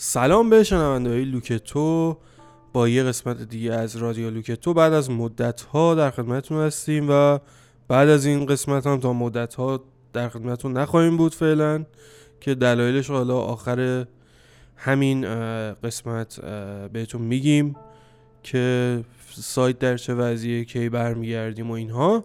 سلام به شنونده های لوکتو. با یه قسمت دیگه از رادیو لوکتو بعد از مدت ها در خدمتتون هستیم و بعد از این قسمت هم تا مدت ها در خدمتتون نخواهیم بود فعلا که دلایلش حالا آخر همین قسمت بهتون میگیم که سایت در چه وضعیه کی برمیگردیم و اینها.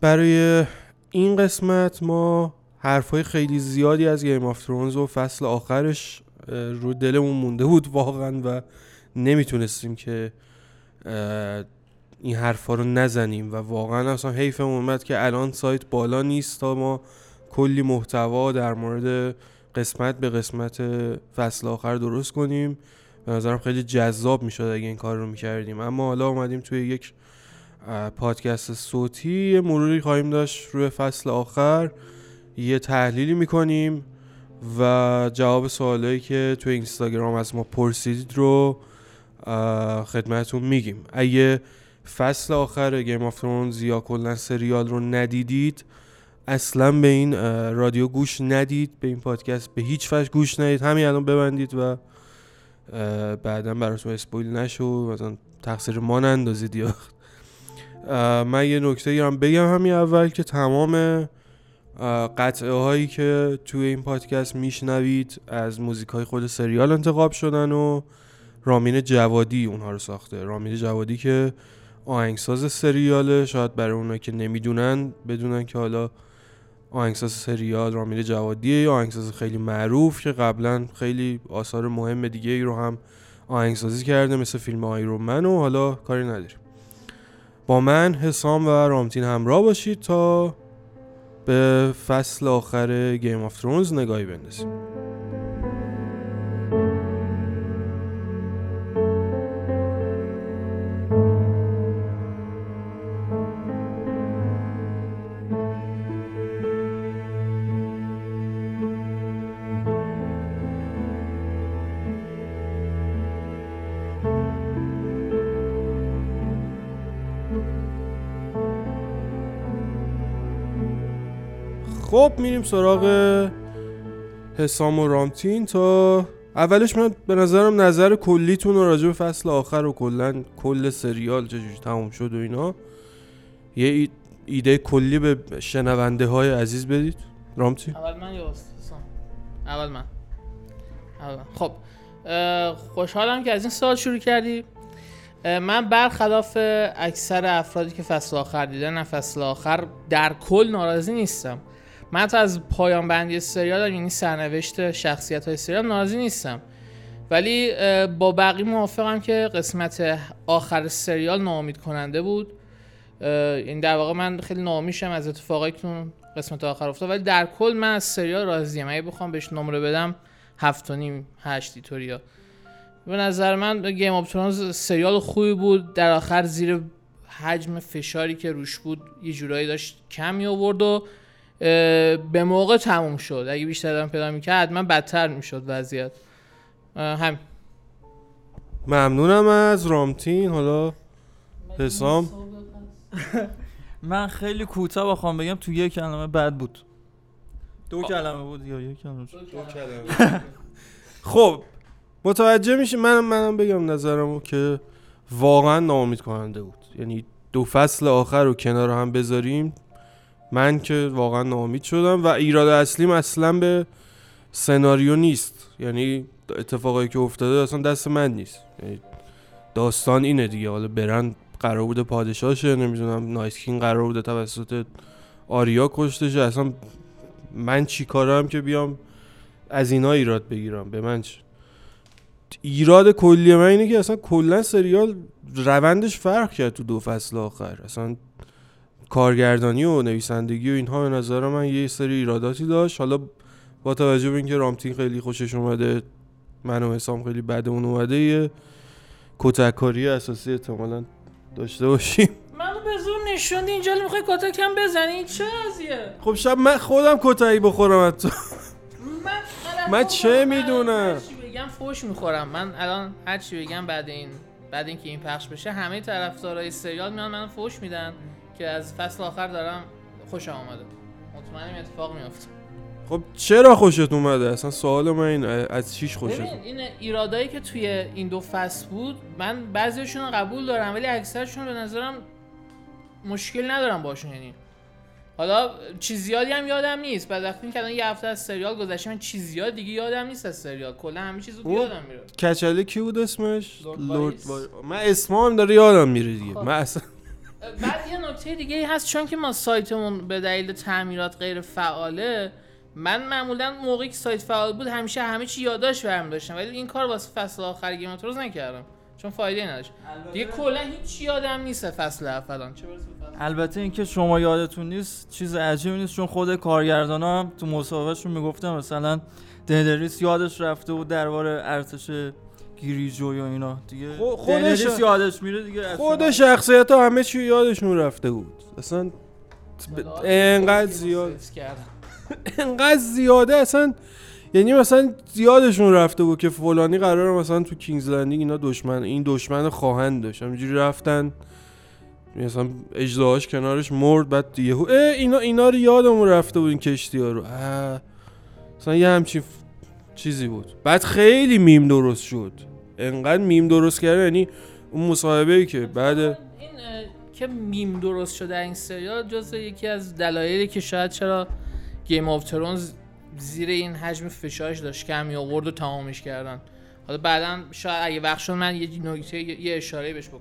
برای این قسمت ما حرفای خیلی زیادی از Game of Thrones و فصل آخرش رو دلمون مونده بود واقعا و نمی‌تونستیم که این حرفا رو نزنیم و واقعا اصلا حیفمون اومد که الان سایت بالا نیست تا ما کلی محتوا در مورد قسمت به قسمت فصل آخر درست کنیم. به نظرم خیلی جذاب می‌شد اگه این کار رو می‌کردیم. اما حالا اومدیم توی یک پادکست صوتی. مروری خواهیم داشت روی فصل آخر. یه تحلیلی می‌کنیم. و جواب سوالایی که توی اینستاگرام از ما پرسیدید رو خدمتون میگیم. اگه فصل آخر Game of Thrones یا کلا سریال رو ندیدید اصلا به این رادیو گوش ندید به این پادکست به هیچ وجه گوش ندید. همین الان ببندید و بعدا براتون spoil نشه. مثلا تقصیر ما نندازید یا من یه نکته هم بگم همین اول که تمام قطعه هایی که توی این پادکست میشنوید از موزیک های خود سریال انتخاب شدن و رامین جوادی اونها رو ساخته. رامین جوادی که آهنگساز سریاله شاید برای اونایی که نمی‌دونن بدونن که حالا آهنگساز سریال رامین جوادیه یا آهنگساز خیلی معروف که قبلا خیلی آثار مهم دیگه ای رو هم آهنگسازی کرده مثل فیلم آیرومن و حالا کاری نداریم. با من حسام و رامتین همراه باشید تا به فصل آخر گیم آف ترونز نگاهی بندازیم. خب میریم سراغ حسام و رامتین تا اولش من به نظرم نظر کلیتون رو راجع به فصل آخر و کلا کل سریال چجوری تموم شد و اینا یه ایده کلی به شنونده های عزیز بدید. رامتین؟ اول من یا اول من. اول من. خب خوشحالم که از این سال شروع کردی. من برخلاف اکثر افرادی که فصل آخر دیدن فصل آخر در کل ناراضی نیستم. من تا از پایان بندی سریال یعنی سرنوشت شخصیت های سریال ناراضی نیستم. ولی با بقیه موافقم که قسمت آخر سریال ناامید کننده بود این در واقع من خیلی ناامید شدم از اتفاقایی که قسمت آخر افتاد. ولی در کل من از سریال راضیم. اگه بخوام بهش نمره بدم هفت و نیم هشت اینطوریا. به نظر من Game of Thrones سریال خوبی بود. در آخر زیر حجم فشاری که روش بود یه جورایی داشت کمی آورد و به موقع تموم شد. اگه بیشتر دارم پیدا می‌کرد من بدتر می‌شد وضعیت. هم ممنونم از رامتین حالا حسام. من خیلی کوتاه بخوام بگم تو یک کلمه بد بود. دو کلمه بود یا یک کلمه دو کلمه. خب متوجه میشی؟ منم منم بگم نظرمو که واقعا ناامید کننده بود. یعنی دو فصل آخر رو کنار هم بذاریم. من که واقعا ناامید شدم و ایراد اصلیم اصلا به سناریو نیست. یعنی اتفاقایی که افتاده اصلا دست من نیست. یعنی داستان اینه دیگه. حالا برند قرار بوده پادشاهشه نمی‌دونم نایسکین قرار بوده توسط آریا کشته شه اصلا من چی کارم که بیام از اینا ایراد بگیرم؟ به من چی ایراد کلی من اینه که اصلا کلا سریال روندش فرق کرد تو دو فصل آخر. اصلا کارگردانی و نویسندگی و اینها به نظر من یه سری ایراداتی داشت. حالا با توجه به اینکه رامتین خیلی خوشش اومده من و حسام خیلی اون اومده یه کتککاری اساسی احتمالا داشته باشیم. منو به زور نشوندی اینجا می‌خوای کتکم بزنی؟ چه ازیه خب شب من خودم کتایی بخورم از تو. من, من چه می‌دونم؟ بگم فوش می‌خورم. من الان هر چی بگم بعد این بعد اینکه این پخش بشه همه طرفدارای سریال میان من فوش میدن. که از فصل آخر دارم خوش آمده مطمئنم اتفاق میفته خب چرا خوشت اومده؟ اصلا سوال من این از چیش خوشت ببین این ایرادایی که توی این دو فصل بود من بعضیشون قبول دارم ولی اکثرشون به نظرم مشکل ندارم باشون. یعنی حالا چیز زیادی هم یادم نیست. بعد وقتی که الان یه هفته از سریال گذشته من چیز زیاد دیگه یادم نیست از سریال. کلا همه چیز رو. یادم میره. کچله کی بود اسمش؟ لورد من اسمم داره یادم میره دیگه. خب. من اصلا بعد یه نکته دیگه هست چون که ما سایتمون به دلیل تعمیرات غیر فعاله من معمولا موقعی که سایت فعال بود همیشه همه چی یادداشت برمی داشتم ولی این کار واسه فصل آخر گیم روز نکردم چون فایده نداشت. دیگه کلا هیچ یادم نیست فصل اولان چه البته اینکه شما یادتون نیست چیز عجیبی نیست چون خود کارگردان هم تو مسابقهشون می‌گفتن مثلا دنریس یادش رفته بود درباره ارتش گیریجوی و اینا. دیگه خو- خودش- یادش میره دیگه. خود شخصیت ها همه چی یادشون رفته بود. اصلا ب- انقدر زیاد. انقدر زیاده اصلا یعنی مثلا زیادشون رفته بود که فلانی قراره مثلا تو King's Landing اینا دشمن این دشمن خواهند داشت. همینجوری رفتن مثلا اژدهاش کنارش مرد بعد دیگه اه اینا اینا رو یادمون رفته بود این کشتی ها رو. مثلا یه همچین ف- چیزی بود. بعد خیلی میم درست شد. انقدر میم درست کرده یعنی اون مصاحبه ای که بعد این که میم درست شده این سریال جز یکی از دلایلی که شاید چرا Game of Thrones زیر این حجم فشارش داشت کم می‌آورد و تمامش کردن. حالا بعدا شاید اگه وقت شد من یه نکته یه یه اشاره بهش بکنم.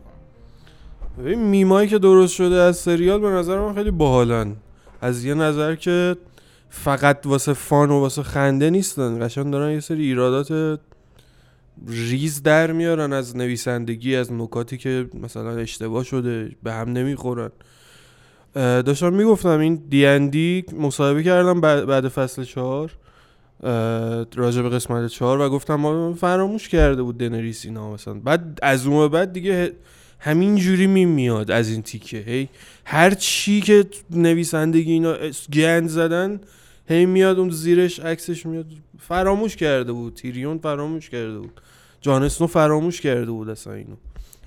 ببین میمایی که درست شده از سریال به نظر من خیلی باحالن. از یه نظر که فقط واسه fun و واسه خنده نیستن. قشنگ دارن یه سری ایرادات ریز در میارن از نویسندگی از نکاتی که مثلا اشتباه شده به هم نمی‌خورن. داشتم می‌گفتم این دی ان دی مصاحبه کردم بعد فصل چهار راجع به قسمت چهار و گفتم ما فراموش کرده بود دنریس اینا مثلا. بعد از اون بعد دیگه همین جوری می میاد از این تیکه. هی هر چی که نویسندگی اینا گند زدن هی میاد اون زیرش عکسش میاد. فراموش کرده بود. تیریون فراموش کرده بود. جان اسنو فراموش کرده بود اصلا اینو.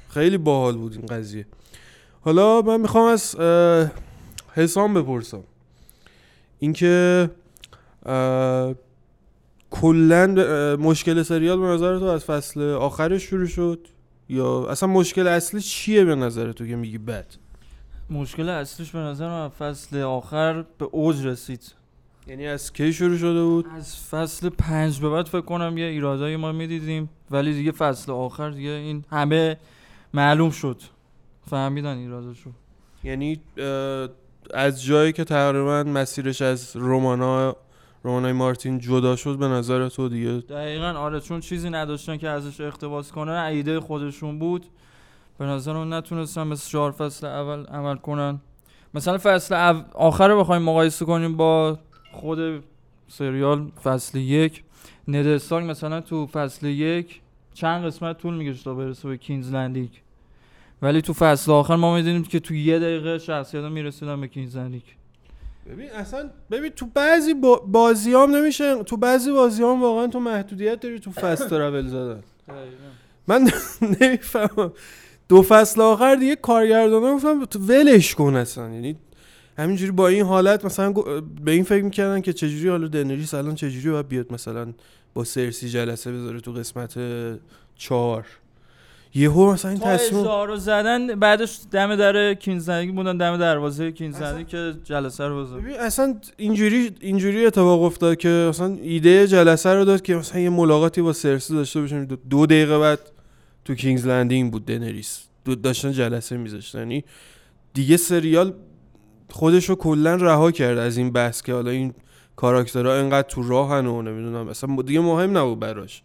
خیلی باحال بود این قضیه. حالا من می‌خوام از حسام بپرسم. اینکه کلا مشکل سریال به نظر تو از فصل آخرش شروع شد؟ یا اصلا مشکل اصلی چیه به نظر تو که میگی بد؟ مشکل اصلیش به نظر من فصل آخر به اوج رسید. یعنی از کی شروع شده بود؟ از فصل پنج به بعد فکر کنم یه ایرادایی ما می‌دیدیم. ولی دیگه فصل آخر دیگه این همه معلوم شد. فهمیدن ایراداشو. یعنی از جایی که تقریبا مسیرش از رومانا رومانای مارتین جدا شد به نظر تو دیگه؟ دقیقا آره چون چیزی نداشتن که ازش اقتباس کنن ایده خودشون بود. به نظر من نتونستن مثل چهار فصل اول عمل کنن. مثلا فصل. آخر رو بخوایم مقایسه کنیم با خود سریال فصل یک. ند استارک مثلا تو فصل یک چند قسمت طول می‌کشه تا برسه به King's Landing. ولی تو فصل آخر ما می‌دونیم که تو یه دقیقه شخصیت می‌رسیدن به King's Landing. ببین اصلا ببین تو بعضی با بازی هم نمیشه تو بعضی بازی هم واقعا تو محدودیت داری تو fast travel زدن. من نمی‌فهمم. دو فصل آخر دیگه کارگردانا گفتم ولش کن اصلا. یعنی همینجوری با این حالت مثلا به این فکر می‌کردن که چجوری حالا دنریس الان چجوری باید بیاد مثلا با سرسی جلسه بذاره تو قسمت چهار. یهو مثلا این تصمیم رو زدن بعدش دم در King's Landing بودن دم دروازه King's Landing که جلسه رو بزن اصلا اینجوری اینجوری اتفاق افتاد که مثلا ایده جلسه رو داد که مثلا یه ملاقاتی با سرسی داشته باشیم دو, دو دقیقه بعد تو King's Landing بود دنریس. دو داشتن جلسه میذاشتن. یعنی دیگه سریال خودش رو کلا رها کرد از این بحث که حالا این کاراکترها انقدر تو راهن و نمی‌دونم اصلا دیگه مهم نبود براش.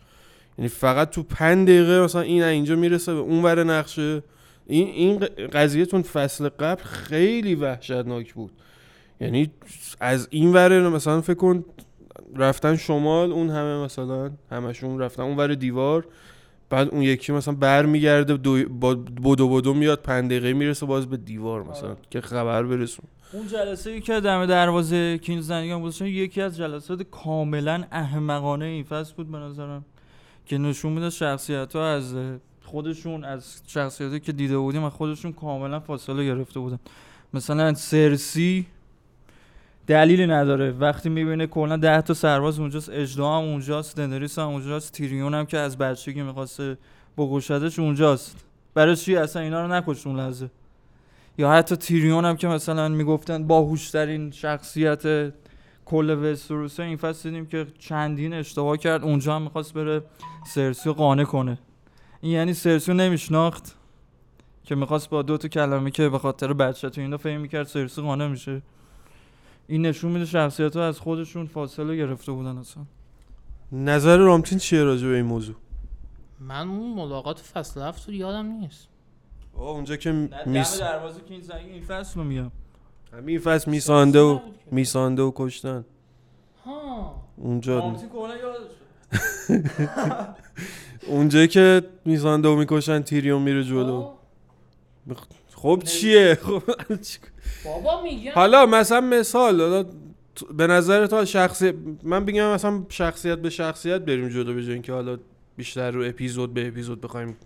یعنی فقط تو پنج دقیقه مثلا این اینجا می‌رسه به اون ور نقشه. این این قضیه تون فصل قبل خیلی وحشتناک بود. یعنی از این ور مثلا فکر کن رفتن شمال اون همه مثلا همشون رفتن اون ور دیوار. بعد اون یکی مثلا برمیگرده دو با بدو بدو میاد پنج دقیقه می‌رسه باز به دیوار مثلا که خبر برسون. اون جلسه ای که دم دروازه کینز هم گذاشتن یکی از جلسات کاملا احمقانه این فصل بود به نظرم که نشون میده شخصیت ها از خودشون از شخصیتی که دیده بودیم از خودشون کاملا فاصله گرفته بودن. مثلا سرسی دلیلی نداره. وقتی می‌بینه کلا ده تا سرباز اونجاست اجدا هم اونجاست دنریس هم اونجاست تیریون هم که از بچگی می‌خواسته بکشتش اونجاست. برای چی؟ اصلا اینا رو نکشت اون لحظه. یا حتی تیریون هم که مثلا می‌گفتن باهوشترین شخصیت کل وستروسه این فصل دیدیم که چندین اشتباه کرد. اونجا هم می‌خواست بره سرسیو قانع کنه. این یعنی سرسیو نمیشناخت که می‌خواست با دو تا کلمه که به خاطر بچه تو اینا فهم می‌کرد سرسی قانع میشه. این نشون میده شخصیت ها از خودشون فاصله گرفته بودن اصلا. نظر رامتین چیه راجع به این موضوع؟ من اون ملاقات فصل هفت رو یادم نیست. آه اونجا که میس دروازه که این زنگ این فصل رو میگم. همین فصل میسانده و میسانده و کشتن. ها. اونجا کلا یادش اونجا که میسانده و می‌کشن تیریون میره جلو. خب چیه؟ خب بابا میگم. حالا مثلا مثال حالا به نظر تو شخصی من بگم مثلا شخصیت به شخصیت بریم جلو به اینکه حالا بیشتر رو اپیزود به اپیزود بخوایم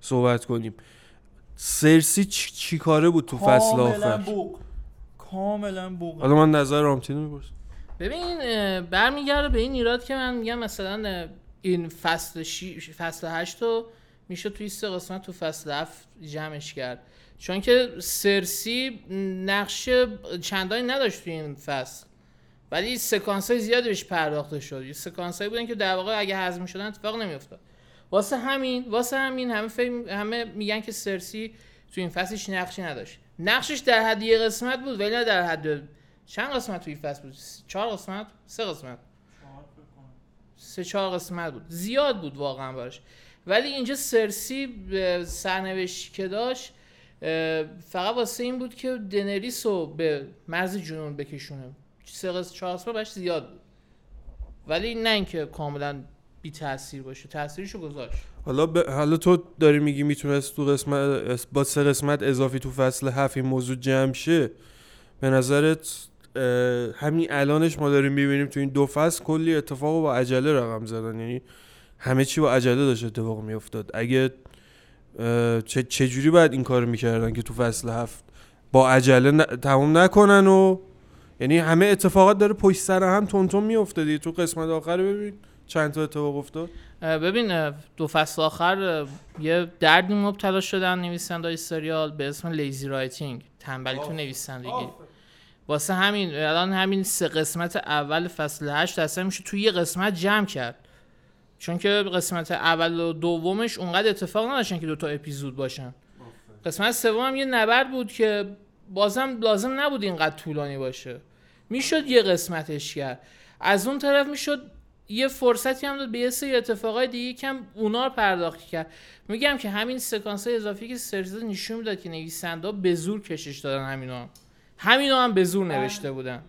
صحبت کنیم. سرسی چی, چی کاره بود تو فصل کاملا آخر؟ بوق. کاملا بوق. حالا من نظر رامتین می‌پرسم. ببین برمیگرده به این ایراد که من میگم مثلا این فصل شی... فصل هشت رو میشه توی سه قسمت تو فصل هفت جمعش کرد. چون که سرسی نقش چندانی نداشت توی این فصل. ولی سکانس های زیادی بهش پرداخته شد. یه سکانس هایی بودن که در واقع اگه هضم شدن اتفاق نمیافتاد. واسه همین واسه همین همه همه میگن که سرسی تو این فصلش نقشی نداشت. نقشش در حد یه قسمت بود ولی نه در حد چند قسمت توی فصل بود؟ چهار قسمت؟ سه قسمت. سه چهار قسمت بود. زیاد بود واقعا براش. ولی اینجا سرسی سرنوشتی که داشت فقط واسه این بود که دنریس رو به مرز جنون بکشونه. سه قسمت چهار براش زیاد بود. ولی نه اینکه کاملا بی تاثیر باشه تاثیرشو گذاشت. حالا ب... حالا تو داری میگی می‌تونست تو قسمت با سه قسمت اضافی تو فصل هفت این موضوع جمع شه. به نظرت همین الانش ما داریم می‌بینیم تو این دو فصل کلی اتفاق با عجله رقم زدن. یعنی همه چی با عجله داشت اتفاق میافتاد. اگه چه چجوری باید این کار می‌کردن که تو فصل هفت؟ با عجله ن... تموم نکنن و یعنی همه اتفاقات داره پشت سر هم تند تند میافتاد دیگه. تو قسمت آخر ببین چند تا اتفاق افتاد. ببین دو فصل آخر یه دردی مبتلا شدن نویسنده سریال به اسم lazy writing تنبلی تو نویسندگی. واسه همین الان همین سه قسمت اول فصل هشت اصلا میشه توی یه قسمت جمع کرد. چون که قسمت اول و دومش اونقدر اتفاق نداشتن که دوتا اپیزود باشن. قسمت سوم هم یه نبرد بود که بازم لازم نبود اینقدر طولانی باشه. می‌شد یه قسمتش کرد. از اون طرف می‌شد یه فرصتی هم داد به یه سری اتفاقای دیگه کم اونا رو پرداخت کرد. میگم که همین سکانس های اضافی که سرزاد نشون می‌داد که نویسنده به زور کشش دادن همینا همینا هم به زور نوشته بودن.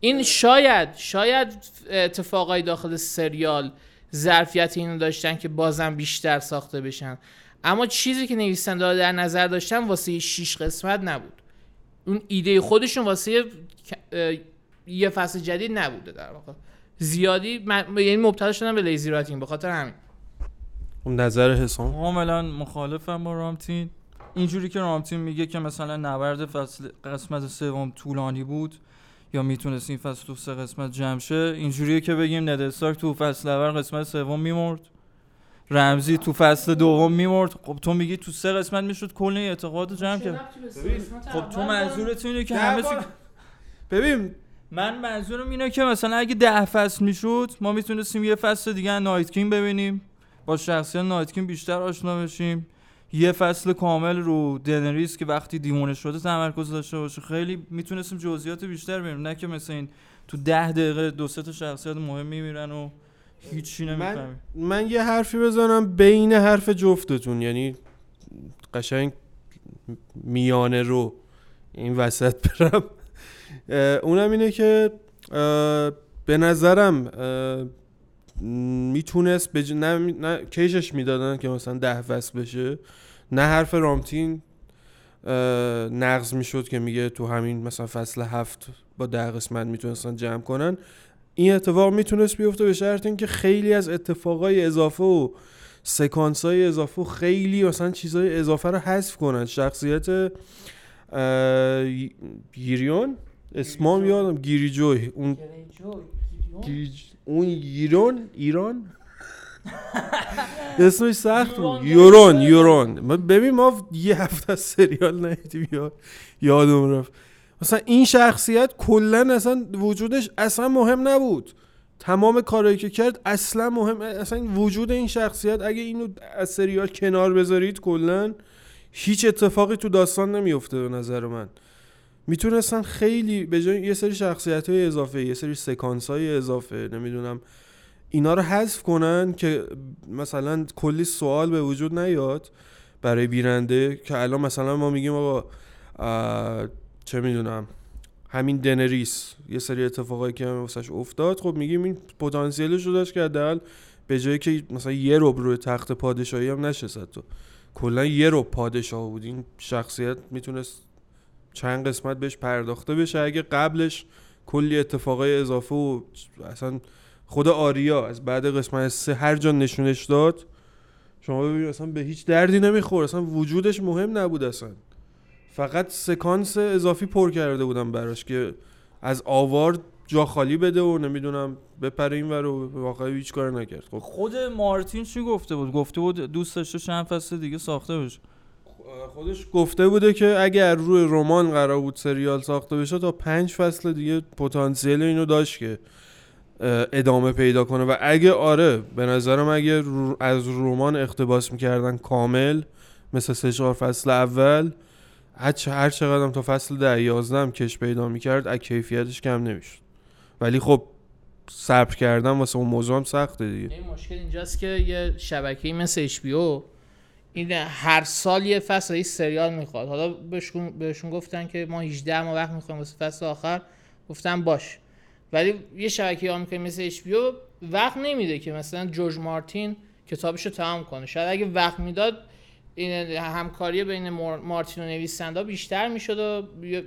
این شاید شاید اتفاقای داخل سریال ظرفیت اینو داشتن که بازم بیشتر ساخته بشن. اما چیزی که نویسنده ها در نظر داشتن واسه شیش قسمت نبود. اون ایده خودشون واسه یه فصل جدید نبوده در واقع. زیادی من یعنی مبتلا شدم به lazy writing به خاطر همین. اون نظر حسام؟ کاملا مخالفم با رامتین اینجوری که رامتین میگه که مثلا نبرد فصل قسمت سوم طولانی بود. یا می‌تونست این فصل تو سه قسمت جمع شه؟ اینجوریه که بگیم ند استارک تو فصل اول قسمت سوم میمرد. رمزی تو فصل دوم میمرد. خب تو میگی تو سه قسمت می‌شد کل این اعتقاد رو جمع کرد. خب تو منظورت اینه که همه چی ببین من منظورم اینه که مثلا اگه ده فصل می‌شد ما می‌تونستیم یه فصل دیگه نایت کینگ ببینیم. با شخصیت نایت کینگ بیشتر آشنا بشیم. یه فصل کامل رو دنریس که وقتی دیوونه شده تمرکز داشته باشه. خیلی می‌تونستیم جزئیات بیشتر ببینیم نه که مثل این تو ده دقیقه دو سه تا شخصیت مهم میمیرن و هیچی نمی‌فهمیم. من یه حرفی بزنم بین حرف جفتتون. یعنی قشنگ میانه رو این وسط برم. اونم اینه که به نظرم می‌تونست بج... نه, نه کیشش می‌دادن که مثلا ده فصل بشه. نه حرف رامتین نقض می‌شد که میگه تو همین مثلا فصل هفت با ده قسمت می‌تونستن جمع کنن. این اتفاق می‌تونست بیفته به شرط اینکه خیلی از اتفاقای اضافه و سکانس های اضافه و خیلی مثلا چیزای اضافه رو حذف کنن. شخصیت گیریون اسمام یادم گیری جوی اون گیری- اون ایران ایران؟ اسمش سخت بود. یورون یورون. ببین ما یه هفته از سریال ندیدیم یا یادم رفت. مثلا این شخصیت کلا اصلا وجودش اصلا مهم نبود. تمام کارهایی که کرد اصلا مهم اصلا وجود این شخصیت اگه اینو از سریال کنار بذارید کلا هیچ اتفاقی تو داستان نمیفته به نظر من. می‌تونستن خیلی به جای یه سری شخصیت های اضافه یه سری سکانس های اضافه نمی‌دونم اینا رو حذف کنن که مثلا کلی سوال به وجود نیاد برای بیننده که الان مثلا ما میگیم آقا چه می‌دونم همین دنریس یه سری اتفاقایی که واسش افتاد خب میگیم این پتانسیلش رو داشت که حداقل به جایی که مثلا یه رب روی تخت پادشاهی هم نشست تو. کلا یه رب پادشاه بود. این شخصیت می‌تونست چند قسمت بهش پرداخته بشه. اگه قبلش کلی اتفاقای اضافه و اصلا خود آریا از بعد قسمت سه هر جا نشونش داد شما ببینید اصلا به هیچ دردی نمیخور اصلا وجودش مهم نبود اصلا. فقط سکانس اضافی پر کرده بودم براش که از آوار جا خالی بده و نمی‌دونم بپره این ور و واقعا هیچ کار نکرد. خب. خود مارتین چی گفته بود؟ گفته بود دوست داشته چند فصل دیگه ساخته بشه. خودش گفته بوده که اگر روی رمان قرار بود سریال ساخته بشه تا پنج فصل دیگه پتانسیل اینو داشت که ادامه پیدا کنه. و اگه آره به نظرم اگه از رمان اقتباس می‌کردن کامل مثل سه چهار فصل اول هر چه- هر چقدر هم تا فصل ده یازده هم کش پیدا می‌کرد از کیفیتش کم نمی‌شد. ولی خب صبر کردن واسه اون موضوع هم سخته دیگه. این مشکل اینجاست که یه شبکه مثل HBO این هر سال یه فصل یه سریال می‌خواد. حالا بهشون, بهشون گفتن که ما 18 ماه وقت می‌خوایم واسه فصل آخر. گفتن باش. ولی یه شبکه آمریکایی مثل HBO وقت نمیده که مثلا جورج مارتین کتابش رو تمام کنه. شاید اگه وقت می‌داد این همکاری بین مار- مارتین و نویسنده بیشتر می‌شد و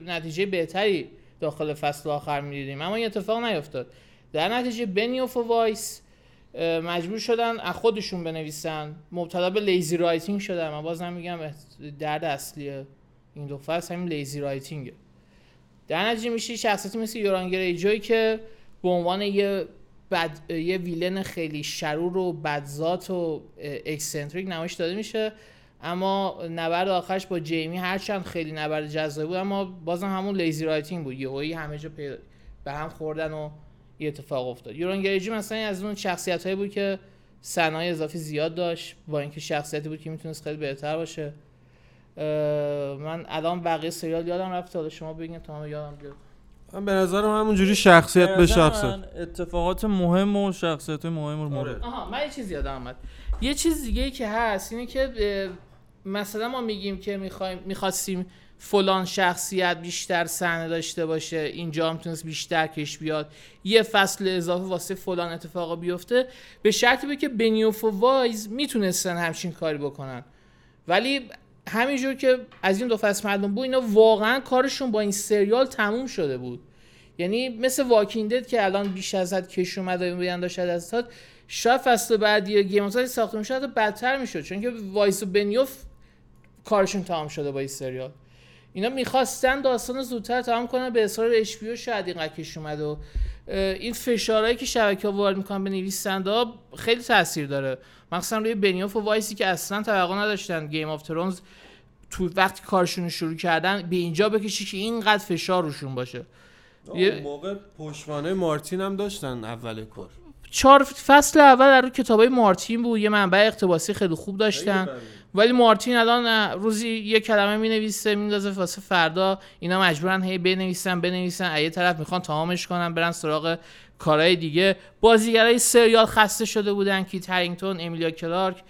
نتیجه بهتری داخل فصل آخر می‌دیدیم. اما این اتفاق نیفتاد در نتیجه بنیوف و وایس مجبور شدن از خودشون بنویسن. مبتلا به lazy writing شدن. من بازم میگم درد اصلی این دو فصل همین lazy writing ه در نتیجه میشه شخصیتی مثل یورون گریجوی که به عنوان یه بد یه villain خیلی شرور و بدذات و eccentric نمایش داده میشه. اما نبرد آخرش با جیمی هرچند خیلی نبرد جذابی بود اما بازم همون lazy writing بود. یهویی همه جا به هم خوردن و یه اتفاق افتاد. یورون گریجوی مثلا از اون شخصیت هایی بود که scene های اضافی زیاد داشت با اینکه شخصیتی بود که می‌تونست خیلی بهتر باشه. من الان بقیه سریال یادم رفت حالا شما بگین تا من یادم بیاد. من به نظرم همونجوری شخصیت به من اتفاقات مهم و شخصیت مهم رو مورد. آها من یه چیز یادم آمد یه چیز دیگه ای که هست اینه که مثلا ما میگیم که می‌خوایم می‌خواستیم فلان شخصیت بیشتر صحنه داشته باشه اینجا هم تونست بیشتر کش بیاد. یه فصل اضافه واسه فلان اتفاق بیفته. به شرطی به که بنیوف و وایز می‌تونستن همچین کاری بکنن. ولی همینجور که از این دو فصل معلوم بود اینا واقعا کارشون با این سریال تموم شده بود. یعنی مثل Walking Dead که الان بیش از حد کش اومده و بیان شاید از شاید فصل بعدی Game ساخته حتی بدتر می‌شد. چون که وایس و بنیوف کارشون تمام شده با این سریال. اینا می‌خواستن داستان رو زودتر تمام کنن به اصرار HBO شاید اینقدر کش اومده و این فشارهایی که شبکه ها وارد می‌کنن به نویسنده ها خیلی تاثیر داره. مثلا روی بنیاف و وایس که اصلا توقع نداشتن Game of Thrones تو وقتی کارشون رو شروع کردن به اینجا بکشه که اینقدر فشار روشون باشه. یه- موقع پشتوانه مارتین هم داشتن اول کار. چهار فصل اول در رو کتابای مارتین بود یه منبع اقتباسی خیلی خوب داشتن. ولی مارتین الان روزی یه کلمه می نویسه میندازه واسه فردا. اینا مجبورن هی بنویسن بنویسن. از یه طرف می‌خوان تمامش کنن برن سراغ کارهای دیگه. بازیگرای سریال خسته شده بودن کیت هرینگتون امیلیا کلارک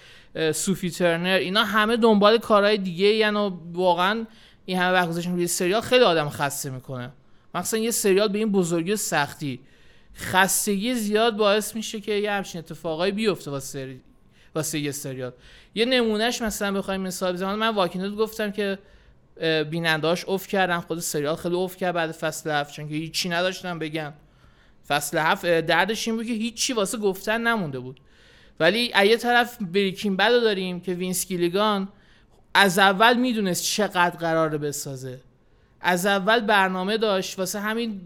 سوفی ترنر. اینا همه دنبال کارهای دیگه یعنی و واقعا این همه وقت گذاشتن روی سریال خیلی آدم خسته می‌کنه. مثلا یه سریال به این بزرگی و سختی. خستگی زیاد باعث میشه که یه همچین اتفاقایی بیفته واسه سری... واسه یه سریال. یه نمونهش مثلا بخوایم مثال بزنم من واکینود گفتم که اه، بینندهاش اوف کردن. خود سریال خیلی اوف کرد بعد فصل هفت چون که هیچی نداشتن بگن فصل هفت اه، دردش این بود که هیچی واسه گفتن نمونده بود. ولی از یه طرف Breaking Bad رو داریم که وینس گیلیگان از اول می‌دونست چقدر قراره بسازه. از اول برنامه داشت. واسه همین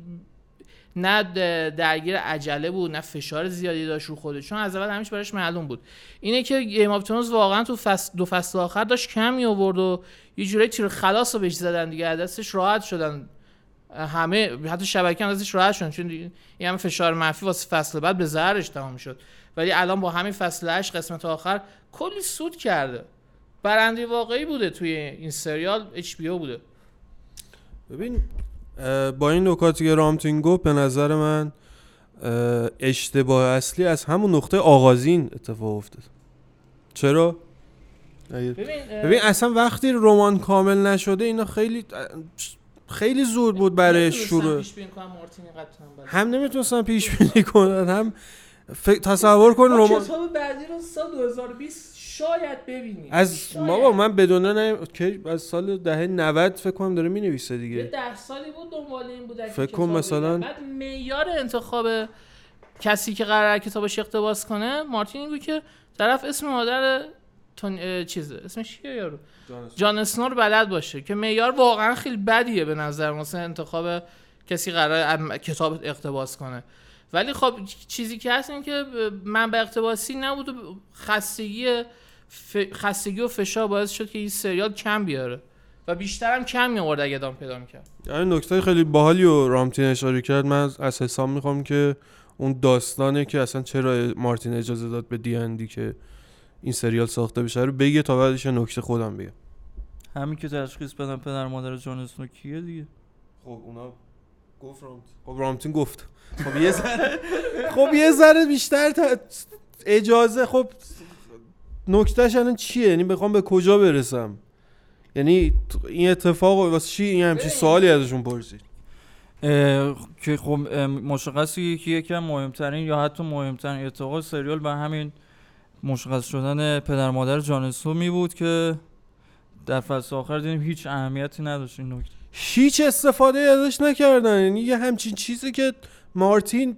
نه درگیر عجله بود نه فشار زیادی داشت رو خودش. چون از اول همیشه براش معلوم بود. اینه که Game of واقعا تو فصل دو فصل آخر داشت کم می آورد و یه جوری تیر خلاص رو بهش زدن دیگه. دستش راحت شدن. همه حتی شبکه هم ازش راحت شدن. چون این همه فشار منفی واسه فصل بعد به ضررش تمام شد. ولی الان با همین فصل 8 قسمت آخر کلی سود کرده. برنده واقعی بوده توی این سریال HBO بوده. ببین با این نکاتی که رامتین گفت به نظر من اه، اشتباه اصلی از همون نقطه آغازین اتفاق افتاد چرا؟ ببین ببین اصلا وقتی رمان کامل نشده اینا خیلی خیلی زود بود برای نمی‌تونستم شروع. هم نمی‌تونستن پیش بینی کنن هم ف... تصور کن ما رمان کتاب بعدی رو سال 2020 شاید ببینیم. از. بابا من بدونه نه که از سال دهه 90 فکر کنم داره می نویسه یه دیگه ده سالی بود دنبال این بود فکر کن کتاب مثلا-. بعد معیار انتخاب کسی که قرار کتابش اقتباس کنه مارتین این بود که طرف اسم مادر تون... اه، چیز اسمش چیه یارو؟ جان اسنو رو بلد باشه که معیار واقعا خیلی بدیه به نظر مثلا انتخاب کسی قرار ام- کتاب اقتباس کنه. ولی خب چیزی که هست این که منبع اقتباسی نبود و خستگی ف... خستگی و فشار باعث شد که این سریال کم بیاره. و بیشتر هم کم می‌آورد اگه ادامه پیدا می‌کرد. یعنی نکته خیلی باحالی و رامتین اشاره کرد. من از- حساب می‌خوام که اون داستانه که اصلا چرا مارتین اجازه داد به دی که این سریال ساخته بشه رو بگه تا بعدش نکته خودم بگم. همین که تشخیص بدن پدر مادر جان اسنو کیه دیگه؟ خب اونا گفت رامتین خب رامتین گفت. خب یه ذره خب یه ذره بیشتر تا- اجازه خب نکتهش الان چیه؟ یعنی بخوام به کجا برسم؟ یعنی این اتفاق واسه چی این همچین. سوالی ازشون پرسید؟ اه، که خب که یکی از مهمترین یا حتی مهمترین اتفاق سریال به همین مشخص شدن پدر مادر جان اسنو می بود که در فصل آخر دیدیم هیچ اهمیتی نداشت این نکته. هیچ استفاده ازش نکردن. یعنی یه همچین چیزی که مارتین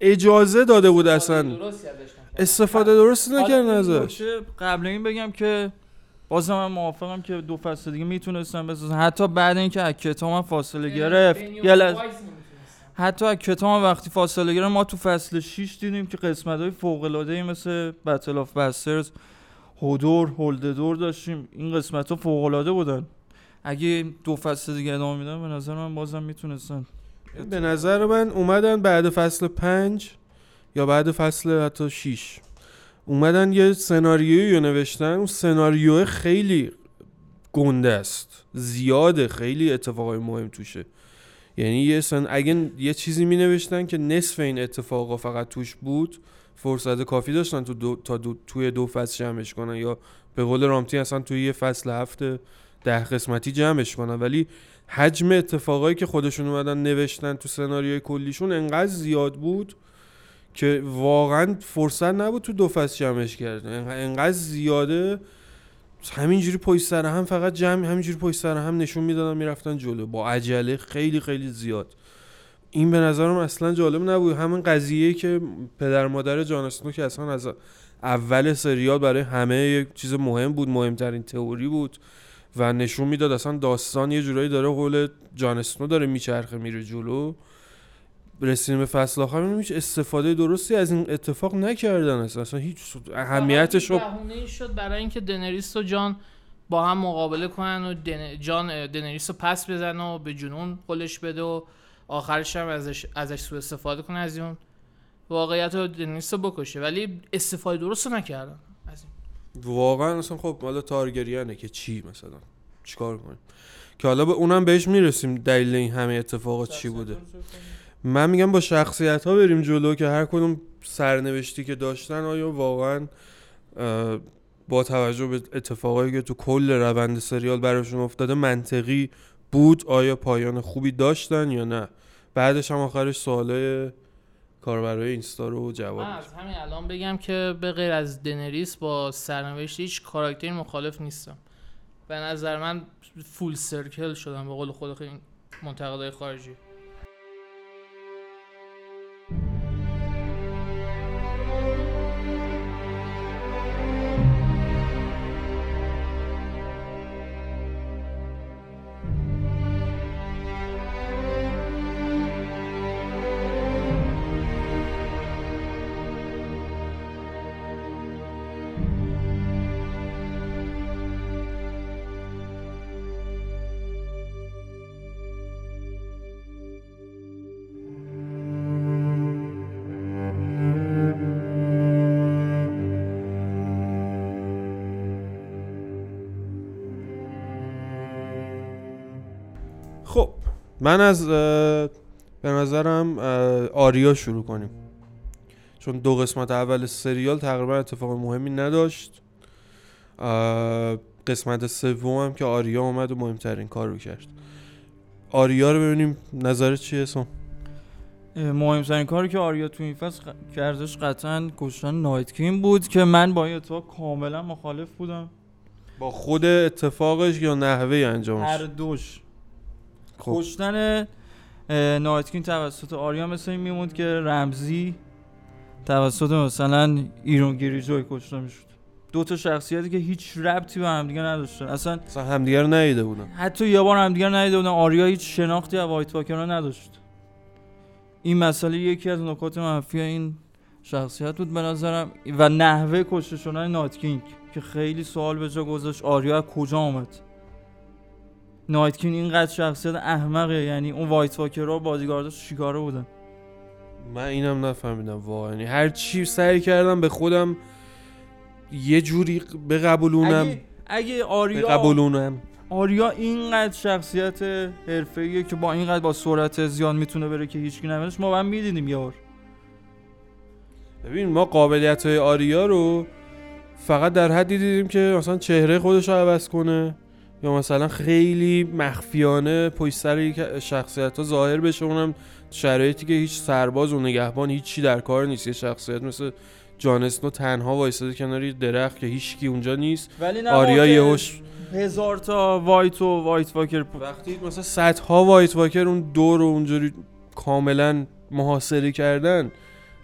اجازه داده بود اصلا. استفاده درست نکردن حالا این ازش قبل این بگم که بازم من موافقم که دو فصل دیگه می‌تونستم بسازن حتی بعد اینکه از کتاب فاصله گرفت یه. حتی از کتاب وقتی فاصله گرفت ما تو فصل 6 دیدیم که قسمت های فوق العاده مثل بتل آف بسترز هودور هولددور داشتیم. این قسمت ها فوق العاده بودن. اگه دو فصل دیگه ادامه میدن به نظر من بازم می‌تونستن. به نظر من اومدن بعد فصل پنج. یا بعد فصل حتی شیش. اومدن یه سناریویی رو نوشتن. اون سناریو خیلی گنده است. زیاده. خیلی اتفاقای مهم توشه. یعنی یه سن اگه یه چیزی می نوشتن که نصف این اتفاقا فقط توش بود فرصت کافی داشتن تو دو تا دو توی دو فصل جمعش کنن. یا به قول رامتی اصلا توی یه فصل هفته ده قسمتی جمعش کنن. ولی حجم اتفاقایی که خودشون اومدن نوشتن تو سناریوی کلیشون انقدر زیاد بود که واقعا فرصت نبود تو دو فصل جمعش کرد. انق- انقدر زیاده. همینجوری پشت سر هم فقط جمع همینجوری پشت سر هم نشون می‌دادن می‌رفتن جلو. با عجله خیلی خیلی زیاد. این به نظرم اصلا جالب نبود. همین قضیه که پدر مادر جان که اصلا از اول سریال برای همه یک چیز مهم بود مهمترین تئوری بود و نشون می‌داد اصلا داستان یه جورایی داره قول جان داره میچرخه میره جلو. رسیدیم به فصل آخر می‌بینیم هیچ استفاده درستی از این اتفاق نکردن. اصلا, اصلا هیچ اهمیتش رو بهونه ای شد برای اینکه دنریس و جان با هم مقابله کنن و دن... جان دنریس رو پس بزنه و به جنون قلش بده و آخرش هم ازش ازش سوء استفاده کنه از اون واقعیت رو دنریس رو بکشه. ولی استفاده درست رو نکردن. از این. واقعا اصلا خب حالا تارگریانه که چی مثلا؟ چیکار کنیم؟ که حالا به اونم بهش می‌رسیم دلیل این همه اتفاقات چی بوده؟ من میگم با شخصیت ها بریم جلو که هر کدوم سرنوشتی که داشتن آیا واقعا با توجه به اتفاقایی که تو کل روند سریال براشون افتاده منطقی بود؟ آیا پایان خوبی داشتن یا نه؟ بعدش هم آخرش سوالای کاربرای اینستا رو جواب من. از همین الان بگم که به غیر از دنریس با سرنوشت هیچ کاراکتری مخالف نیستم. به نظر من فول سرکل شدم به قول خود این منتقدای خارجی. من از به نظرم آریا شروع کنیم. چون دو قسمت اول سریال تقریبا اتفاق مهمی نداشت. قسمت سوم هم که آریا اومد و مهمترین کار رو کرد. آریا رو ببینیم نظرت چیه اه، مهمترین کاری که آریا تو این فصل کردش قطعا کشتن نایت کین بود که من با این اتفاق کاملا مخالف بودم. با خود اتفاقش یا نحوه هر انجامش دوش. خب. کشتن اه، نایت کین توسط آریا مثل این میموند که رمزی توسط مثلا ایرون گریجوی کشته می‌شد. دو تا شخصیتی که هیچ ربطی به همدیگه نداشتن. اصلا اصلا همدیگه رو ندیده بودن. حتی یه بار همدیگه رو ندیده بودن. آریا هیچ شناختی از وایت واکر رو نداشت. این مسئله یکی از نکات منفی این شخصیت بود به نظرم. و نحوه کشته شدن نایت کینگ که خیلی سوال به جا گذاشت آریا از کجا آمد. نایت کینگ اینقدر شخصیت احمقه یعنی اون وایت واکر رو بادیگارداش چیکاره بودن. من اینم نفهمیدم واقعا. یعنی هر چی سعی کردم به خودم یه جوری بقبولونم. اگه, اگه آریا بقبولونم. آریا اینقدر شخصیت حرفه‌ایه که با اینقدر با سرعت زیاد می‌تونه بره که هیچکی نمیدونش ما هم می‌دیدیم یه بار ببین ما قابلیت های آریا رو فقط در حدی دیدیم که مثلا چهره خودش رو عوض کنه. یا مثلا خیلی مخفیانه پشت سر یک شخصیت ها ظاهر بشه اونم شرایطی که هیچ سرباز و نگهبان هیچی در کار نیست. یه شخصیت مثل جان اسنو تنها وایساده کنار درخت که هیچکی اونجا نیست. ولی نه آریا یهوش هزار تا وایت و وایت واکر وقتی مثلا صدها وایت واکر اون دور رو اونجوری کاملا محاصره کردن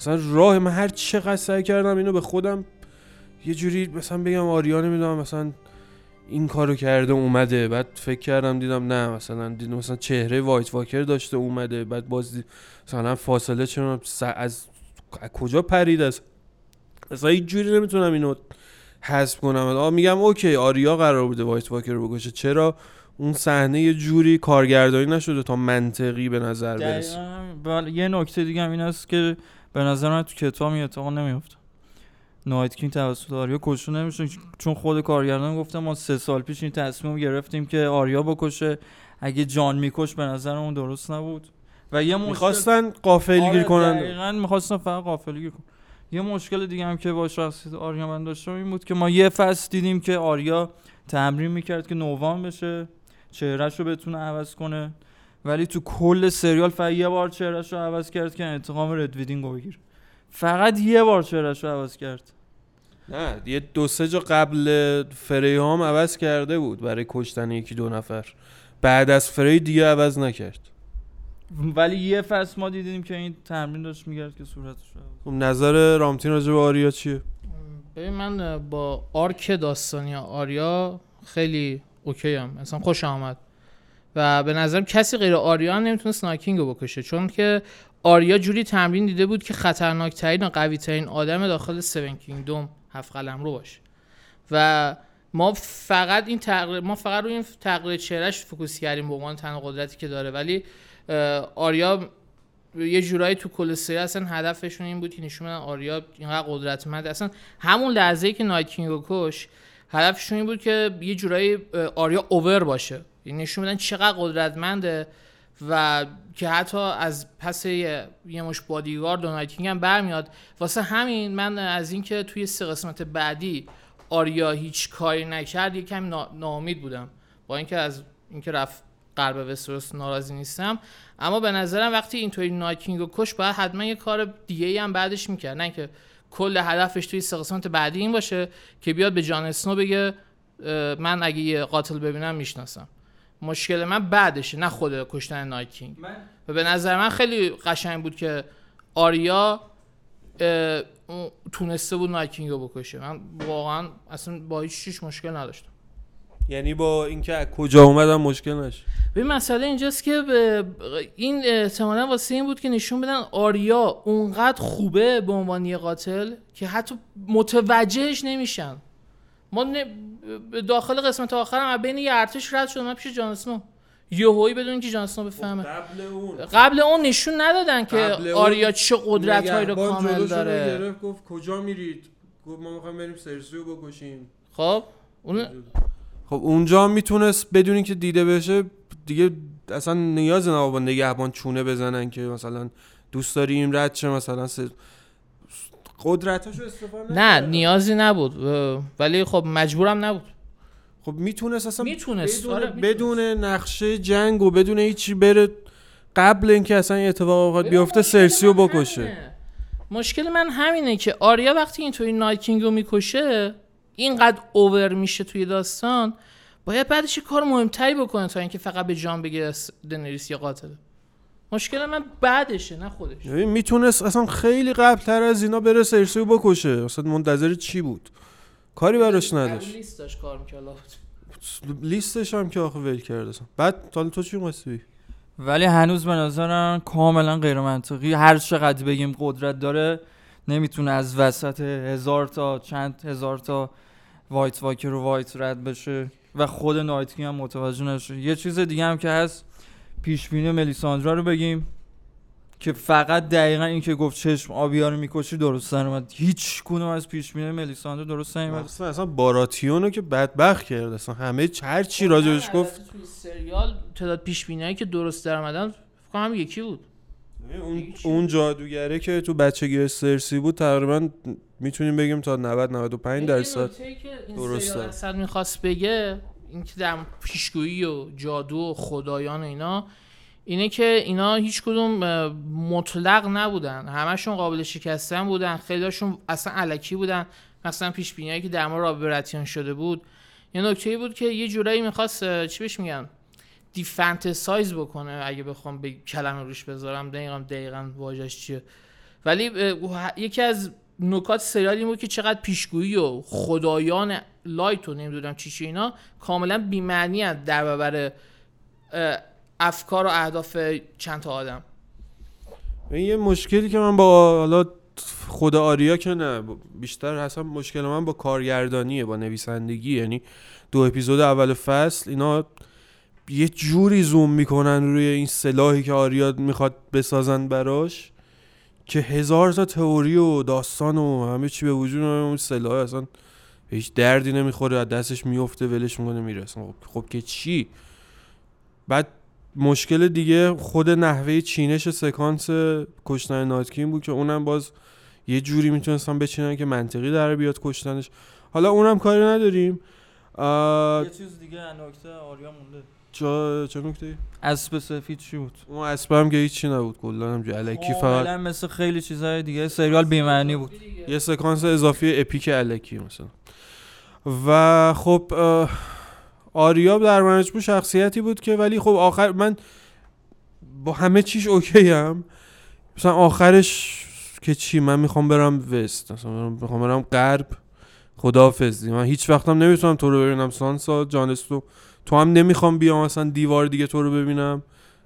مثلا راه من هر چقدر سعی کردم اینو به خودم یه جوری مثلا بگم آریا نمی‌دونم مثلا این کارو کرده اومده بعد فکر کردم دیدم نه مثلا دیدم مثلا چهره White Walker داشته اومده بعد باز دید مثلا فاصله چون از از کجا پرید؟ از مثلا هیچ جوری نمی‌تونم اینو حذف کنم. آه میگم okay آریا قرار بوده White Walker رو بکشه. چرا؟ اون صحنه یه جوری کارگردانی نشده تا منطقی به نظر برسه. بله یه نکته دیگه هم این است که به نظر من تو کتاب این اتفاق نمیفته نایت کینگ توسط آریا کشته نمیشه. چون خود کارگردان گفته ما سه سال پیش این تصمیم گرفتیم که آریا بکشه. اگه جان میکش به نظر اون درست نبود. و یه مشکل می‌خواستن قافلگیر آره، کنن. دقیقاً می‌خواستم فقط غافلگیر کنم یه مشکل دیگه هم که با شخصیت آریا من داشتم این بود که ما یه فصل دیدیم که آریا تمرین می‌کرد که نوان بشه چهرهش رو بتونه عوض کنه. ولی تو کل سریال فقط یه بار چهرهش رو عوض کرد که انتقام رد ویدینگ رو بگیره. فقط یه بار چهرهش رو عوض کرد. نه یه دو سه جا قبل فری هم عوض کرده بود برای کشتن یکی دو نفر. بعد از فری دیگه عوض نکرد. ولی یه فصل ما دیدیم که این تمرین داشت می‌کرد که صورتش خب نظر رامتین راجع به آریا چیه؟ ببین من با arc داستانی آریا خیلی okay ام مثلا خوشم اومد و به نظرم کسی غیر آریا هم نمی‌تونست Night King رو بکشه. چون که آریا جوری تمرین دیده بود که خطرناکترین و قوی ترین آدم داخل Seven Kingdoms هفت قلمرو باشه و ما فقط این تغییر ما فقط روی این تغییر چهرهش focus کردیم به عنوان تنها قدرتی که داره. ولی آریا یه جورایی تو کل سری اصلا هدفشون این بود که نشون بدن آریا اینقدر قدرتمند اصلا همون لحظه که نایت کینگ رو کش هدفشون این بود که یه جورایی آریا اوور باشه. یعنی نشون بدن چقدر قدرتمنده. و که حتی از پس یه, مش بادیگارد و نایت کینگ هم برمیاد. واسه همین من از اینکه توی سه قسمت بعدی آریا هیچ کاری نکرد یکم نا- ناامید بودم. با اینکه از اینکه رفت غرب وستروس ناراضی نیستم. اما به نظرم وقتی اینطوری نایکینگ رو کش باید حتما یه کار دیگه هم بعدش می‌کرد. نه که کل هدفش توی سه قسمت بعدی این باشه که بیاد به جان اسنو بگه من اگه یه قاتل ببینم می‌شناسم. مشکل من بعدشه نه خود کشتن نایکینگ و به نظر من خیلی قشنگ بود که آریا تونسته بود نایکینگ رو بکشه. من واقعا اصلا با هیچ مشکل نداشتم. یعنی با اینکه از کجا اومدم مشکل نشه ببین مسئله اینجاست که به- این احتمالا واسه این بود که نشون بدن آریا اونقدر خوبه به عنوان یه قاتل که حتی متوجهش نمیشن. ما به داخل قسمت آخر هم از بین یه ارتش رد شد من پیش جان اسنو یهویی بدون که جان اسنو بفهمه. قبل اون. قبل اون نشون ندادن که آریا چه قدرت هایی رو کامل داره. گرفت گفت کجا میرید؟ گفت ما می‌خوایم بریم سرسی رو بکشیم. خب اون خب اونجا می‌تونست بدون که دیده بشه دیگه اصلا نیاز نبود با نگهبان چونه بزنن که مثلا دوست داری این رد شه مثلا سه قدرتاشو استفاده نه. نیازی نبود. ولی خب مجبورم نبود. خب می‌تونست اصلا می‌تونست بدون, آره بدون نقشه جنگ و بدون هیچی بره قبل اینکه اصلا این اتفاق بیفته سرسیو بکشه. مشکل من همینه که آریا وقتی اینطوری نایت کینگ رو می‌کشه اینقدر اوور میشه توی داستان باید بعدش کار مهمتری بکنه تا اینکه فقط به جان بگیره س- دنریس یه قاتله. مشکل من بعدشه نه خودش. یعنی می‌تونست اصلا خیلی قبل تر از اینا بره سرسیو بکشه. اصلا منتظر چی بود؟ کاری براش نداشت. لیست داشت کار می‌کرد. لیستش هم که آخه ول کرده اصلا. بعد حالا تو چی قصدی ولی هنوز به نظرم کاملا غیر منطقی هر چقدر بگیم قدرت داره نمی‌تونه از وسط هزار تا چند هزار تا وایت واکر و وایت رد بشه. و خود نایتکی هم متوجه نشه. یه چیز دیگه هم که هست پیش بینی ملیساندرا رو بگیم که فقط دقیقا این که گفت چشم آبیا رو می‌کشی درست در اومد هیچ کنم از پیش بینی ملیساندرا درست نیومد. اصلا اصلا باراتیونو که بدبخت کرد. اصلا همه هر چی راجبش گفت توی سریال تعداد پیش که درست در اومدن فکر کنم هم یکی بود. اون, اون جادوگره که تو بچگی سرسی بود تقریبا می‌تونیم بگیم تا 90 95 درصد. درسته اصلا می‌خواست بگه این که در پیشگویی و جادو و خدایان و اینا اینه که اینا هیچ کدوم مطلق نبودن. همشون قابل شکستن بودن. خیلیشون اصلا علکی بودن. مثلا پیش بینیایی که در مورد رابرتیان شده بود. یه نکته بود که یه جورایی می‌خواست چی بهش میگن؟ دیفنتسایز بکنه اگه بخوام به کلمه روش بذارم. دقیقا دقیقا واژش چیه؟ ولی یکی از نکات سریال این بود که چقدر پیشگویی و خدایان لایت و نمی‌دونم چی چی اینا کاملا بی‌معنی هست در برابر افکار و اهداف چند تا آدم. این یه مشکلی که من با حالا خود آریا که نه بیشتر اصلا مشکل من با کارگردانیه با نویسندگی یعنی دو اپیزود اول فصل اینا یه جوری زوم می‌کنن روی این سلاحی که آریا می‌خواد بسازن براش. که هزار تا تئوری و داستان و همه چی به وجود. اون سلاح اصلا هیچ دردی نمی‌خوره از دستش میفته ولش می‌کنه میره. خب, خب که چی؟ بعد مشکل دیگه خود نحوه چینش سکانس کشتن ناتکین بود که اونم باز یه جوری می‌تونستن بچینن که منطقی در بیاد کشتنش. حالا اونم کاری نداریم. یه چیز دیگه نکته آریا مونده. جا چه نکته اسب سفید چی بود؟ اون اسب هم که هیچی نبود کلا هم الکی فقط کاملا مثل خیلی چیزهای دیگه سریال بی‌معنی بود. یه سکانس اضافی اپیک الکی مثلا. و خب اه، آریا در مجموع شخصیتی بود که ولی خب آخر من با همه چیش اوکی هم مثلا آخرش که چی؟ من می‌خوام برم وست مثلا برم- می‌خوام برم غرب. خداحافظ من هیچ وقتم نمی‌تونم تو رو ببینم. سانسا جانستو تو هم نمی‌خوام بیام مثلا دیوار دیگه تو رو ببینم.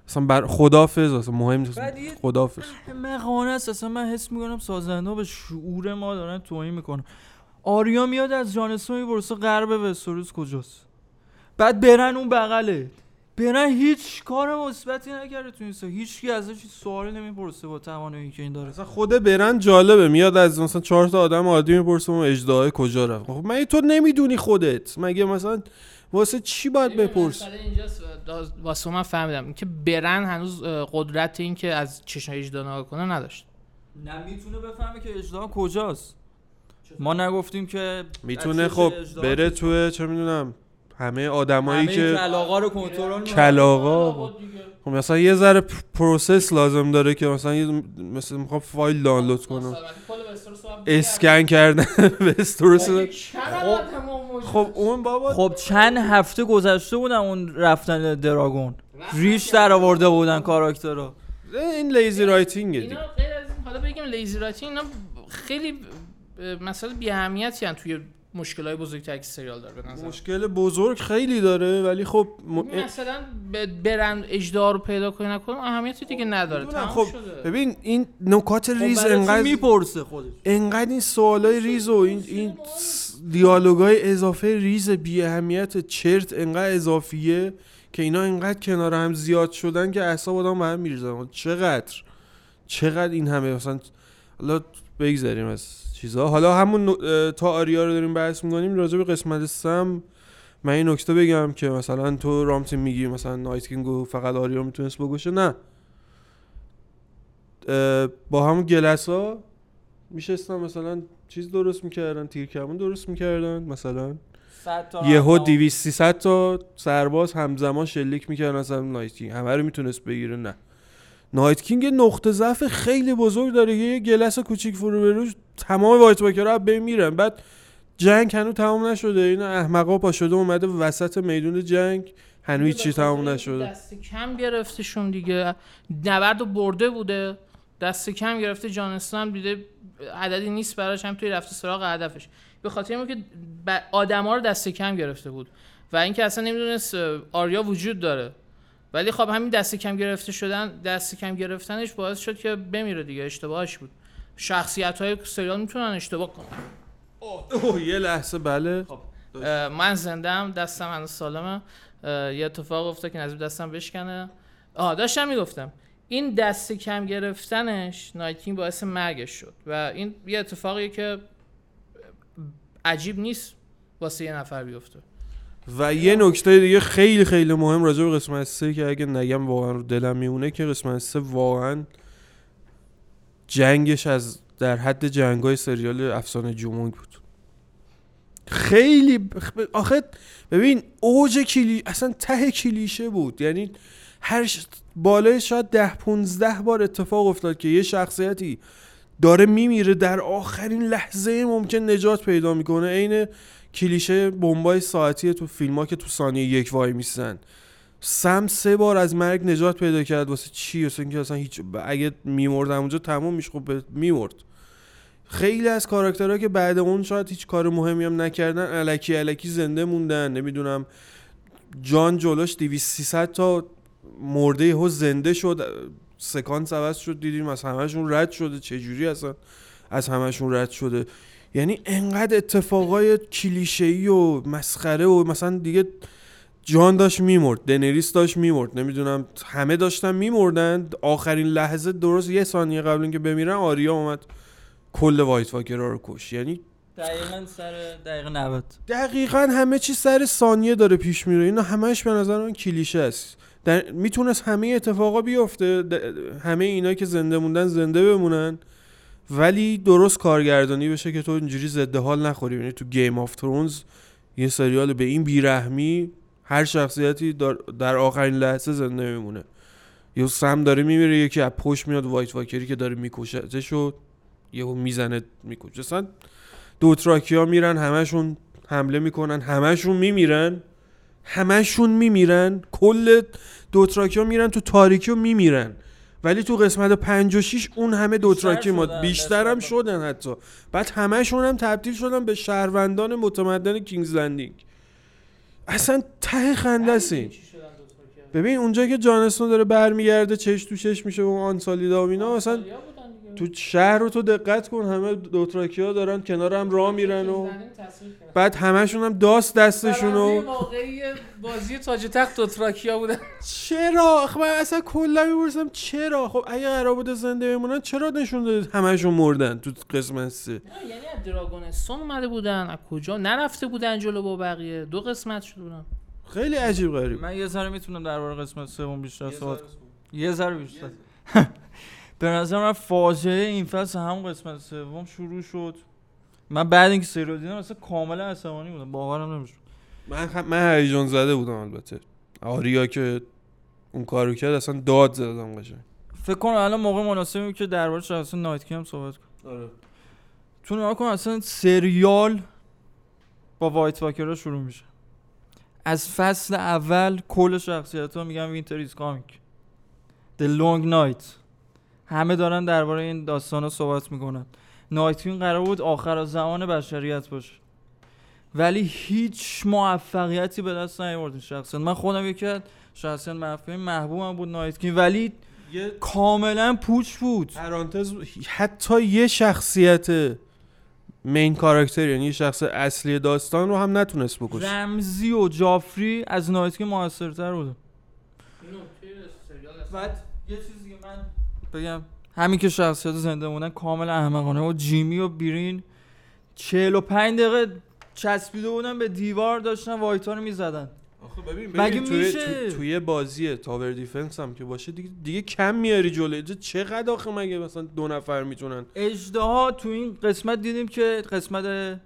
اصلا بر خداحافظ اصلا مهم نیست. خداحافظ مقانه است. اصلا من حس می‌کنم سازنده به شعور ما دارن توهین می‌کنن. آریا میاد از جانستون میبرسه غرب وستروس کجاست؟ بعد برن اون بغله. برن هیچ کار مثبتی نکرده تو این سه. هیچ کی ازش سوالی نمی‌پرسه با توانایی که این داره. مثلا خود برن جالبه. میاد از مثلا چهار تا آدم عادی می‌پرسه اون اجدهای کجا رفت. خب مگه تو نمی‌دونی خودت؟ مگه مثلا واسه چی باید بپرس؟ واسه من فهمیدم. که بِرَن هنوز قدرت این که از چشم اژدها نگاه کنه نداشت. نه می‌تونه بفهمه که اژدها کجاست. ما نگفتیم که می‌تونه خب بره توی چه می‌دونم همه آدمایی همه که کلاغا رو کنترل. کلاغا خب مثلا یه ذره process لازم داره که مثلا یه مثلا می‌خوام فایل دانلود کنم. اسکن کردن وستروس خب اون بابا خب چند هفته گذشته بودن اون رفتن دراگون. ریش در آورده بودن کاراکترها این lazy writing ه دیگه. اینا غیر از این حالا بگیم lazy writing اینا خیلی مسئله بی اهمیتی ان توی مشکلات بزرگتر که سریال داره به نظر مشکل بزرگ خیلی داره ولی خب م... مثلا برن اژدها رو پیدا کنه نکنه اهمیتی دیگه نداره. می‌دونم، تمام خب شده. ببین این نکات ریز خب چی انقدر می‌پرسه خودش؟ انقدر این سوالای ریز و این این دیالوگای اضافه ریز بی اهمیت چرت انقدر اضافیه که اینا انقدر کنار هم زیاد شدن که اعصاب آدم به هم میریزن. چقدر؟ چقدر این همه مثلا حالا بگذریم از چیزها حالا همون تا آریا رو داریم بحث می‌کنیم راجع به قسمت سوم من این نکته بگم که مثلا تو رامتین میگی مثلا Night King و فقط آریا می‌تونست بکشه نه. با همون گلس ها میشستن مثلا چیز درست می‌کردن تیر کمون درست می‌کردن مثلا. یهو 200 300 تا سرباز همزمان شلیک می‌کردن مثلا نایت کینگ. همه رو می‌تونست بگیره. نه. نایت کینگ نقطه ضعف خیلی بزرگ داره. یه گلس کوچیک فرو بروش تمام وایت واکرها بین میرن بعد جنگ هنوز تمام نشده. این احمقا پا شده اومده وسط میدون جنگ. هنوز هیچی تمام نشده. دست کم گرفتشون دیگه. نبرد و برده بوده. دست کم گرفته جانستان هم دیده عددی نیست براش هم توی رفته سراغ هدفش. به خاطر اینه که ب- آدما رو دست کم گرفته بود. و اینکه اصلا نمی‌دونست آریا وجود داره. ولی خب همین دست کم گرفته شدن دست کم گرفتنش باعث شد که بمیره دیگه اشتباهش بود. شخصیت های سریال می‌تونن اشتباه کنن. اوه یه لحظه بله. اه، من زندم دستم هنوز سالمه. یه اتفاق افتاد که نزدیک دستم بشکنه. آها داشتم می‌گفتم این دست کم گرفتنش نایکین باعث مرگش شد و این یه اتفاقیه که عجیب نیست واسه یه نفر بیفته. و یه نکته دیگه خیلی خیلی مهم راجع به قسمت سه که اگه نگم واقعا رو دلم میمونه که قسمت سه واقعا جنگش از در حد جنگای سریال افسانه جمونگ بود. خیلی آخه ببین اوج کلی اصلا ته کلیشه بود. یعنی هر ش... بالای شاید ده 15 بار اتفاق افتاد که یه شخصیتی داره میمیره در آخرین لحظه ممکن نجات پیدا می‌کنه. عین کلیشه بمبای ساعتی تو فیلم ها که تو ثانیه یک وای میسن سم سه بار از مرگ نجات پیدا کرد. واسه چی؟ واسه اینکه اصلا هیچ اگه میمرد اونجا تموم میشه خب میمرد. خیلی از کاراکترها که بعد اون شاید هیچ کار مهمی هم نکردن الکی الکی زنده موندن. نمی‌دونم. جان جلوش 200 300 تا مرده یهو زنده شد. سکانس عوض شد دیدیم از همشون رد شده. چه جوری اصلا از همشون رد شده؟ یعنی انقدر اتفاقای کلیشه‌ای و مسخره و مثلا دیگه جان داشت میمرد دنریس داشت میمرد نمی‌دونم همه داشتن میمردن. آخرین لحظه درست یه ثانیه قبل اینکه بمیرن آریا اومد کل White Walker ها رو کشت. یعنی دقیقا سر دقیقه 90 دقیقا همه چی سر ثانیه داره پیش میره. اینا همش به نظر من کلیشه است. می‌تونست همه اتفاقا بیفته همه اینا که زنده موندن زنده بمونن. ولی درست کارگردانی بشه که تو اینجوری ضد حال نخوری. یعنی تو Game of Thrones یه سریال به این بیرحمی هر شخصیتی در, آخرین لحظه زنده میمونه. یهو سم داره میمیره یکی از پشت میاد White Walker ی که داره می‌کشه شد یهو می‌زنه می‌کشه. اصلا دوتراکی ها میرن همشون حمله می‌کنن همشون میمیرن همشون میمیرن. کل دوتراکی ها میرن تو تاریکی و میمیرن. ولی تو قسمت 5 و 6 اون همه دوتراکی ما بیشتر هم شدن حتی. بعد همشون هم تبدیل شدن به شهروندان متمدن King's Landing. اصلا ته خنده این. ببین اونجا که جانستون داره برمیگرده چش تو چش میشه با اون آنسالیدا و اینا مثلا تو شهر رو تو دقت کن همه دوتراکی ها دارن کنار هم راه میرن و بعد همشون هم داست دستشون و واقعی بازی تاج تخت دوتراکیا بودن چرا؟ خب من اصلا کلا می‌پرسم چرا؟ خب اگه قرار بوده زنده بمونن چرا نشون دادید همشون مردن تو قسمت سه؟ یعنی از دراگونستون اومده بودن از کجا؟ نرفته بودن جلو با بقیه. دو قسمت شده بودن خیلی عجیب غریب. من یه ذره می‌تونم درباره قسمت سوم بیشتر صحبت کنم. یه ذره بیشتر. به نظر من فاجعه این فصل همون قسمت سوم شروع شد. من بعد اینکه سریال دیدم اصلا کاملا عصبانی بودم. باورم نمی‌شد. من خ... من هیجان زده بودم البته. آریا که اون کارو کرد اصلا داد زدم قشنگ. فکر کنم الان موقع مناسبی که درباره شخص Night King صحبت کنم. آره. چون نگاه کن اصلا سریال با White Walker ها شروع میشه. از فصل اول کل شخصیت ها میگن Winter is coming The Long Night. همه دارن درباره این داستان ها صحبت می‌کنن. Night King قرار بود آخر زمان بشریت باشه. ولی هیچ موفقیتی به دست نیاورد این شخصیت من خودم یکی از شخصیت محبوب محبوبم بود نایت کینگ ولی یه کاملا پوچ بود. پرانتز حتی یه شخصیت مین کاراکتر یعنی یه شخص اصلی داستان رو هم نتونست بکشه. رمزی و جافری از نایت کینگ موثرتر بودن. بعد یه چیزی که من بگم همین که شخصیت زنده موندن کاملا احمقانه و جیمی و بیرین 45 دقیقه چسبیده بودن به دیوار داشتن wight ا رو می‌زدن. آخه ببین, مگه ببین توی, میشه؟ تو- توی بازی tower defense هم که باشه دیگه, دیگه کم میاری جلوی. چقدر آخه مگه مثلا دو نفر می‌تونن؟ اژدها تو این قسمت دیدیم که قسمت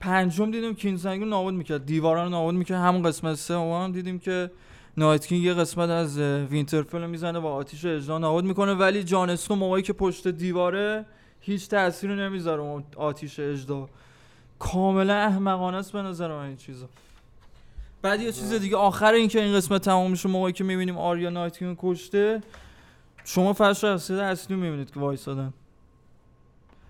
پنجم دیدیم King's Landing رو نابود می‌کرد. دیوارا رو نابود می‌کرد. همون قسمت سه هم دیدیم که Night King یه قسمت از وینترفل رو می‌زنه و آتیش اژدها نابود می‌کنه ولی جان اسنو موقعی که پشت دیواره هیچ تأثیری نمی‌ذاره اون آتیش اجدا. کاملا احمقانه است به نظر من این چیزا. بعد یه چیز دیگه آخر این که این قسمت تمام میشه موقعی که می‌بینیم آریا نایت کینگ رو کشته شما فرش شخصیت اصلی رو می‌بینید که وایسادن.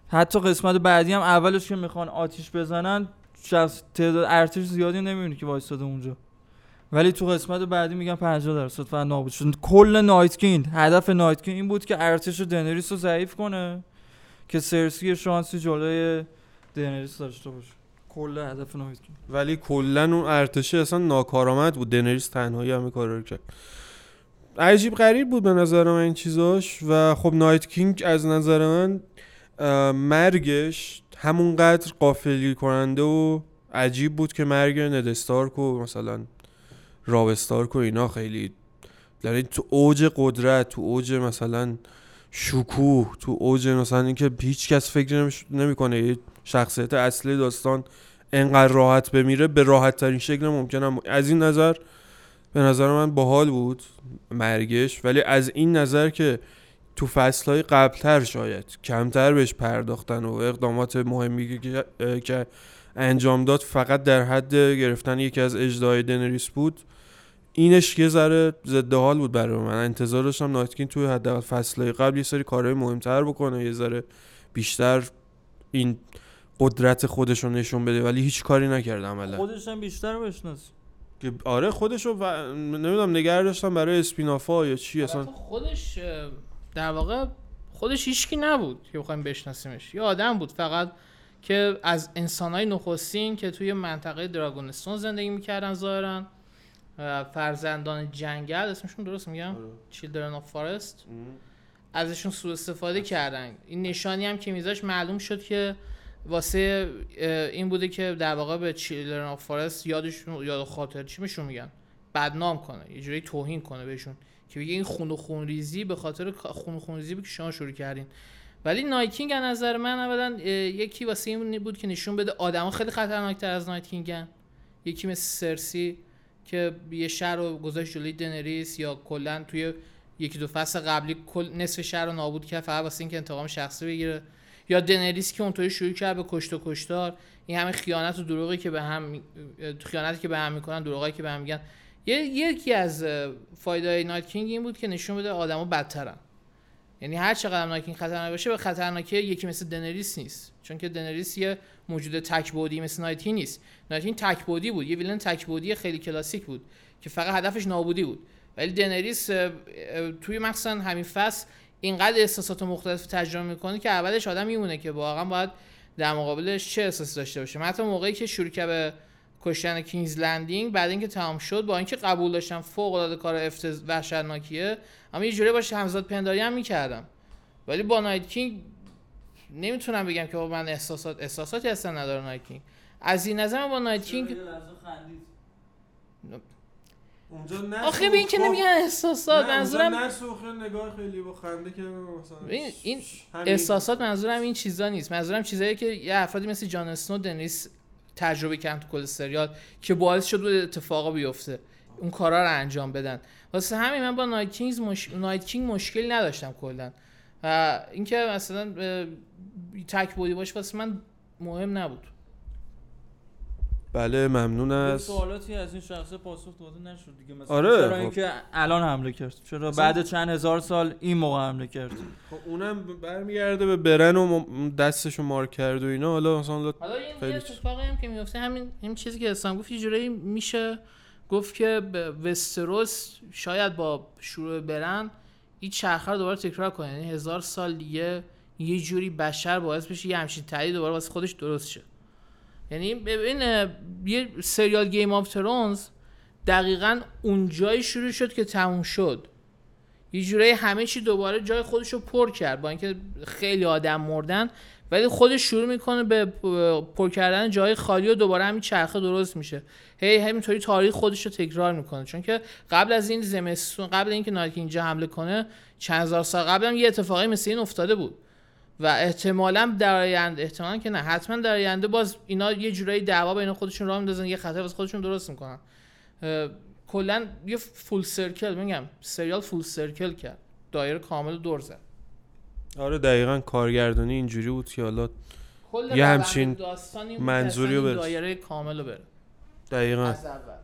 حتی قسمت بعدی هم اولش که می‌خوان آتیش بزنن شخص تعداد ارتش زیادی نمی‌بینی که وایساده اونجا. ولی تو قسمت بعدی میگن 50 درصد فقط نابود. شد کل نایت کینگ هدف نایت کینگ این بود که ارتش دنریس رو ضعیف کنه که سرسی شانسی جلوی دنریس داشته باشه. کل هدف نایت کینگ. ولی کلا اون ارتشه اصلا ناکارآمد بود. دنریس تنهایی همه کارا رو کرد. عجیب غریب بود به نظر من این چیزاش. و خب نایت کینگ از نظر من مرگش همونقدر قافلی کننده و عجیب بود که مرگ ند استارک و مثلا راب استارک و اینا خیلی یعنی تو اوج قدرت تو اوج مثلا شکوه تو اوج مثلا اینکه هیچ کس فکر نمی‌کنه. شخصیت اصلی داستان انقدر راحت بمیره به راحت ترین شکل ممکنم از این نظر به نظر من باحال بود مرگش. ولی از این نظر که تو فصل های قبلتر شاید کمتر بهش پرداختن و اقدامات مهمی که انجام داد فقط در حد گرفتن یکی از اجدای دنریس بود. اینش یه ذره ضد حال بود برای من. انتظار داشتم نایتکین توی حداقل فصل قبل یه سری کارهای مهمتر بکنه یه ذره بیشتر این قدرت خودش رو نشون بده ولی هیچ کاری نکرد عملا. خودش هم بیشتر بشناس که آره خودش رو و... نمی‌دونم نگه داشتم برای اسپینافا یا چی اصلا خودش در واقع خودش هیچکی نبود که بخوایم بشناسیمش. یه آدم بود فقط که از انسانهای نخستین که توی منطقه دراگونستون زندگی می‌کردن ظاهرا. اه، فرزندان جنگل اسمشون درست میگم؟ Children of Forest ازشون سوء استفاده کردن. این نشانی هم که می‌ذاشت معلوم شد که واسه این بوده که در واقع به Children of Forest یادشون یاد خاطر چی میشون میگن؟ بدنام کنه. یه جوری توهین کنه بهشون. که بگه این خون و خونریزی به خاطر خون و خونریزی بود که شما شروع کردین. ولی Night King از نظر من اولا یکی واسه این بود که نشون بده آدما خیلی خطرناکتر از Night King ن یکی مثل سرسی که یه شهر رو گذاشت جلوی دنریس یا کلا توی یکی دو فصل قبلی کل نصف شهر رو نابود کرد فقط واسه اینکه انتقام شخصی بگیره. یا دنریس که اونطوری شروع کرد به کشت و کشتار این همه خیانت و دروغی که به هم خیانتی که به هم می‌کنن دروغایی که به هم میگن. یکی از فایده نایت کینگ این بود که نشون بده آدما بدترن. یعنی هر چقدر نایت کینگ خطرناک باشه به خطرناکی یکی مثل دنریس نیست. چون که دنریس یه موجود تک بعدی مثل نایت کینگ نیست. نایت کینگ تک بعدی بود یه villain تک بعدی خیلی کلاسیک بود که فقط هدفش نابودی بود. ولی دنریس توی مثلا همین فصل اینقدر احساسات مختلف تجربه می‌کنه که اولش آدم میمونه که واقعا باید در مقابلش چه احساسی داشته باشه. حتی موقعی که شروع به کشتن کینگز لندینگ بعد اینکه تمام شد با اینکه قبول داشتم فوق العاده کار افتضاح وحشتناکیه اما یه جوری باهاش همزاد پنداری هم می‌کردم. ولی با نایت کینگ نمی‌تونم بگم که با من احساسات احساساتی اصلا نداره نایت کینگ از این نظر با نایت کینگ اونجا نه آخه به این که نمیگن احساسات منظورم نگاه خیلی با خنده که مثلا این همین. احساسات منظورم این چیزا نیست. منظورم چیزایی که یه افرادی مثل جان اسنو دنیس تجربه کردن تو کل سریال که باعث شد اتفاقا بیفته. اون کارا رو انجام بدن. واسه همین من با نایت کینگز مش... کینگ مشکلی نداشتم کلا. و اینکه مثلا تک بودی باشه واسه من مهم نبود. بله ممنون از سوالاتی از این شخص پاسخ داده نشد دیگه مثلا آره، چرا خب. اینکه الان حمله کرد؟ چرا بعد چند هزار سال این موقع حمله کرد؟ خب اونم برمیگرده به برن و دستشو مار کرد و اینا. حالا مثلا حالا حالا این خیلی یه چیز. اتفاقی هم که میفته همین این چیزی که اسلام گفت یه جورایی میشه گفت که به وستروس شاید با شروع برن این چرخه رو دوباره تکرار کنه. یعنی هزار سال دیگه یه جوری بشر باعث بشه یه همچین تایید دوباره واسه خودش درست شه. یعنی ببین یه سریال گیم آف ترونز دقیقا اونجایی شروع شد که تموم شد. یه جورایی همه چی دوباره جای خودش رو پر کرد با اینکه خیلی آدم مردن ولی خودش شروع می‌کنه به پر کردن جای خالی و دوباره همین چرخه درست میشه. هی همینطوری تاریخ خودش رو تکرار می‌کنه. چون که قبل از این زمستون قبل اینکه نایکی اینجا حمله کنه چند هزار سال قبل هم یه اتفاقی مثل این افتاده بود. و احتمالا در آینده احتمالا که نه. حتما در آینده باز اینا یه جورایی دعوا بین خودشون راه میندازن یه خطر واسه خودشون درست می‌کنن. کلا یه فول سرکل میگم سریال فول سرکل کرد. دایره کامل رو دور زد. آره دقیقا کارگردانی اینجوری بود که حالا یه همچین منظوری رو برس. دایره کامل رو بره. دقیقا. از اول.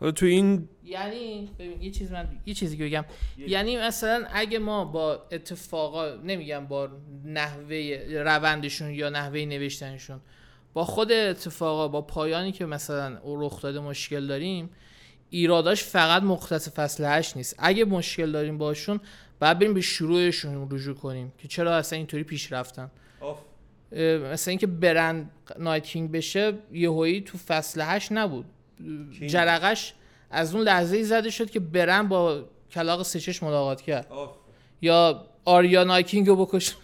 حالا تو این یعنی ببین یه چیز من یه چیزی که بگم. یعنی مثلا اگه ما با اتفاقا نمیگم با نحوه روندشون یا نحوه نوشتنشون با خود اتفاقا با پایانی که مثلا رخ داده مشکل داریم ایراداش فقط مختص فصل 8 نیست. اگه مشکل داریم باشون بعد بریم به شروعشون رجوع کنیم که چرا اصلا اینطوری پیش رفتن. اه، مثلا اینکه برن نایت کینگ بشه یهویی تو فصل 8 نبود. جرقش از اون لحظه ای زده شد که برن با کلاغ سه چشم ملاقات کرد. یا آریا نایت کینگ رو بکش.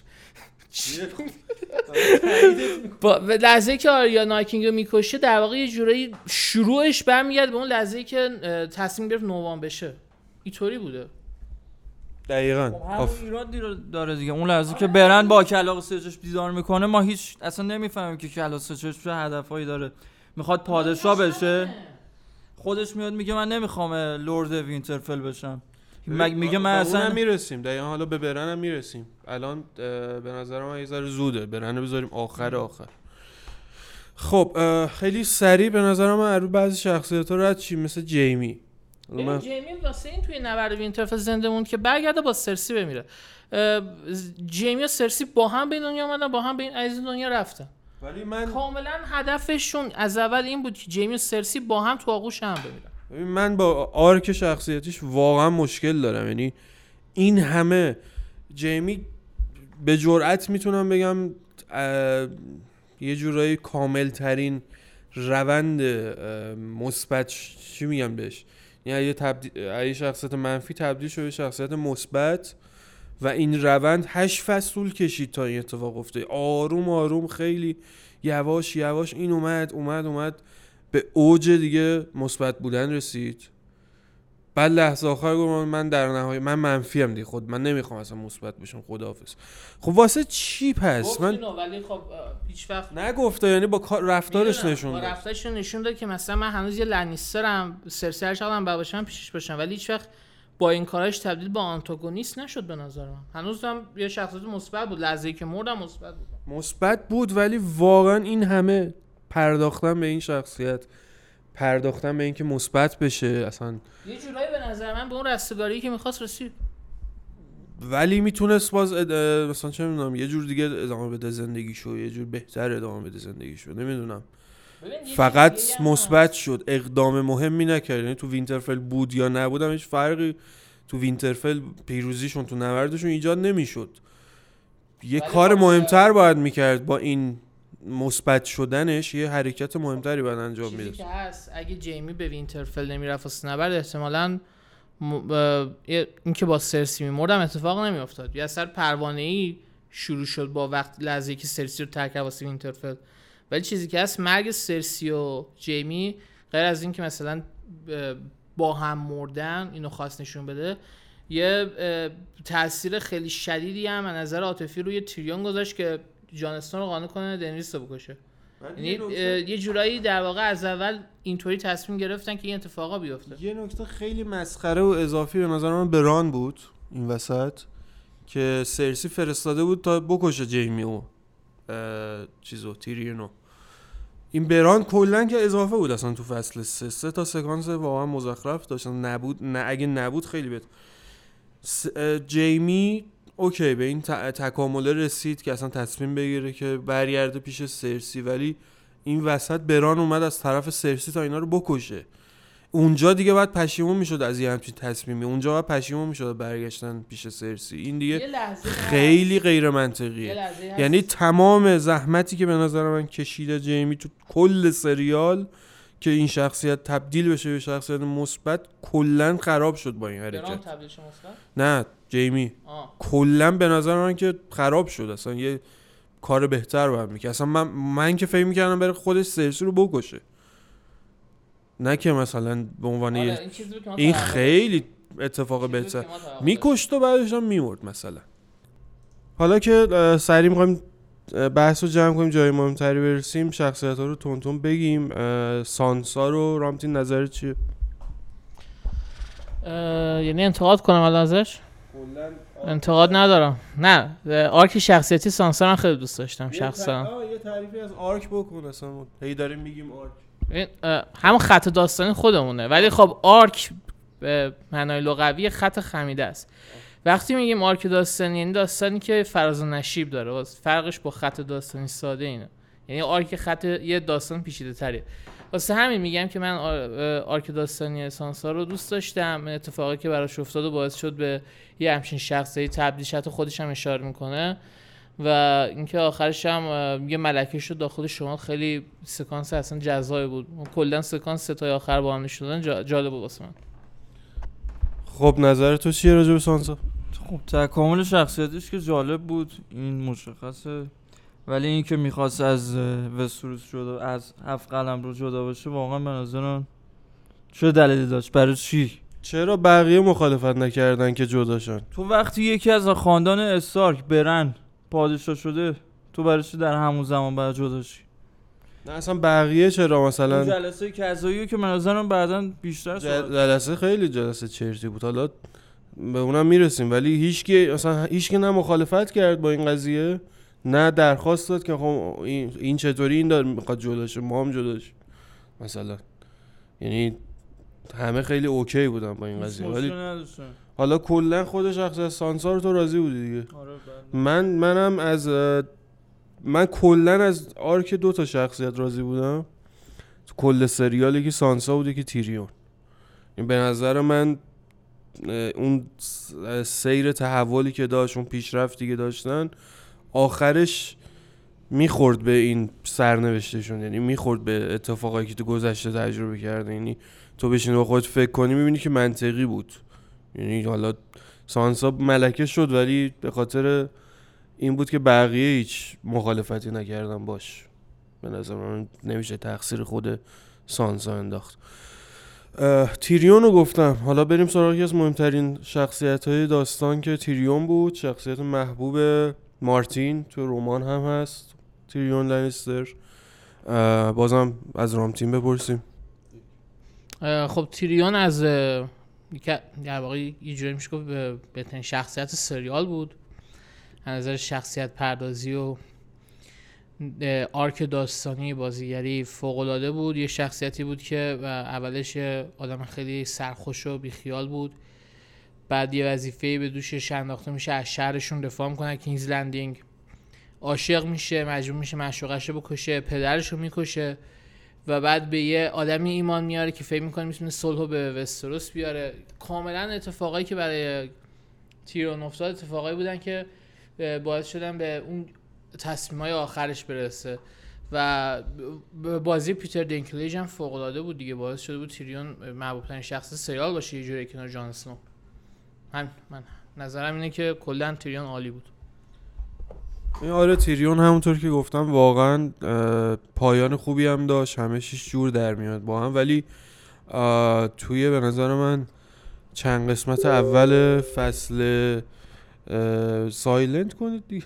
با به لحظه که آریا نایت کینگ رو می‌کشه در واقع یه جورایی شروعش برمیگرده به اون لحظه که تصمیم گرفت نوان بشه. اینطوری بوده. دقیقا. خب. ایرادی رو داره دیگه. اون لحظه که برن با کلاق سچش بیدار می‌کنه ما هیچ اصلا نمی‌فهمیم که کلاق سچش چه هدفهایی داره. می‌خواد پادشاه بشه؟ خودش میاد میگه من نمی‌خوام لرد وینترفل بشم. میگه من اصلا می‌رسیم. دقیقا حالا به برن هم می‌رسیم. الان به نظر من یه ذره زوده. برن بذاریم آخر آخر. خب خیلی سریع به نظر من رو بعضی شخصیت ها رد چی؟ مثل جیمی. من جیمی واسه این توی نبرد وینترفل زنده موند که برگرده با سرسی بمیره. جیمی و سرسی با هم به این دنیا آمدن با هم از این دنیا رفتن. ولی من کاملا هدفشون از اول این بود که جیمی و سرسی با هم تو آغوش هم بمیرن. ببین من با arc شخصیتیش واقعا مشکل دارم. یعنی این همه جیمی به جرأت می‌تونم بگم یه جورایی کامل ترین روند مثبت چی میگم بهش؟ یعنی یه تبدیل شخصیت منفی تبدیل شده به شخصیت مثبت. و این روند هشت فصل کشید تا این اتفاق افتاد. آروم آروم خیلی یواش یواش این اومد اومد اومد. به اوج دیگه مثبت بودن رسید. بعد لحظه آخر گفتم من در نهایت من منفی ام دیگه. خود من نمی‌خوام اصلا مثبت بشم خداحافظ. خب واسه چی پس؟ من ولی خب هیچ وقت نگفته یعنی با رفتارش نشون با داد. رفتارش نشون داد که مثلا من هنوز یه لنیسترم سرسی هر چقدر من باشم پیشش باشم. ولی هیچ وقت با این کاراش تبدیل به آنتاگونیست نشد به نظر من. هنوز هم یه شخصیت مثبت بود. لحظه که مردم مثبت بود. مثبت بود ولی واقعا این همه پرداختن به این شخصیت پرداختن به اینکه مثبت بشه اصلا یه جورایی به نظر من به اون رستگاری که می‌خواست رسید. ولی می‌تونست باز اد- مثلا چه می‌دونم یه جور دیگه ادامه بده زندگیشو یه جور بهتر ادامه بده زندگیشو. نمی‌دونم. فقط مثبت شد. اقدام مهمی نکرد یعنی تو وینترفل بود یا نبود هم هیچ فرقی تو وینترفل پیروزیشون تو نبردشون ایجاد نمی‌شد. یه کار خب، مهمتر باید می‌کرد با این مثبت شدنش یه حرکت مهمتری باید انجام می‌داد. که هست اگه جیمی به وینترفل نمی‌رفت واسه نبرد احتمالا م... این که با سرسی میمردم اتفاق نمیافتاد. یه اثر پروانه ای شروع شد با وقت لحظه که سرسی رو ترک کرد واسه وینترفل ولی چیزی که هست مرگ سرسی و جیمی غیر از این که مثلا با هم مردن اینو خواست نشون بده یه تاثیر خیلی شدیدی هم از نظر عاطفی روی تریون گذاشت که جانستون رو قانع کنه دنریس رو بکشه. یعنی یه جورایی در واقع از اول اینطوری تصمیم گرفتن که این اتفاقا بیفته. یه نکته خیلی مسخره و اضافی به نظر من بران بود این وسط که سرسی فرستاده بود تا بکشه جیمی و چیزو تیرینو این بران کلا که اضافه بود اصلا تو فصل سه. سه تا سکانس واقعا مزخرف داشتن. نبود نه اگه نبود خیلی بهت جیمی اوکی به این تکامله رسید که اصلا تصمیم بگیره که برگرده پیش سرسی ولی این وسط بران اومد از طرف سرسی تا اینا رو بکشه. اونجا دیگه باید پشیمون می‌شد از یه همچین تصمیمی. اونجا باید پشیمون می‌شد برگشتن پیش سرسی. این دیگه خیلی غیر یه منطقیه یعنی تمام زحمتی که به نظر من کشیده جیمی تو کل سریال که این شخصیت تبدیل بشه به شخصیت مثبت کلا خراب شد با این حرکت. نه جیمی. کلا به نظر من که خراب شد. اصلا یه کار بهتر باید می‌کنه اصلا من من که فکر می‌کردم بره خودش سرسی رو بکشه. نه که مثلا به عنوان آره، این این خیلی اتفاق. بهتر. میکشت و بعدش هم میمرد مثلا. حالا که اه، سریع می‌خوایم بحث رو جمع کنیم جای مهمتری برسیم شخصیت ها رو تونتون بگیم. سانسا رو رامتین نظرت چیه؟ یعنی انتقاد کنم الان ازش؟ انتقاد ندارم. نه آرک شخصیتی سانسا من خیلی دوست داشتم شخصا. یه تعریفی از arc بکن اصلا. هی داریم میگیم arc. همون خط داستانی خودمونه. ولی خب arc به معنای لغوی خط خمیده است. وقتی میگیم arc داستانی یعنی داستانی که فراز و نشیب داره. فرقش با خط داستانی ساده اینه. یعنی arc خط یه داستان پیچیده تریه. واسه همین میگم که من arc داستانی سانسا رو دوست داشتم. اتفاقی که براش افتاد و باعث شد به یه همچین شخصی تبدیل خودش هم اشاره می‌کنه. و اینکه آخرش هم یه ملکه شد داخل شما خیلی سکانس اصلا جذابی بود. کلا سکانس ستای آخر با هم جا- جالب بود واسه من. خب نظر تو چیه راجع به سانسا؟ خب تکامل شخصیتش که جالب بود این مشخصه. ولی این که می‌خواست از وستروس جدا از هفت قلم رو جدا بشه واقعا به نظرم چه دلیلی داشت؟ برای چی؟ چرا بقیه مخالفت نکردن که جداشن؟ تو وقتی یکی از خاندان استارک برن پادشاه شده تو برای چی در همون زمان باید جدا شی؟ نه اصلا بقیه چرا اون مثلا جلسه کذایی که به نظرم بعدا بیشتر جل- جلسه خیلی جلسه چرتی بود. حالا به اونم می‌رسیم. ولی هیچکی اصلا هیچکی نه مخالفت کرد با این قضیه نه درخواست داد که خب این, این چطوری این داره می‌خواد جداشه ما هم جداش مثلا. یعنی همه خیلی اوکی بودن با این هیچ قضیه ولی. حالا کلا خود شخص از سانسا رو تو راضی بودی دیگه. آره بله. من منم از من کلا از آرک دو تا شخصیت راضی بودم. تو کل سریالی که سانسا بوده که تیریون. این به نظر من اون سیر تحولی که داشت اون پیشرفتی که داشتن آخرش می‌خورد به این سرنوشتشون. یعنی می‌خورد به اتفاقایی که تو گذشته تجربه کرده یعنی تو بشینی با خودت فکر کنی می‌بینی که منطقی بود. یعنی حالا سانسا ملکه شد ولی به خاطر این بود که بقیه هیچ مخالفتی نکردن باش. به نظر من نمیشه تقصیر خود سانسا انداخت. تیریون رو گفتم. حالا بریم سراغ یکی از مهمترین شخصیت های داستان که تیریون بود. شخصیت محبوب مارتین تو رمان هم هست. تیریون لانیستر اه، بازم از رامتین بپرسیم. اه، خب تیریون از در واقع یه جوری میشه گفت به- بهترین شخصیت سریال بود. از نظر شخصیت پردازی و arc داستانی بازیگری فوق بود. یه شخصیتی بود که اولش آدم خیلی سرخوش و بیخیال بود. بعد یه وظیفه به دوشش انداخته میشه از شهرشون دفاع می‌کنه کینگز لندینگ. عاشق میشه مجبور میشه معشوقش رو بکشه پدرش رو می‌کشه. و بعد به یه آدمی ایمان میاره که فکر می‌کنه می‌تونه صلح به وستروس بیاره. کاملا اتفاقایی که برای تیرون افتاد اتفاقایی بودن که باعث شدن به اون تصمیم های آخرش برسه. و بازی پیتر دینکلیج هم فوق العاده بود دیگه. باعث شده بود تیریون محبوب شخص سریال باشه یه جوری کنار جان اسنو من من نظرم اینه که کلا تیریون عالی بود. این آره تیریون همونطور که گفتم واقعا پایان خوبی هم داشت. همه چیش جور در میاد با هم. ولی توی به نظر من چند قسمت اول فصل سایلنت کنید دیگه.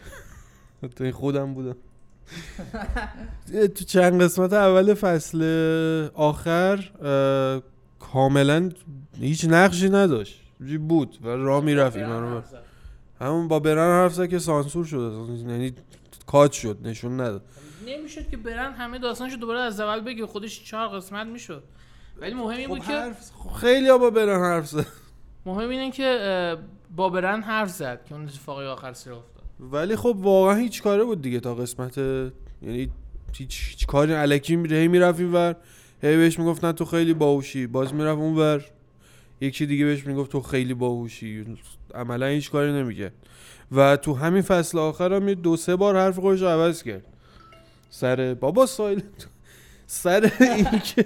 این خودم بودم. تو چند قسمت اول فصل آخر کاملا هیچ نقشی نداشت. بود و راه می‌رفت. اینا رو همون با برن حرف زد که سانسور شد اصلا. یعنی کات شد نشون نداد. نمی‌شد که برن همه داستانشو دوباره از اول بگه خودش چهار قسمت می‌شد. ولی مهم این بود که خیلی ها با برن حرف زد. مهم اینه که با برن حرف زد که اون اتفاقی آخر سر افتاد. ولی خب واقعا هیچ کاره بود دیگه تا قسمت یعنی هیچ, هیچ کاری علکی میره هی می‌رفت اینور. هی بهش می‌گفت نه تو خیلی باهوشی. باز می‌رفت اونور. یکی دیگه بهش می‌گفت تو خیلی باهوشی. عملا هیچ کاری نمی‌کرد. و تو همین فصل آخر هم دو سه بار حرف خودش عوض کرد. سر بابا سایل سر این که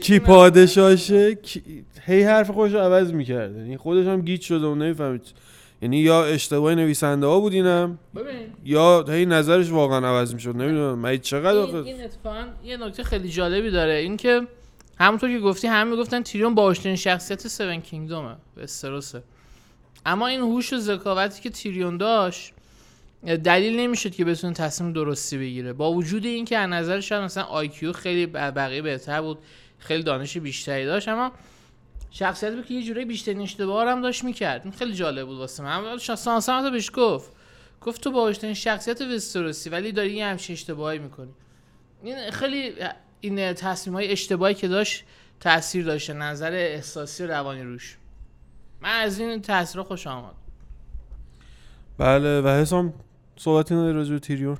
کی پادشاشه. هی حرف خودش رو عوض می‌کرده. یعنی خودش هم گیت شده و نمی‌فهمید. یعنی یا اشتباه نویسنده ها بود اینم ببین. یا هی نظرش واقعا عوض می‌شد. نمی‌دونم. من چقدر این, این اتفاقا یه نکته خیلی جالبی داره. این که همونطور که گفتی همه می‌گفتن تیریون باهوشترین شخصیت سون کینگدومه وستروسه اما این هوش و ذکاوتی که تیریون داشت دلیل نمی‌شد که بتونه تصمیم درستی بگیره. با وجود اینکه از نظر شاید مثلا آیکیو خیلی بقیه بهتر بود خیلی دانش بیشتری داشت اما شخصیت بود که یه جوری بیشترین اشتباه هم داشت می‌کرد. این خیلی جالب بود واسه من. سانسا هم بهش گفت. گفت تو باهوشترین شخصیت وستروسی ولی داری یه همچین اشتباهی می‌کنی. این خیلی این تصمیم های اشتباهی که داشت تاثیر داشته نظر احساسی و روانی روش. من از این تاثیر خوش آمد. بله و حسام صحبتی نداری راجع تیریون.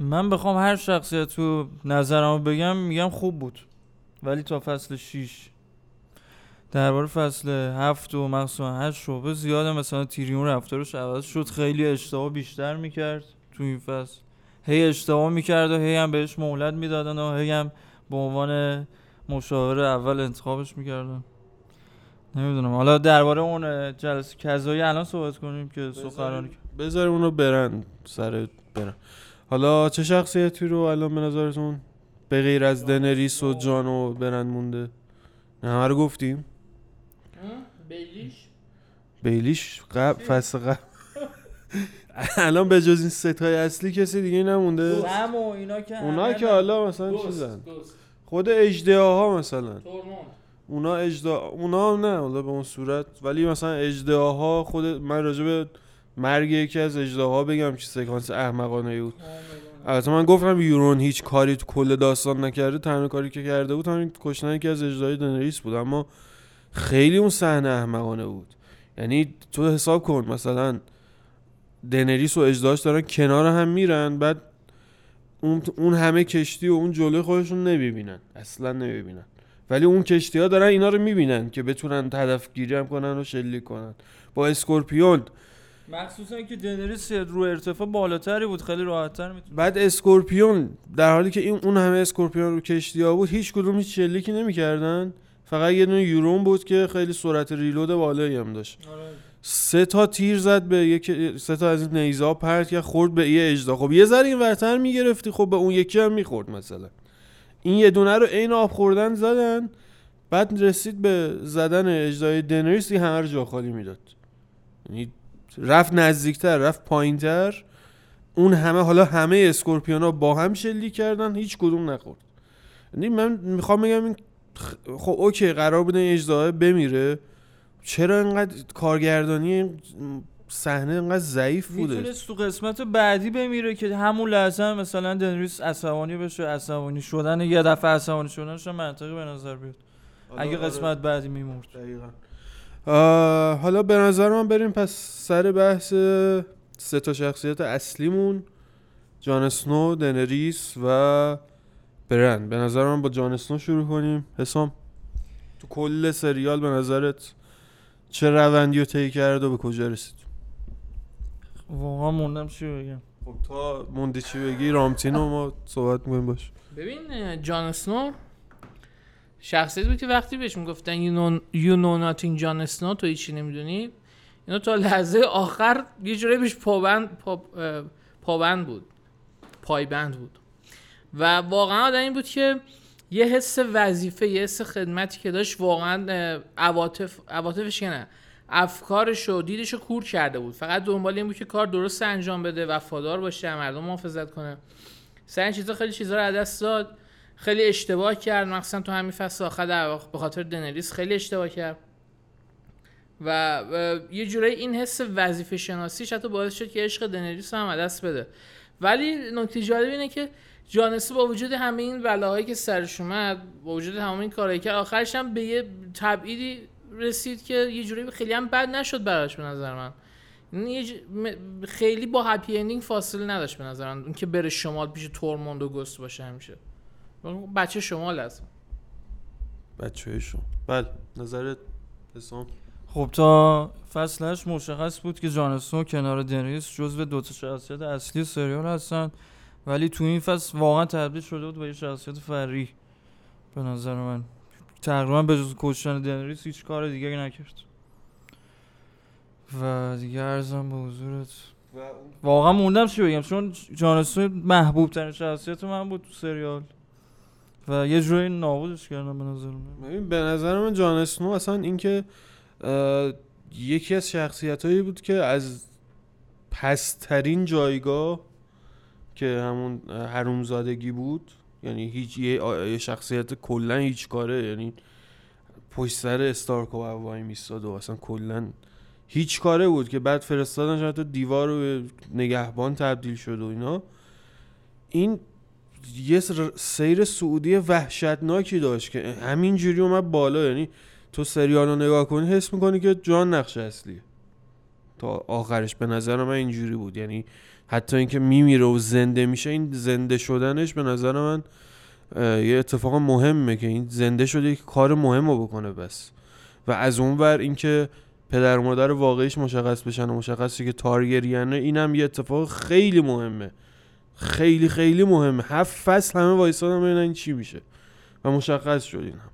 من بخوام هر شخصیت تو نظرمو بگم میگم خوب بود. ولی تا فصل 6 درباره فصل هفت و مخصوصا هشت شعبه زیاده. مثلا تیریون رفتارش عوض شد. خیلی اشتباه بیشتر می‌کرد تو این فصل. هی اشتباه می‌کرد و هی هم بهش مهلت می‌دادن و هی هم به عنوان مشاور اول انتخابش می‌کردن. نمی‌دونم. حالا درباره اون جلسه کذایی الان صحبت کنیم که سخنرانی کرد. بذار اونو برن سر برن. حالا چه شخصیتی رو الان به نظرتون به غیر از دنریس و جان و برن مونده؟ نه همه رو گفتیم. بیلیش؟ بیلیش قبل فصل قبل. الان به جز این ستای اصلی کسی دیگه نمونده. سم و اینا که اونا که حالا مثلا چیزن. خود ها مثلا. اونا اجدا اونا هم نه حالا به اون صورت. ولی مثلا ها خود من راجع به مرگ یکی از ها بگم که سکانس احمقانه بود. البته من گفتم یورون هیچ کاری تو کل داستان نکرده تنها کاری که کرده بود همین کشتن یکی از اجدهای دنریس بود. اما خیلی اون صحنه احمقانه بود. یعنی تو حساب کن مثلا دنریس و اژدهاش دارن کنار هم میرن بعد اون, همه کشتی و اون جلوی خودشون نمی‌بینن. اصلا نمی‌بینن. ولی اون کشتی ها دارن اینا رو می‌بینن که بتونن هدف گیری هم کنن و شلیک کنن. با scorpion. مخصوصا که دنریس رو ارتفاع بالاتری بود خیلی راحتتر می‌تونه بعد scorpion در حالی که این اون همه scorpion رو کشتی ها بود هیچ کدوم هیچ شلیکی نمی‌کردن. فقط یه دونه یورون بود که خیلی سرعت ریلود بالایی هم داشت. سه تا تیر زد به یک سه تا از این نیزه پرت کرد خورد به یه اجدا. خب یه ذره این ورتر می‌گرفتی خب به اون یکی هم می‌خورد مثلا. این یه دونه رو عین آب خوردن زدن بعد رسید به زدن اجدای دنریس دیگه همه جا خالی می‌داد. یعنی رفت نزدیکتر رفت پایینتر. اون همه حالا همه اسکورپیونا با هم شلیک کردن هیچ کدوم نخورد. یعنی من می‌خوام بگم این خب اوکی قرار بوده این اجدها بمیره. چرا اینقدر کارگردانی این صحنه اینقدر ضعیف بوده؟ می‌تونست تو قسمت بعدی بمیره که همون لحظه هم مثلا دنریس عصبانی بشه عصبانی شدن یه دفعه عصبانی شدنش منطقی به نظر بیاد. اگه قسمت بعدی میمرد. دقیقاً. حالا به نظر من بریم پس سر بحث سه تا شخصیت اصلیمون جان اسنو دنریس و برن به نظر من با جان اسنو شروع کنیم. حسام تو کل سریال به نظرت چه روندی رو طی کرد و به کجا رسید؟ واقعا موندم چی بگم. خب تا موندی چی بگی رامتینو ما صحبت می‌کنیم باش. ببین جان اسنو شخصیتی بود که وقتی بهش می‌گفتن you know nothing جان اسنو تو هیچی نمی‌دونی اینو تا لحظه آخر یه جوری بهش پابند پا- پابند بود پایبند بود. و واقعا آدم این بود که یه حس وظیفه یه حس خدمتی که داشت واقعا عواطف عواطفش که نه افکارش و دیدش رو کور کرده بود. فقط دنبال این بود که کار درست انجام بده وفادار باشه مردم محافظت کنه. سر چیزا خیلی چیزا رو از دست داد. خیلی اشتباه کرد. مخصوصا تو همین فصل آخر به خاطر دنریس خیلی اشتباه کرد. و یه جورایی این حس وظیفه شناسیش حتی باعث شد که عشق دنریس هم دست بده. ولی نکته جالب اینه که جانسه با وجود همه این بلاهایی که سرش اومد با وجود همه این کارهایی که آخرش هم به یه تبعیدی رسید که یه جوری خیلی هم بد نشد براش به نظر من. یعنی یه ج- خیلی با هپی اندینگ فاصله نداشت به نظر من. اینکه بره شمال پیش تورموند و گست باشه همیشه. بچه شمال هست بچه شما. بله نظرت حسام؟ خب تا فصلش مشخص بود که جان اسنو کنار دنریس جزو دو تا شخصیت اصلی سریال هستن. ولی تو این فصل واقعا تبدیل شده بود به یه شخصیت فری به نظر من. تقریبا به جز کشتن دنریس هیچ کار دیگه نکرد. و دیگه ارزم به حضورت. واقعا موندم چی بگم. چون جان اسنو محبوب ترین شخصیت من بود تو سریال. و یه جوری نابودش کردم به نظر من. ببین به نظر من جان اسنو اصلا اینکه یکی از شخصیت هایی بود که از پسترین جایگاه که همون حرومزادگی بود. یعنی هیچ یه, شخصیت کلا هیچ کاره. یعنی پشت سر استارک و وای میستاد و اصلا کلا هیچ کاره بود که بعد فرستادنش حتی دیوار رو نگهبان تبدیل شد و اینا. این یه سیر سعودی وحشتناکی داشت که همینجوری اومد بالا. یعنی تو سریال رو نگاه کنی حس می‌کنی که جان نقش اصلیه. تا آخرش به نظر من اینجوری بود. یعنی حتی اینکه میمیره و زنده میشه این زنده شدنش به نظر من یه اتفاق مهمه که این زنده شده که کار مهم رو بکنه بس. و از اون ور اینکه پدر و مادر واقعیش مشخص بشن و مشخصی که تارگریانه اینم یه اتفاق خیلی مهمه. خیلی خیلی مهمه. هفت فصل همه وایسادن ببینن این چی میشه. و مشخص شد این هم.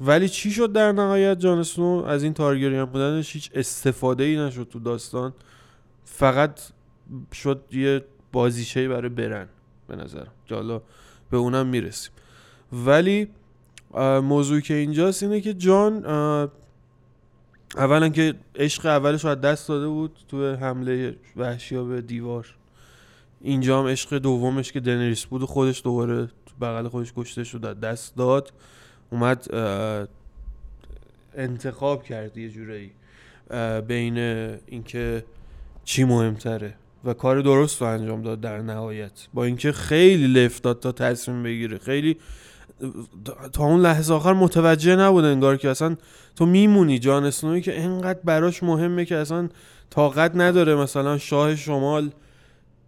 ولی چی شد در نهایت جان اسنو از این تارگریان بودنش هیچ استفاده ای نشد تو داستان. فقط شد یه بازیچه برای برن به نظر حالا به اونم می‌رسیم. ولی موضوعی که اینجاست اینه که جان اولا که عشق اولش رو دست داده بود تو حمله وحشی به دیوار. اینجا هم عشق دومش که دنریس بود خودش دوباره تو بغل خودش کشته شد دست داد. اومد انتخاب کرد یه جورایی بین اینکه چی مهمتره. و کار درست رو انجام داد در نهایت. با اینکه خیلی لفت داد تا تصمیم بگیره. خیلی تا اون لحظه آخر متوجه نبود انگار که اصلا تو میمونی. جان اسنوی که انقدر براش مهمه که اصلا طاقت نداره مثلا شاه شمال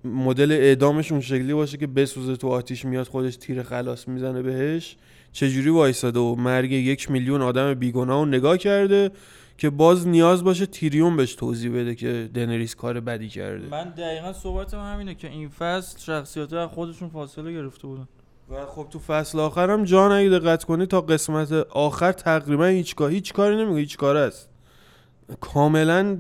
مدل اعدامش اون شکلی باشه که بسوزه تو آتیش میاد خودش تیر خلاص می‌زنه بهش. چجوری وایساده و مرگ یک میلیون آدم بیگناه رو نگاه کرده. که باز نیاز باشه تیریون بهش توضیح بده که دنریس کار بدی کرده. من دقیقا صحبتم همینه که این فصل شخصیت از خودشون فاصله گرفته بودن. و خب تو فصل آخرم جان اگه دقت کنی تا قسمت آخر تقریبا هیچ کار هیچ کاری نمیگه هیچ کار است. کاملا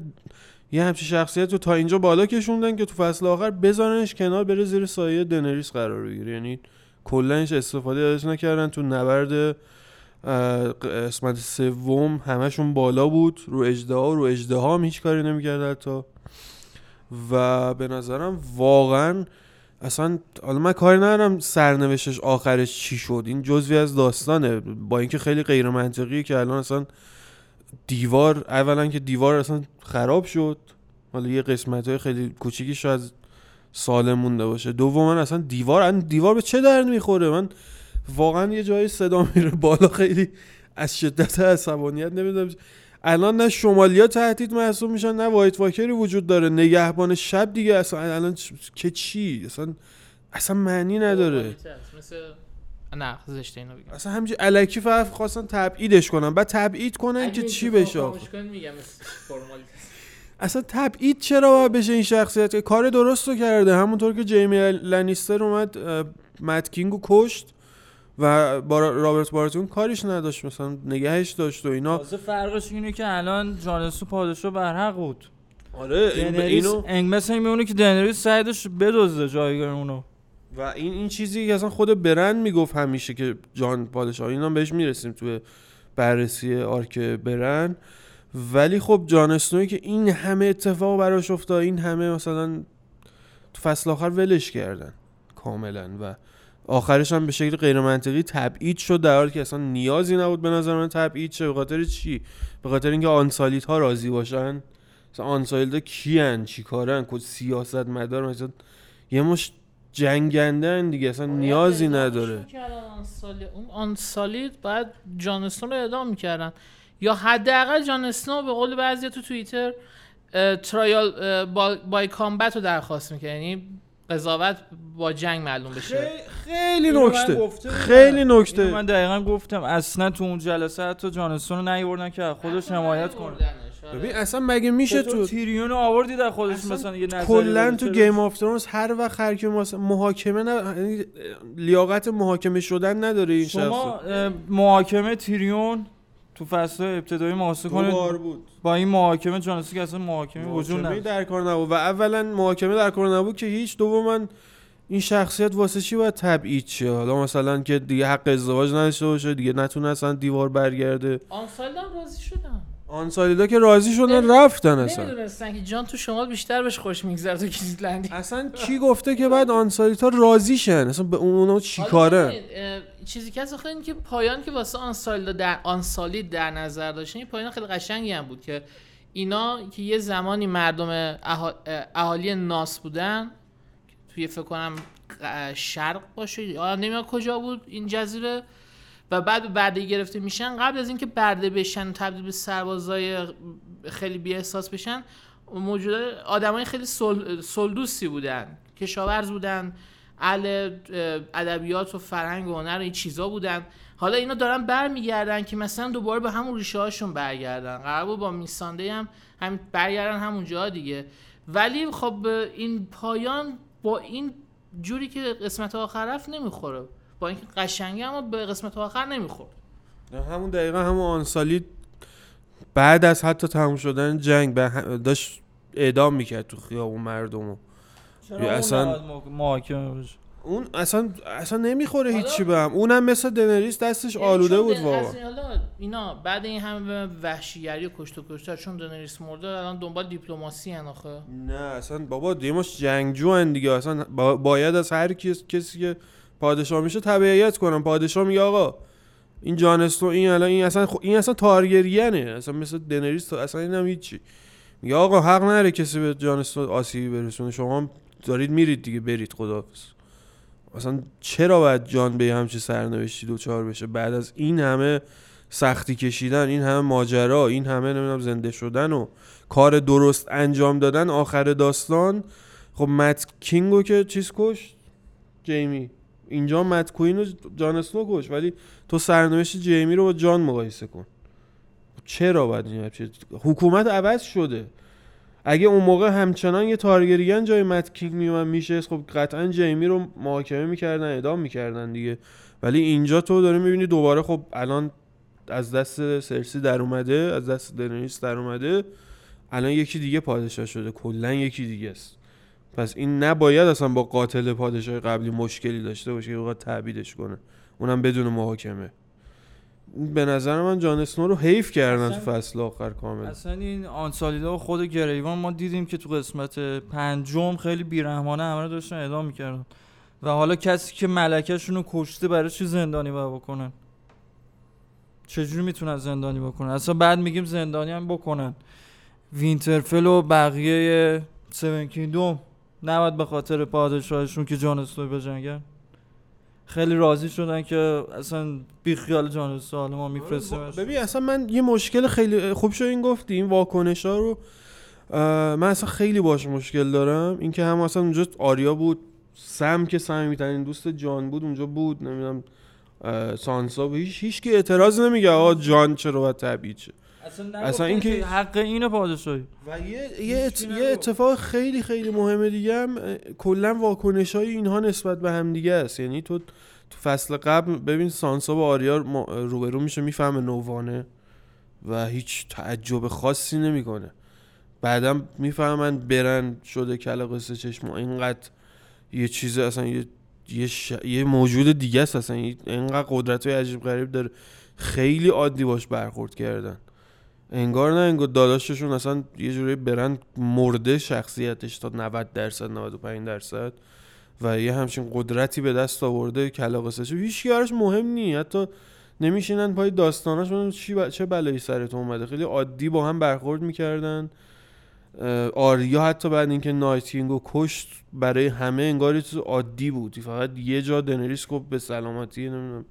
یه همچین شخصیت رو تا اینجا بالا کشوندن که تو فصل آخر بذارنش کنار بره زیر سایه دنریس قرار بگیره. یعنی کلا هیچ استفاده ازش نکردن تو نبرد قسمت سوم همشون بالا بود. رو اجدها رو اجدها هم هیچ کاری نمی‌کرد حتی. و به نظرم واقعا اصلا حالا من کاری ندارم سرنوشتش آخرش چی شد. این جزوی از داستانه. با اینکه خیلی غیر منطقیه که الان اصلا دیوار اولا که دیوار اصلا خراب شد. حالا یه قسمت های خیلی کوچیکی شاید سالم مونده باشه. دوما اصلا دیوار دیوار به چه درد می‌خوره؟ من واقعا یه جایی صدا میره بالا خیلی از شدت عصبانیت نمی‌دونم. الان نه شمالیا تهدید محسوب میشن نه وایت واکری وجود داره. نگهبان شب دیگه اصلا الان که چی؟ اصلا اصلا معنی نداره. مثل نه زشته اینو بگم. اصلا همینجوری الکی فقط خواستن تبعیدش کنن. بعد تبعید کنن که چی بشه؟ میگم اصلا تبعید چرا باید بشه این شخصیت؟ که کار درست رو کرده. همونطور که جیمی لنیستر اومد مت کینگ رو کشت. و با رابرت بارتون کاریش نداشت مثلا نگهش داشت و اینا. تازه فرقش اینه که الان جانسو پادشاه برحق بود. آره دنریس انگ مثل این میمونه که دنریس سعی داشت بدزده جایگاه اونو. و این این چیزی که اصلا خود برند می‌گفت همیشه که جان پادشاه اینا بهش می‌رسیم توی بررسی آرک برن ولی خب جان اسنوی که این همه اتفاق براش افتاد این همه مثلا تو فصل آخر ولش کردن کاملا و آخرش هم به شکل غیر منطقی تبعید شد در حالی که اصلا نیازی نبود به نظر من تبعید شه. به خاطر چی؟ به خاطر اینکه آنسالیت ها راضی باشن. مثلا آنسالیت ها کیان؟ چی کارن؟ کد سیاست مدار مثلا یه مش جنگنده دیگه. اصلا نیازی نداره. اون آن سالید باید جان اسنو رو اعدام می‌کردن. یا حداقل جان اسنو به قول بعضی تو توییتر ترایال بای کامبت رو درخواست می‌کرد یعنی قضاوت با جنگ معلوم بشه خیلی نکته. خیلی نکته من دقیقا گفتم اصلا تو اون جلسه حتی جانسون رو نیوردن که خودش حمایت کنه ببین اصلا مگه میشه تو تو تیریون رو آوردی در خودش مثلا یه نظری کلا. تو؟ گیم آف ترونز هر وقت هر کی محاکمه نه یعنی لیاقت محاکمه شدن نداره این شما شخص محاکمه تیریون تو فصل ابتدایی محاسبه دو کنید. بار بود. با این محاکمه جانسی که اصلا محاکمه وجود نداره. در کار نبود و اولا محاکمه در کار نبود که هیچ دوما این شخصیت واسه چی باید تبعید شه؟ حالا مثلا که دیگه حق ازدواج نداشته باشه دیگه نتونه اصلا دیوار برگرده. آنفالد هم راضی شدن. آن سالیدا که راضی شدن رفتن اصلا. نمی‌دونستن که جان تو شمال بیشتر بهش خوش میگذره تو کلیدلندی اصلا کی گفته که بعد آنسالیتا راضی شن اصلا به اونا چی حالا کاره؟ ببین، اه، چیزی که آخه این که پایان که واسه آنسالید در آنسالید در نظر داشتن این پایان خیلی قشنگی هم بود که اینا که یه زمانی مردم اها- اه، اهالی ناس بودن توی فکر کنم شرق باشه یا نمی‌دونم کجا بود این جزیره و بعد برده گرفته میشن. قبل از اینکه برده بشن و تبدیل به سربازای خیلی بی احساس بشن موجود آدمای خیلی سل... سلدوسی بودن. کشاورز بودن اهل اه، ادبیات و فرهنگ و هنر و این چیزا بودن. حالا اینا دارن برمیگردن که مثلا دوباره به همون ریشه هاشون برگردن. قرار با میسانده هم هم برگردن همون جا دیگه. ولی خب این پایان با این جوری که قسمت آخر رفت نمی‌خوره. با اینکه قشنگه اما به قسمت آخر نمی‌خورد. همون دقیقا همون آنسالید بعد از حتی تموم شدن جنگ به هم- داشت اعدام می‌کرد تو خیابون مردمو چرا اصلا- محاکمه اون اصلا اصلا نمی‌خوره حالا- هیچی به هم. اونم مثل دنریس دستش آلوده یعنی بود چون واقعا. اینا بعد این همه وحشیگری و کشت و کشتار چون دنریس مرده الان دنبال دیپلماسی ان آخه. نه اصلا بابا دیماش جنگجو هن دیگه اصلا با- باید از هر کس کسی که پادشاه میشه تبعیت کنم. پادشاه میگه آقا این جانستو این الان این اصلا خو- این اصلا تارگریانه. اصلا مثل دنریس تا- اصلا اینم هیچی. میگه آقا حق نره کسی به جانستو آسیبی برسونه. شما دارید میرید دیگه برید خداحافظ. اصلا چرا باید جان به همچی سرنوشتی دوچار بشه؟ بعد از این همه سختی کشیدن این همه ماجرا این همه نمی‌دونم زنده شدن و کار درست انجام دادن آخر داستان خب مت کینگو که چیز کشت؟ جیمی. اینجا مت کوین رو جان اسنو کشت ولی تو سرنوشت جیمی رو با جان مقایسه کن. چرا باید این حکومت عوض شده. اگه اون موقع همچنان یه تارگریان جای مت کینگ میومد میشه خب قطعا جیمی رو محاکمه می‌کردن اعدام می‌کردن دیگه. ولی اینجا تو داری می‌بینی دوباره خب الان از دست سرسی در اومده از دست دنیس در اومده. الان یکی دیگه پادشاه شده کلا یکی دیگه است. پس این نباید اصلا با قاتل پادشاه قبلی مشکلی داشته باشه که بخواد تعبیدش کنه. اونم بدون محاکمه. به نظر من جان اسنو رو حیف کردن تو فصل آخر کامل. اصلا این آنسالیدا و خود گریوان ما دیدیم که تو قسمت پنجم خیلی بیرحمانه همه رو داشتن اعدام می‌کردن. و حالا کسی که ملکهشون رو کشته برای چی زندانی باید بکنن؟ چجوری می‌تونن زندانی بکنن؟ اصلا بعد میگیم زندانی هم بکنن. وینترفل و بقیه سون کینگدوم نباید به خاطر پادشاهشون که جان اسنو بجنگن خیلی راضی شدن که اصلا بی خیال جان اسنو حالا ما میفرستیم ببین اصلا من یه مشکل خیلی خوب شد این گفتی این واکنش ها رو من اصلا خیلی باش مشکل دارم. اینکه هم اصلا اونجا آریا بود سم که صمیمیترین دوست جان بود اونجا بود. نمی‌دونم سانسا هیچ هیچ کی اعتراض نمیگه آقا جان چرا باید تبعید شه؟ اصلا, اصلا این که- حق اینه پادشاهی. و یه, یه, ات- یه اتفاق خیلی خیلی مهم دیگه هم کلا واکنش های اینها نسبت به هم دیگه است. یعنی تو تو فصل قبل ببین سانسا با آریا روبرو میشه می‌فهمه نوانه و هیچ تعجب خاصی نمی‌کنه. بعدم می‌فهمن برن شده کل قصه چشم اینقدر یه چیز اصلا یه یه, ش- یه موجود دیگه است اصلا. اینقدر قدرت های عجیب غریب داره. خیلی عادی باش برخورد کردن. انگار نه انگار داداششون اصلا یه جوری برن مرده شخصیتش تا 90 درصد 95 درصد و یه همچین قدرتی به دست آورده کلاقصش هیچ براش مهم نی. حتی نمیشینن پای داستاناش. چی ب... چه بلایی سرت اومده. خیلی عادی با هم برخورد می‌کردن. آریا حتی بعد اینکه نایت کینگو کشت برای همه انگار چیز عادی بود. فقط یه جا دنریس گفت به سلامتی نمی‌دونم.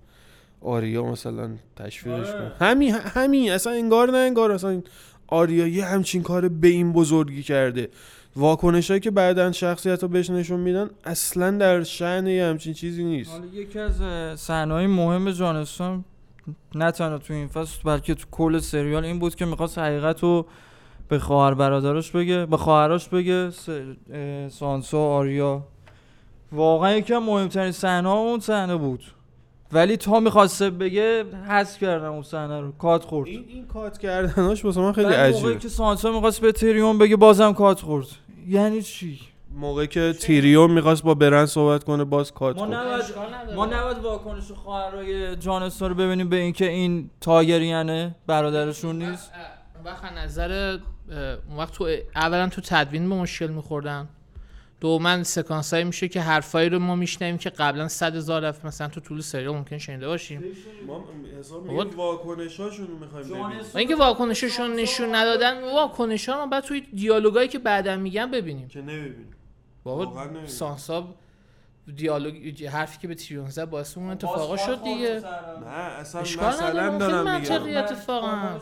آریا مثلا تشویقش آره. کنه. همین همین. اصلا انگار نه انگار اصلا آریا یه همچین کار به این بزرگی کرده. واکنش هایی که بعدا شخصیت رو بهش نشون میدن اصلا در شعن یه همچین چیزی نیست. حالا یکی از صحنه‌های مهم جان اسنو نه تنها تو این فصل بلکه تو کل سریال این بود که می‌خواست حقیقت رو به خواهر برادراش بگه به خواهراش بگه سانسا آریا. واقعا یکم مهمترین صحنه اون صحنه بود. ولی تا می‌خواسته بگه حذف کردم اون صحنه رو کات خورد. این این کات کردناش واسه من خیلی بعد موقعی عجیبه. که سانسا می‌خواست به تیریون بگه بازم کات خورد. یعنی چی؟ موقعی که تیریون می‌خواست با برن صحبت کنه باز کات ما نباید. ما نباید واکنش خواهرای جان رو ببینیم به اینکه این تاگریانه برادرشون نیست. اون وقت نظر اون وقت تو اولا تو تدوین به مشکل میخوردن. دوما سکانس هایی میشه که حرفایی رو ما میشنویم که قبلا صد هزار دفعه مثلا تو طول سریال ممکن شنیده باشیم. ما حساب می‌کنیم واکنشاشون رو می‌خوایم اینکه واکنششون نشون ندادن واکنش ها بعد توی دیالوگایی که بعدا میگن ببینیم. که نمی‌بینیم. بابا واقعا نمی‌دونم. سانسا دیالوگ حرفی که به تیریون زد باعث اون اتفاقا شد دیگه. نه اصلا مثلا دارم. میگم. اتفاقا.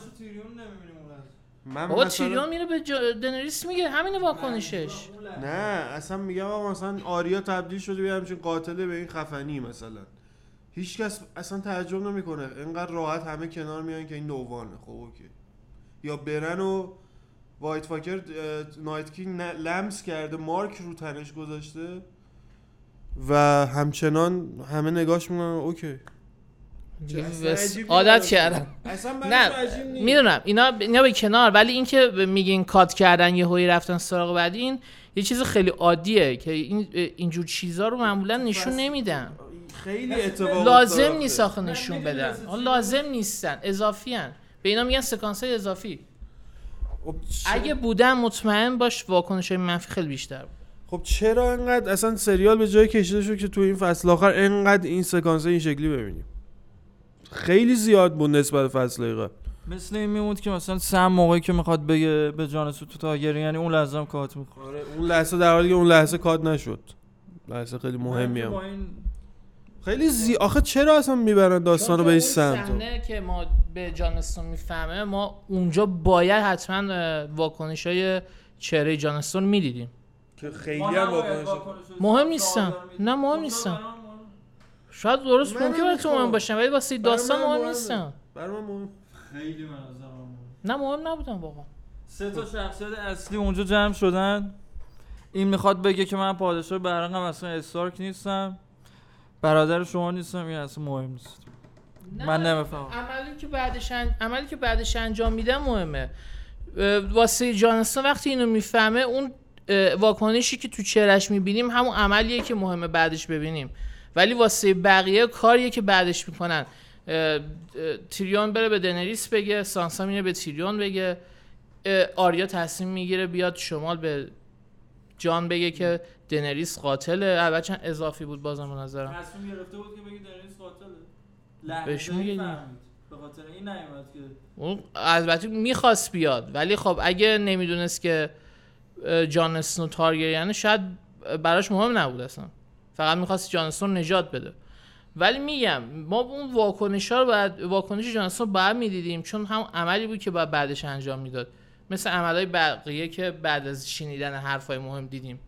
من بابا مثلا- تیریون میره به جا- دنریس میگه همین واکنشش. نه اصلا میگم آقا مثلا آریا تبدیل شده به همچین قاتله به این خفنی مثلا. هیچکس اصلا تعجب نمی‌کنه. اینقدر راحت همه کنار میان که این no one ه خب OK. یا برن و White Walker نایت کینگ ن- لمس کرده مارک رو تنش گذاشته و همچنان همه نگاش می‌کنن. اوکی دیگه اصلا بس- عجیب عادت. کردن اصلا نه. می‌دونم اینا اینا به کنار ولی اینکه میگین کات کردن یه هایی رفتن سراغ بعدی این یه چیز خیلی عادیه که این اینجور چیزا رو معمولا نشون نمیدن خیلی اتفاق لازم. نیست آخه نشون بدن لازم نیستن اضافی هن. به اینا میگن سکانس های اضافی خب اگه بودن مطمئن باش واکنش های منفی خیلی بیشتر بود خب چرا انقدر اصلا سریال به جای کشیده شد که تو این فصل آخر انقدر این سکانس این شکلی ببینیم خیلی زیاد بود نسبت به فصل قبل مثل این میموند که مثلا سم موقعی که می‌خواد بگه به جانسو تو تاگری یعنی اون لحظه هم کات می‌خوره آره اون لحظه در حالی که اون لحظه کات نشد. لحظه خیلی مهمی هم. این خیلی زی آخه چرا اصلا می‌برن داستان رو به این سمت؟ صحنه که ما به جانستون می‌فهمه ما اونجا باید حتما واکنش های چهره جانستون می‌دیدیم. که خیلی هم واکنش مهم می‌دیم. نه، مهم مهم. شاید درست ممکن برای تو. مهم باشن ولی واسه داستان من مهم. نیستن برای من مهم. خیلی من مهم. نه مهم نبودن واقعا. سه تا شخصیت اصلی اونجا جمع شدن. این می‌خواد بگه که من پادشاه برقم اصلا استارک نیستم. برادر شما نیستم این اصلا مهم نیست. من نمی‌فهمم. عملی که بعدش ان- عملی که بعدش انجام میدن مهمه. واسه جانستون وقتی اینو می‌فهمه اون واکنشی که تو چهرش می‌بینیم همون عملیه که مهمه بعدش ببینیم. ولی واسه بقیه کاریه که بعدش می‌کنن. تیریون بره به دنریس بگه سانسا میره به تیریون بگه. آریا تصمیم می‌گیره بیاد شمال به جان بگه که دنریس قاتله. البته چند اضافی بود بازم به نظرم. تصمیم گرفته بود که بگه دنیس قاتله. بهش میگه. به خاطر این نیومد که اون البته می‌خواست بیاد ولی خب اگه نمی‌دونست که جان اسنو تارگریانه شاید براش مهم نبود اصلا. فقط می‌خواست جان اسنو رو نجات بده. ولی میگم ما اون واکنش ها رو باید واکنش جان اسنو رو باید می‌دیدیم چون هم عملی بود که باید بعدش انجام می‌داد. مثل عملهای بقیه که بعد از شنیدن حرفای مهم دیدیم.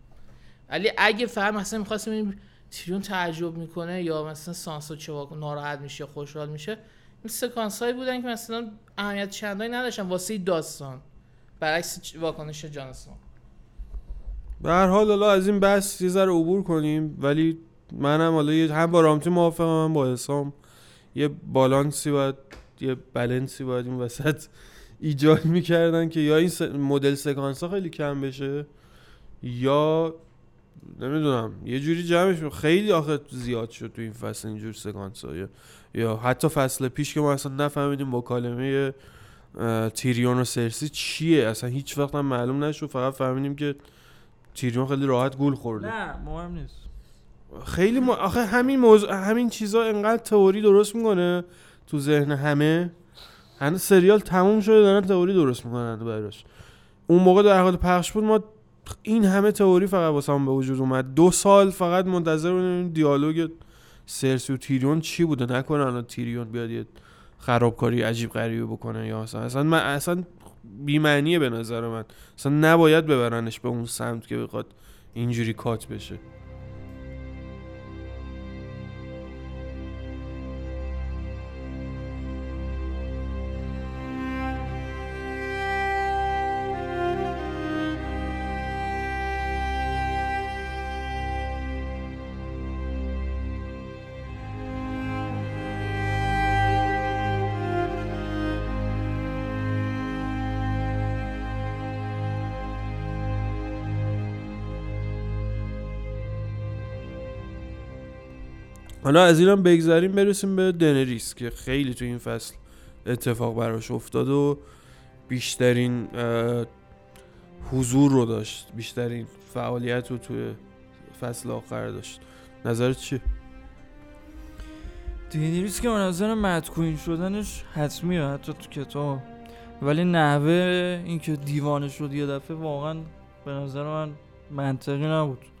ولی اگه فهم مثلا می‌خواستیم ببینیم تیریون تعجب می‌کنه یا مثلا سانسا چه ناراحت میشه خوشحال میشه این سکانس هایی بودن که مثلا اهمیت چندانی نداشتن واسه داستان. برعکس واکنش جانسون. به هر حال حالا از این بحث یه ذره عبور کنیم ولی منم حالا هم با رامتی موافقم هم با حسام. یه بالانسی باید یه بلنسی باید این وسط ایجاد می‌کردن که یا این س- مدل سکانس ها خیلی کم بشه یا نمی‌دونم یه جوری جمعش. خیلی آخه زیاد شد تو این فصل اینجور سکانس ها یا, یا حتی فصل پیش که ما اصلا نفهمیدیم مکالمه اه، تیریون و سرسی چیه. اصلا هیچ وقت هم معلوم نشد. فقط فهمیدیم که تیریون خیلی راحت گول خورده. نه مهم نیست. خیلی م... آخه همین موضوع همین چیزا انقدر تئوری درست می‌کنه تو ذهن همه. هنوز سریال تموم شده دارن تئوری درست می‌کنن براش. اون موقع در حال پخش بود ما این همه تئوری فقط واسه به وجود اومد. دو سال فقط منتظر بودیم دیالوگ سرسی و تیریون چی بوده؟ نکنه الان تیریون بیاد یه خرابکاری عجیب غریبی بکنه یا اصلا اصلا من اصلا بی‌معنیه به نظر من. اصلا نباید ببرنش به اون سمت که بخواد اینجوری کات بشه. حالا از اینم بگذریم برسیم به دنریس که خیلی تو این فصل اتفاق براش افتاد و بیشترین حضور رو داشت بیشترین فعالیت رو توی فصل آخر داشت. نظرت چیه؟ دینیریس که به نظر مدکوین شدنش حتمیه حتی تو کتاب ولی نحوه اینکه دیوانه شد یه دفعه واقعا به نظر من منطقی نبود.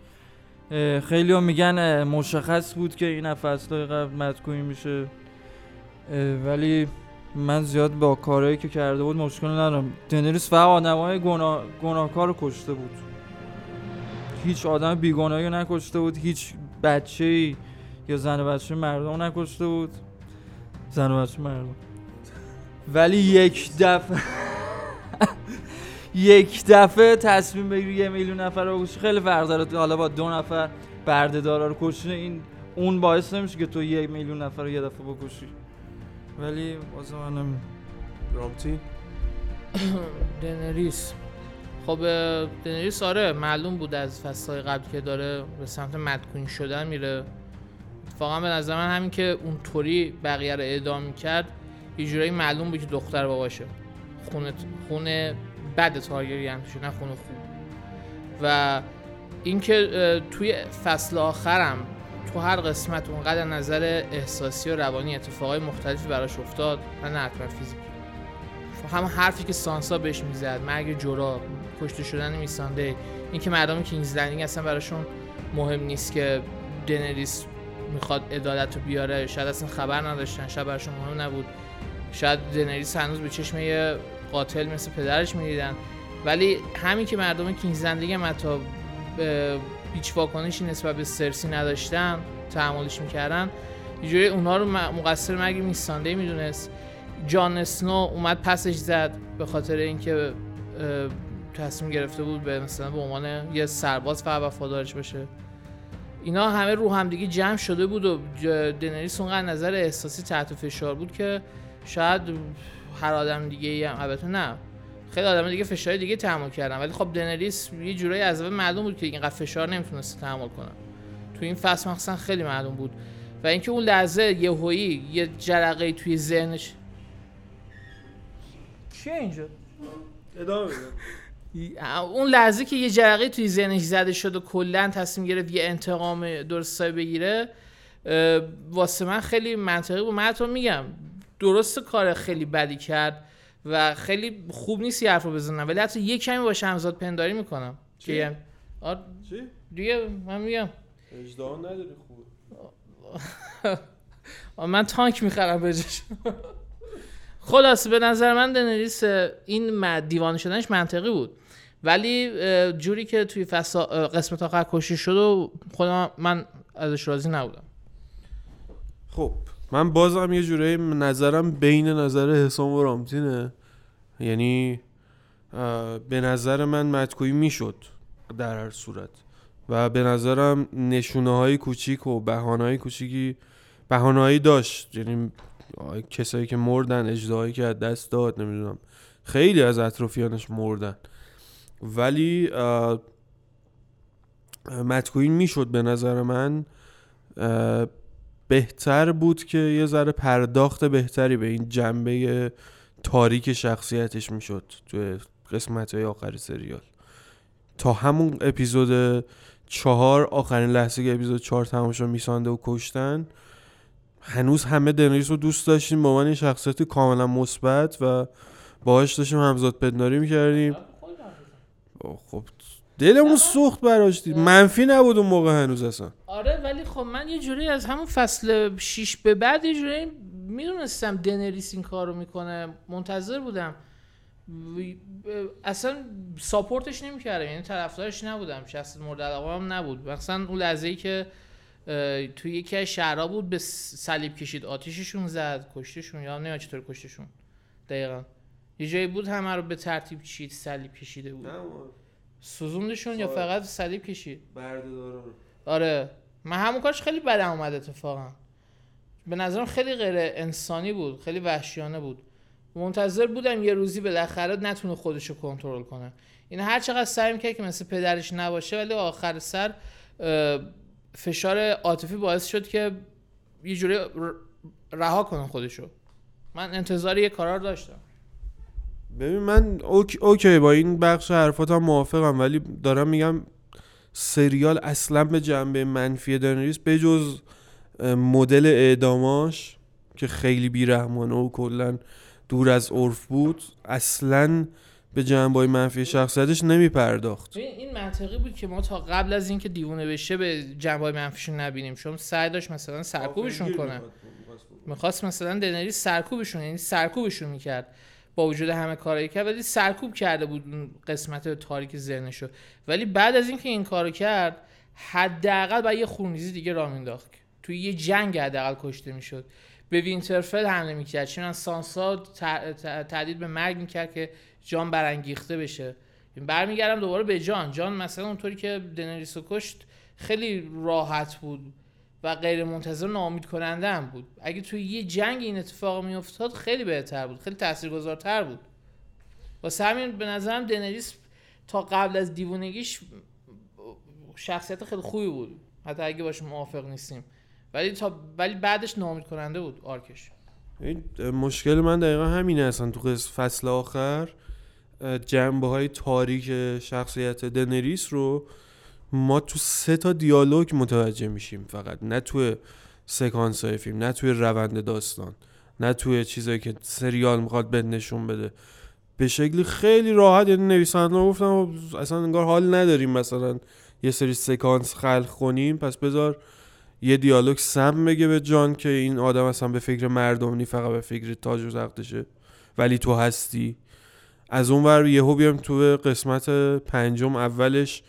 خیلی میگن مشخص بود که این فصل قبل مدکوین میشه. ولی من زیاد با کارهایی که کرده بود مشکل ندارم. دنریس فقط آدمای گناه... گناهکار رو کشته بود. هیچ آدم بیگناهی رو نکشته بود. هیچ بچه یا زن و بچه مردم نکشته بود. زن و بچه مردم. ولی یک دفعه یک دفعه تصمیم بگیری یه میلیون نفر رو بکشی خیلی فرق داره. حالا با دو نفر بردهدارا رو کشی این اون باعث نمیشه که تو یک میلیون نفر رو یه دفعه بکشی. ولی واسه منم رامتین دنریس. خب دنریس آره معلوم بود از فصلهای قبل که داره به سمت مدکون شدن میره. اتفاقا به نظر من همین که اونطوری بقیه رو اعدام می‌کرد یه جورایی معلوم بود که دختر باباشه. خونه خونه بد تارگریان توشه نه خونه خوب و اینکه توی فصل آخرم تو هر قسمت اونقدر نظر احساسی و روانی اتفاقای مختلفی براش افتاد و نه حتما فیزیکی هم حرفی که سانسا بهش می‌زد مرگ جورا کشته شدن میسانده اینکه مردم کینگز لندینگ اصلا براشون مهم نیست که دنریس می‌خواد عدالت رو بیاره شاید اصلا خبر نداشتن شاید براشون مهم نبود. شاید دنریس هنوز به چشم یه قاتل مثل پدرش می‌دیدن ولی همین که مردم کینگز لندینگ هم حتی هیچ واکنشی نسبت به سرسی نداشتن تحملش می‌کردن یه جوری اونا رو مقصر مرگ میسانده می‌دونست. جان اسنو اومد پسش زد به خاطر اینکه تصمیم گرفته بود به مثلا به عنوان یه سرباز فقط وفادارش باشه. اینا همه رو همدیگه جمع شده بود و دنریس اونقدر نظر احساسی تحت فشار بود که شاید هر آدم دیگه هم البته نه. خیلی آدم دیگه فشار دیگه تحمل کردن. ولی خب دنریس یه جورایی از اول معلوم بود که اینقدر فشار نمی‌تونست تحمل کنه. تو این فصل مخصوصا خیلی معلوم بود. و اینکه اون لحظه یهویی یه جرقه توی ذهنش چیه اینجا؟ ادامه اون لحظه که یه جرقه توی ذهنش زده شد و کلا تصمیم گرفت یه انتقام درستای بگیره واسه من خیلی منطقی بود. من حتی میگم درست کار خیلی بدی کرد و خیلی خوب نیست یه حرف رو بزنم ولی حتی یه کمی با شمزاد پنداری می‌کنم. چی؟ که آه، چی؟ دیگه من میگم. اجدها نداری خوبه من تانک می‌خرم بهش خلاصه به نظر من دنریس این دیوانه شدنش منطقی بود. ولی جوری که توی اه، قسمت آخر کشی شد و خودم من ازش راضی نبودم. خب. من بازم یه جورایی نظرم بین نظر حسام و رامتینه. یعنی به نظر من مدکویی می‌شد در هر صورت. و به نظرم نشونه های کوچیک و بهانه های کوچیکی بهانه داشت. یعنی کسایی که مردن اجدهایی که از دست داد نمی‌دونم. خیلی از اطرافیانش مردن. ولی مدکوین می‌شد به نظر من. بهتر بود که یه ذره پرداخت بهتری به این جنبه تاریک شخصیتش می‌شد توی قسمت های آخر سریال. تا همون اپیزود چهار آخرین لحظه که اپیزود چهار تمام شد میسانده و کشتن هنوز همه دنریس رو دوست داشتیم من این شخصیت کاملا مثبت و باهاش داشتیم همزاد پنداری می‌کردیم. خب دلمون سوخت براش دید منفی نبود اون موقع هنوز اصلا. آره ولی خب من یه جوری از همون فصل 6 به بعد یه جوری می‌دونستم دنریس این کار رو می‌کنه. منتظر بودم. اصلا ساپورتش نمی‌کردم. یعنی طرفدارش نبودم. شخص مورد علاقه هم نبود. مثلا اون لحظه ای که توی یکی از شهرها بود به صلیب کشید. آتیششون زد. کشتشون یا نه چطور کشتشون؟ دقیقا. یه جایی بود همه رو به ترتیب چید صلیب کشیده بود. سوزوندشون یا. فقط صلیب کشید؟ بردهدارا آره. من همون کارش خیلی بدم اومد اتفاقا. به نظرم خیلی غیر انسانی بود خیلی وحشیانه بود. منتظر بودم یه روزی بالاخره نتونه خودش رو کنترل کنه. این هر چقدر سعی می‌کرد که مثل پدرش نباشه ولی آخر سر فشار عاطفی باعث شد که یه جوری رها کنه خودشو. من انتظار یه کارا رو داشتم. ببین من اوک- اوکی با این بخش حرفاتم موافقم ولی دارم میگم سریال اصلا به جنبه منفی دنریس به جز مدل اعداماش که خیلی بیرحمانه و کلا دور از عرف بود اصلا به جنبه های منفی شخصیتش نمی پرداخت ببین این منطقی بود که ما تا قبل از اینکه دیوونه بشه به جنبه منفیشون نبینیم. چون سعی داشت مثلا سرکوبشون کنه. می‌خواست مثلا دنریس سرکوبشون یعنی سرکوبشون می‌کرد. با وجود همه کارایی کرد ولی سرکوب کرده بود قسمت تاریک ذهنشو. ولی بعد از اینکه این کارو کرد حداقل باید یه خونریزی دیگه راه مینداخت. توی یه جنگ حداقل کشته می‌شد. به وینترفل حمله می‌کرد. چون سانسا تهدید به مرگ می‌کرد که جان برانگیخته بشه. برمیگردم دوباره به جان. جان مثلا اونطوری که دنریس رو کشت خیلی راحت بود. و غیر منتظر ناامید کننده هم بود. اگه توی یه جنگ این اتفاق میافتاد خیلی بهتر بود خیلی تاثیرگذارتر بود. واسه همین به نظرم دنریس تا قبل از دیوونگیش شخصیت خیلی خوبی بود. حتی اگه باش موافق نیستیم. ولی تا ولی بعدش ناامید کننده بود آرکش. این مشکل من دقیقا همینه اصلا تو فصل آخر. جنبه های تاریک شخصیت دنریس رو ما تو سه تا دیالوگ متوجه میشیم فقط. نه تو سکانس های فیلم نه توی روند داستان نه توی چیزایی که سریال می‌خواد به نشون بده. به شکلی خیلی راحت یعنی نویسنده گفتم اصلا انگار حال نداریم مثلا یه سری سکانس خلق کنیم. پس بذار یه دیالوگ سم بگه به جان که این آدم اصلا به فکر مردم نی فقط به فکر تاج و تختشه. ولی تو هستی. از اون ور یهو بیام تو قسمت پنجم اولش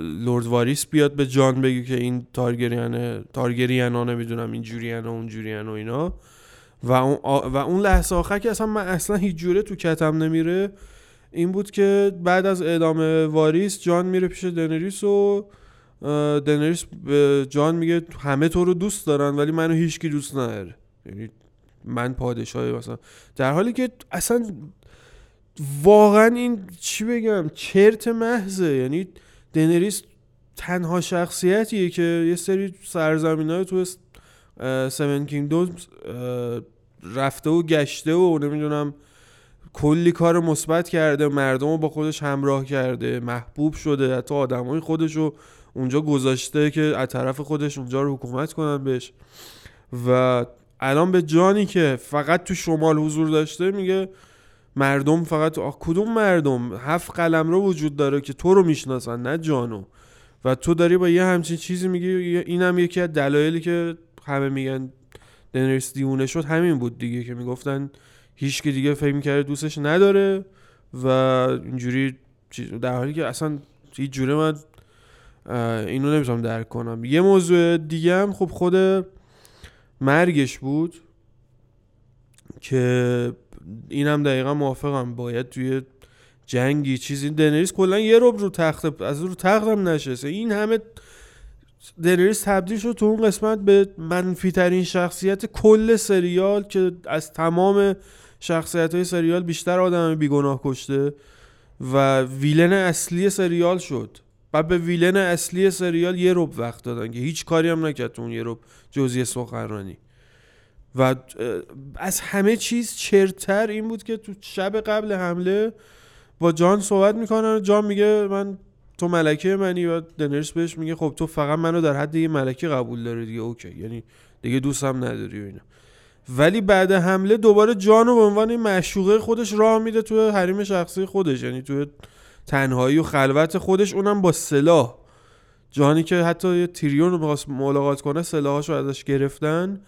لورد واریس بیاد به جان بگه که این تارگریان ها نمی‌دونم این جوریان و اون جوریان و اینا. و اون, و اون لحظه آخر که اصلا من اصلا هیچ جوره تو کتم نمیره این بود که بعد از اعدام واریس جان میره پیش دنریس و دنریس به جان میگه همه تو رو دوست دارن ولی منو هیچکی دوست نداره یعنی من پادشاهی مثلا. در حالی که اصلا واقعا این چی بگم چرت محضه. یعنی دنریس تنها شخصیتیه که یه سری سرزمین های تو سون کینگدومز رفته و گشته و نمی‌دونم کلی کار مثبت کرده مردم رو با خودش همراه کرده محبوب شده حتی آدمای خودش رو اونجا گذاشته که از طرف خودش اونجا رو حکومت کنن بهش. و الان به جانی که فقط تو شمال حضور داشته میگه مردم فقط آخ کدوم مردم؟ هفت قلم رو وجود داره که تو رو می‌شناسن نه جانو. و تو داری با یه همچین چیزی میگی اینم یکی از دلایلی که همه میگن دنریس دیونه شد همین بود دیگه که می‌گفتن هیچ که دیگه فکر کرده دوستش نداره و اینجوری در حالی که اصلا هیچ جوره من اینو نمی‌تونم درک کنم. یه موضوع دیگه هم خب خود مرگش بود که اینم دقیقا موافقم. باید توی جنگی چیزی دنریس کلا یه رب رو تخت از رو تختم نشسته. این همه دنریس تبدیل شد تو اون قسمت به منفی ترین شخصیت کل سریال که از تمام شخصیت های سریال بیشتر آدم بیگناه کشته و ویلن اصلی سریال شد. و به ویلن اصلی سریال یه رب وقت دادن که هیچ کاری هم نکرد تو اون یه رب جزی سخنرانی. و از همه چیز چرتر این بود که تو شب قبل حمله با جان صحبت می‌کنن جان میگه من تو ملکه منی و دنرس بهش میگه خب تو فقط منو در حد یه ملکه قبول داری دیگه اوکی. یعنی دیگه دوستم نداری و اینا. ولی بعد حمله دوباره جانو به عنوان معشوقه خودش راه میده تو حریم شخصی خودش یعنی تو تنهایی و خلوت خودش اونم با سلاح. جانی که حتی یه تیریون رو ملاقات کنه سلاحاشو ازش گرفتن.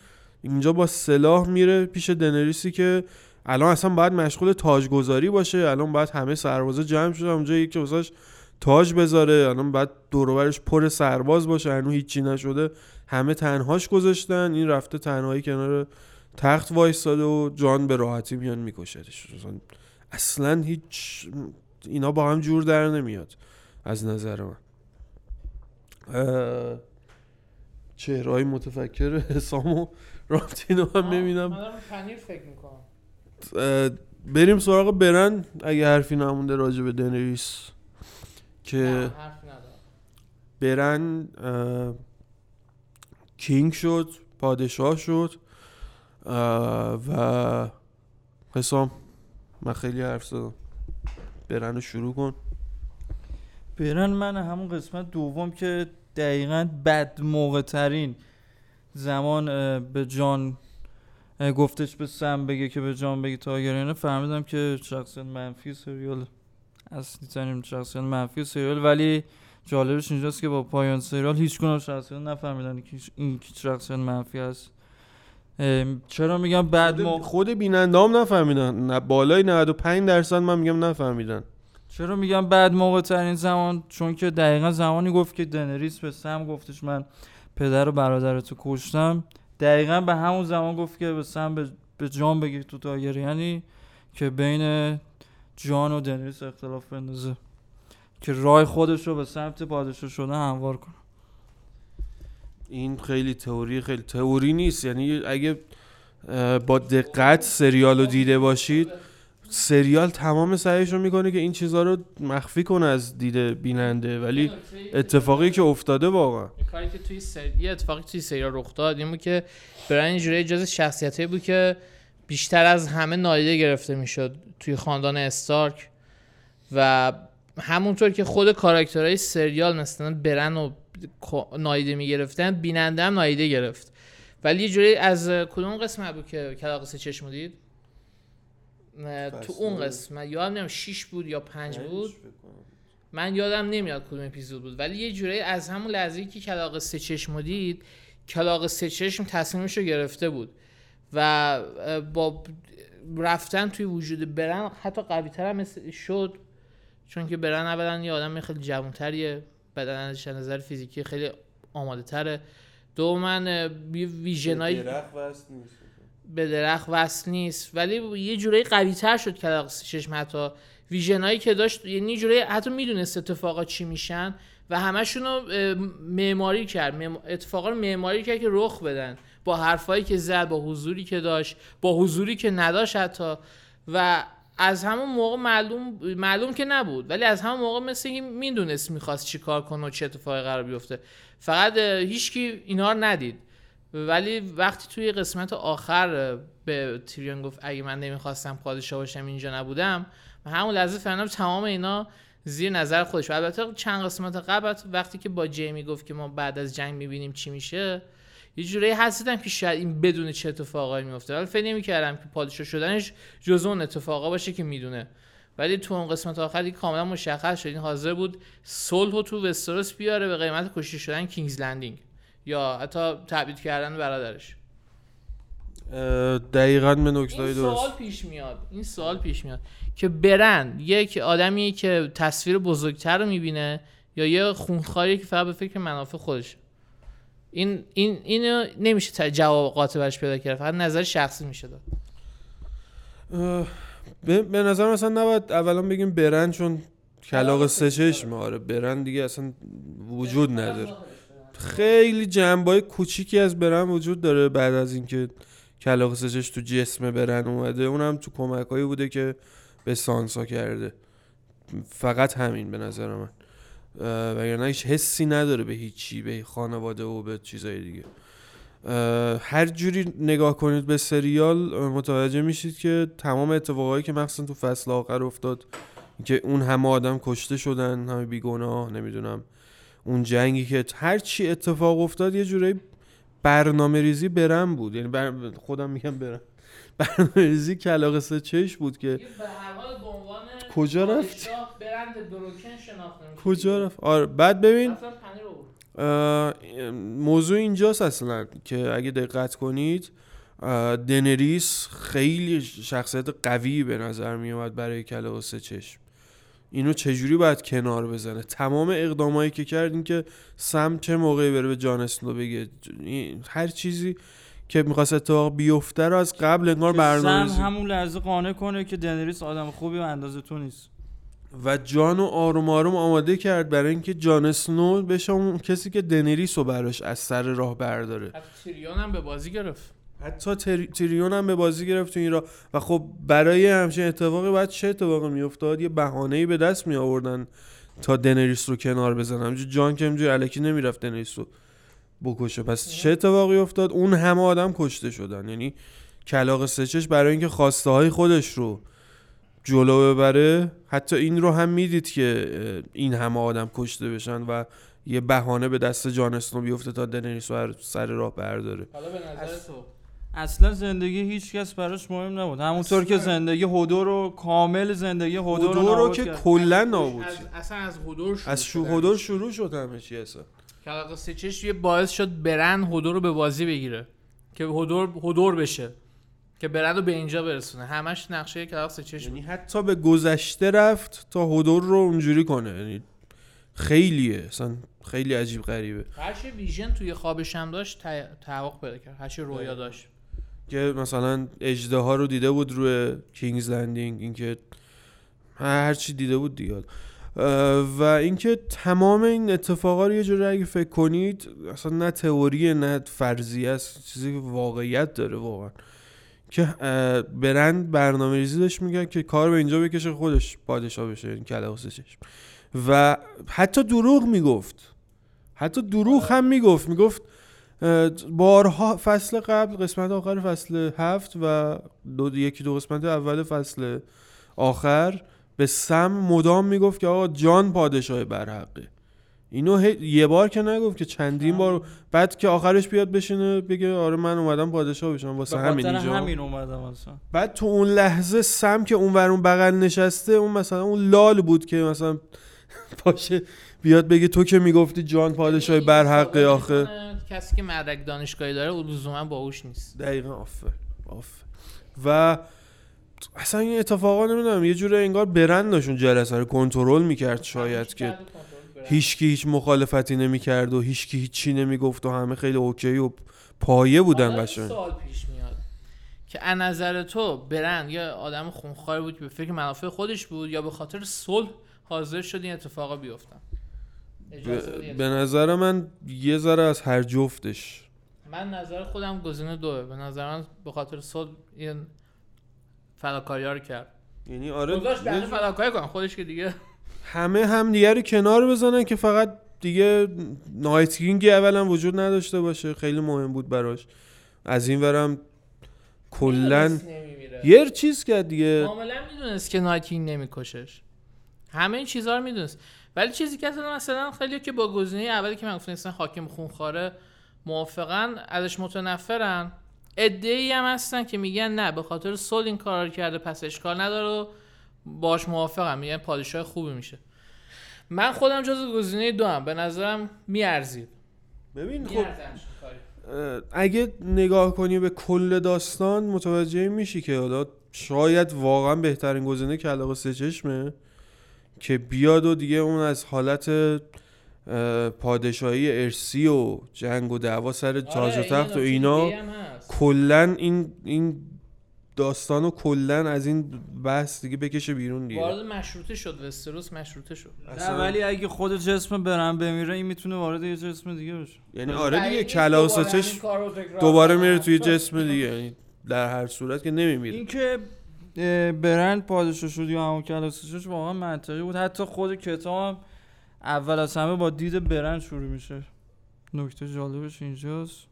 اینجا با سلاح میره پیش دنریسی که الان اصلا باید مشغول تاجگذاری باشه الان باید همه سربازا جمع شده اونجا یکی که واسش تاج بذاره الان باید دوروبرش پر سرباز باشه هنوز هیچی نشده همه تنهاش گذاشتن این رفته تنهایی کنار تخت وایستاده و جان به راحتی میان میکشدش. اصلا, هیچ اینا با هم جور در نمیاد از نظر من. چهرهای متفکر حسام و رامتینو هم می‌بینم من پنیر فکر می‌کنم. بریم سراغ برن اگه حرفی نمونده راجع به دنریس که برن کینگ شد پادشاه شد و حسام من خیلی حرف زدم. برن رو شروع کن. برن من همون قسمت دوم که دقیقا بد موقع ترین زمان به جان گفتش به سم بگه که به جان بگه تاگرینه فهمیدم که شخصیت منفی سریال اصلی ترین شخصیت منفی سریال ولی جالبش اینجاست که با پایان سریال هیچ کنم شخصیت نفهمیدن که این شخصیت منفی اه، چرا میگم خود, موقع خود بیننده هم نفهمیدن. نه بالای 95 درصد من میگم نفهمیدن. چرا میگم بعد موقع ترین زمان؟ چون که دقیقا زمانی گفت که دنریس به سم گفتش من پدر و برادرتو کشتم. دقیقا به همون زمان گفت که به به, جان بگیر تو تاگر یعنی که بین جان و دنریس اختلاف بندازه. که رای خودش رو به سمت پادشاه شده هموار کنه. این خیلی تئوری خیلی تئوری نیست. یعنی اگه با دقت سریال رو دیده باشید سریال تمام سعیش رو می‌کنه که این چیزها رو مخفی کنه از دید بیننده ولی اتفاقی که افتاده واقعا. این کاری که توی سر... یه اتفاقی توی سریال رخ داد این بود که برن اینجوری جز شخصیتی بود که بیشتر از همه نادیده گرفته می‌شد توی خاندان استارک و همونطور که خود کاراکترهای سریال مثلا برن و نادیده می‌گرفتن بیننده هم نادیده گرفت. ولی یه جوری از کدوم قسمت بود که کلاق سه چشم دید؟ تو اون قسمت. یادم نمیاد 6 بود یا 5 بود. من یادم نمیاد کدوم اپیزود بود. ولی یه جورایی از همون لحظه که کلاق سه چشم دید کلاق سه چشم تصمیمش رو گرفته بود. و با رفتن توی وجود برن حتی قوی تر هم شد. چون که برن اولا یه آدم خیلی جوانتریه. بدنش از نظر فیزیکی خیلی آماده تره دوما یه ویژنای به درخت وصل نیست. ولی یه جورایی قوی تر شد کلاق چشم حتی ویژنایی که داشت یعنی یه جورایی حتی می‌دونست اتفاقا چی میشن و همشون رو معماری کرد. اتفاقا رو معماری کرد که رخ بدن. با حرفایی که زد با حضوری که داشت با حضوری که نداشت حتی. و از همون موقع معلوم معلوم که نبود. ولی از همون موقع مثل اینکه می‌دونست می‌خواست چی کار کنه و چه اتفاقی قرار بیفته. فقط هیچکی اینا رو ندید. ولی وقتی توی قسمت آخر به تیریون گفت اگه من نمی‌خواستم پادشاه باشم اینجا نبودم و همون لحظه فهمیدم تمام اینا زیر نظر خودش و البته چند قسمت قبل وقتی که با جیمی گفت که ما بعد از جنگ می‌بینیم چی میشه یه جوری حسیدم که شاید این بدون چه اتفاقایی میفته ولی فکر نمی‌کردم که پادشاه شدنش جز اون اتفاقا باشه که می‌دونه. ولی تو اون قسمت آخری کاملا مشخص شد. این حاضر بود صلح تو وستروس بیاره به قیمت کشته شدن کینگز لندینگ. یا حتی تبعید کردن برادرش. دقیقا به نکته این درست. سوال پیش میاد. این سوال پیش میاد که برن. یک آدمی که تصویر بزرگتر رو می‌بینه یا یه خونخواری که فقط به فکر منافع خودشه این این اینو نمیشه جواب قاطع برش پیدا کرد. فقط نظر شخصی میشه داد. به, به نظر مثلا نباید اولا بگیم برن چون کلاق سه چشمه. آره برن دیگه اصلا وجود نداره. خیلی جنبای کوچیکی از برن وجود داره بعد از اینکه کلاق سه چشم تو جسم برن اومده. اونم تو کمکایی بوده که به سانسا کرده. فقط همین به نظر من. وگرنه هیچ حسی نداره به هیچی به خانواده و به چیزای دیگه. هر جوری نگاه کنید به سریال متوجه میشید که تمام اتفاقایی که مخصوصا تو فصل آخر افتاد که اون همه آدم کشته شدن همه بیگناه نمی‌دونم. اون جنگی که هر چی اتفاق افتاد یه جورایی برنامه ریزی برم بود. یعنی بر... خودم میگم برم. برنامه ریزی کلاق سه چش بود که کجا رفت؟ کجا رفت؟ آره. بعد ببین موضوع اینجاست اصلا که اگه دقت کنید دنریس خیلی شخصیت قوی به نظر می اومد برای کله و سه چشم. اینو چجوری باید کنار بزنه؟ تمام اقدامایی که کرد این که سم چه موقعی بره به جان اسنو بگه؟ هر چیزی که می‌خواست اتفاق بیفته رو از قبل انگار برنامه سم همون لحظه قانع کنه که دنریس آدم خوبی و اندازه تو نیست. و جانو آروم آروم آماده کرد برای اینکه جان اسنو بشه اون کسی که دنریس رو براش از سر راه برداره. هم به بازی گرفت. حتی تری... تیریون هم به بازی گرفت این را و خب برای همچین اتفاقی باید چه اتفاقی میافتاد؟ یه بهانه‌ای به دست می آوردن تا دنریس رو کنار بزنن. همینجور جان که همینجور الکی نمی‌رفت دنریس رو بکشه. پس چه اتفاقی افتاد؟ اون همه آدم کشته شدن. یعنی کلاق سچش برای اینکه خواسته های خودش رو جلو ببره. حتی این رو هم می‌دید که این همه آدم کشته بشن و یه بهانه به دست جان بیفته تا دنریس رو سر راه برداره. حالا به نظر تو اصلا زندگی هیچ کس براش مهم نبود. همونطور که زندگی هودو رو کامل زندگی هودو رو رو که. کلا نابود از کرد. اصلا از هودور شروع از شو شدن. هودور شروع شد همه چی اصلا کلاق سچش یه باعث شد برن هودور رو به بازی بگیره. که هودور هودور بشه. که برن رو به اینجا برسونه. همش نقشه کلاق سچش بود یعنی حتی به گذشته رفت تا هودور رو اونجوری کنه. یعنی خیلیه. اصلا خیلی عجیب غریبه. هرچی vision توی خوابش هم داشت تحقق پیدا کرد. هرچی رویا داشت. که مثلا اژدها رو دیده بود روی کینگز لندینگ اینکه هر چی دیده بود دیگه. و اینکه تمام این اتفاقا رو یه جوری اگه فکر کنید اصلا نه تئوریه نه فرضیه است چیزی که واقعیت داره واقعا. که برن برنامه ریزی داشت میگن که کار به اینجا بکشه خودش پادشاه بشه این کله چشم. و حتی دروغ می‌گفت. حتی دروغ هم می‌گفت. می‌گفت بارها فصل قبل قسمت آخر فصل هفت و دو یکی دو قسمت اول فصل آخر به سم مدام می‌گفت که آقا جان پادشاه برحقه. اینو هی- یه بار که نگفت که چندین بار بعد که آخرش بیاد بشینه بگه آره من اومدم پادشاه بشم واسه همین اینجا. همین اومدم اصلا. بعد تو اون لحظه سم که اون ور اون بغل نشسته اون مثلا اون لال بود که مثلا پاشه بیاد بگه تو که می‌گفتی جان پادشاه برحقه آخه. کسی که مدرک دانشگاهی داره لزوما باهوش نیست. دقیقا آفر آفر و اصلا این اتفاقا نمی‌دونم یه جوری انگار برند داشون جلسه رو کنترل می‌کرد شاید که هیچکی هیچ مخالفتی نمی‌کرد و هیچکی هیچی نمی‌گفت و همه خیلی اوکی و پایه بودن قشنگ سوال پیش میاد که از نظر تو برند یا آدم خونخوار بود که به فکر منافع خودش بود یا به خاطر صلح حاضر شد این اتفاقا بیفتن. به- به نظر من یه ذره از هر جفتش. من نظر خودم گزینه دوه. به نظر من به خاطر صلح این فداکاری رو کرد. یعنی آره گذاشت جور- فداکاری کنم. خودش که دیگه همه هم دیگه رو کنار بزنن که فقط دیگه نایت کینگی اولا وجود نداشته باشه. خیلی مهم بود براش. از این ورم کلا نمیمیره. یه چیز کرد دیگه. کاملا می‌دونست که نایتینگ نمیکشش. همه این چیزها رو می‌دونست. ولی چیزی که اصلا مثلا خیلی که با گزینه اولی که من گفتم اصلا حاکم خونخواره موافقن ازش متنفرن. ای هم هستن که میگن نه به خاطر صلح این کار رو کرده پس اشکال نداره و باش موافقم. میگن پادشاه خوبی میشه. من خودم جز گزینه دو هم به نظرم میارزید. ببین خب اگه نگاه کنی به کل داستان متوجه میشی که حالا شاید واقعا بهترین گزینه کلاق سه چشمه. که بیاد و دیگه اون از حالت اه، پادشاهی ارسی و جنگ و دعوا سر تاج و آره، این تخت و اینا. کلا این این داستان و کلا از این بحث دیگه بکشه بیرون دیگه وارد مشروطه شد وستروس مشروطه شد نه ولی اگه خود جسم برن بمیره این می‌تونه وارد یه جسم دیگه بشه یعنی آره دیگه کلاق دوباره دوباره. میره توی جسم دیگه یعنی در هر صورت که نمیمیره این که اه، برند پادشاه شد یا همون کلاسیشش واقعا منطقی بود. حتی خود کتاب اول از همه با دید برند شروع میشه. نکته جالبش اینجاست.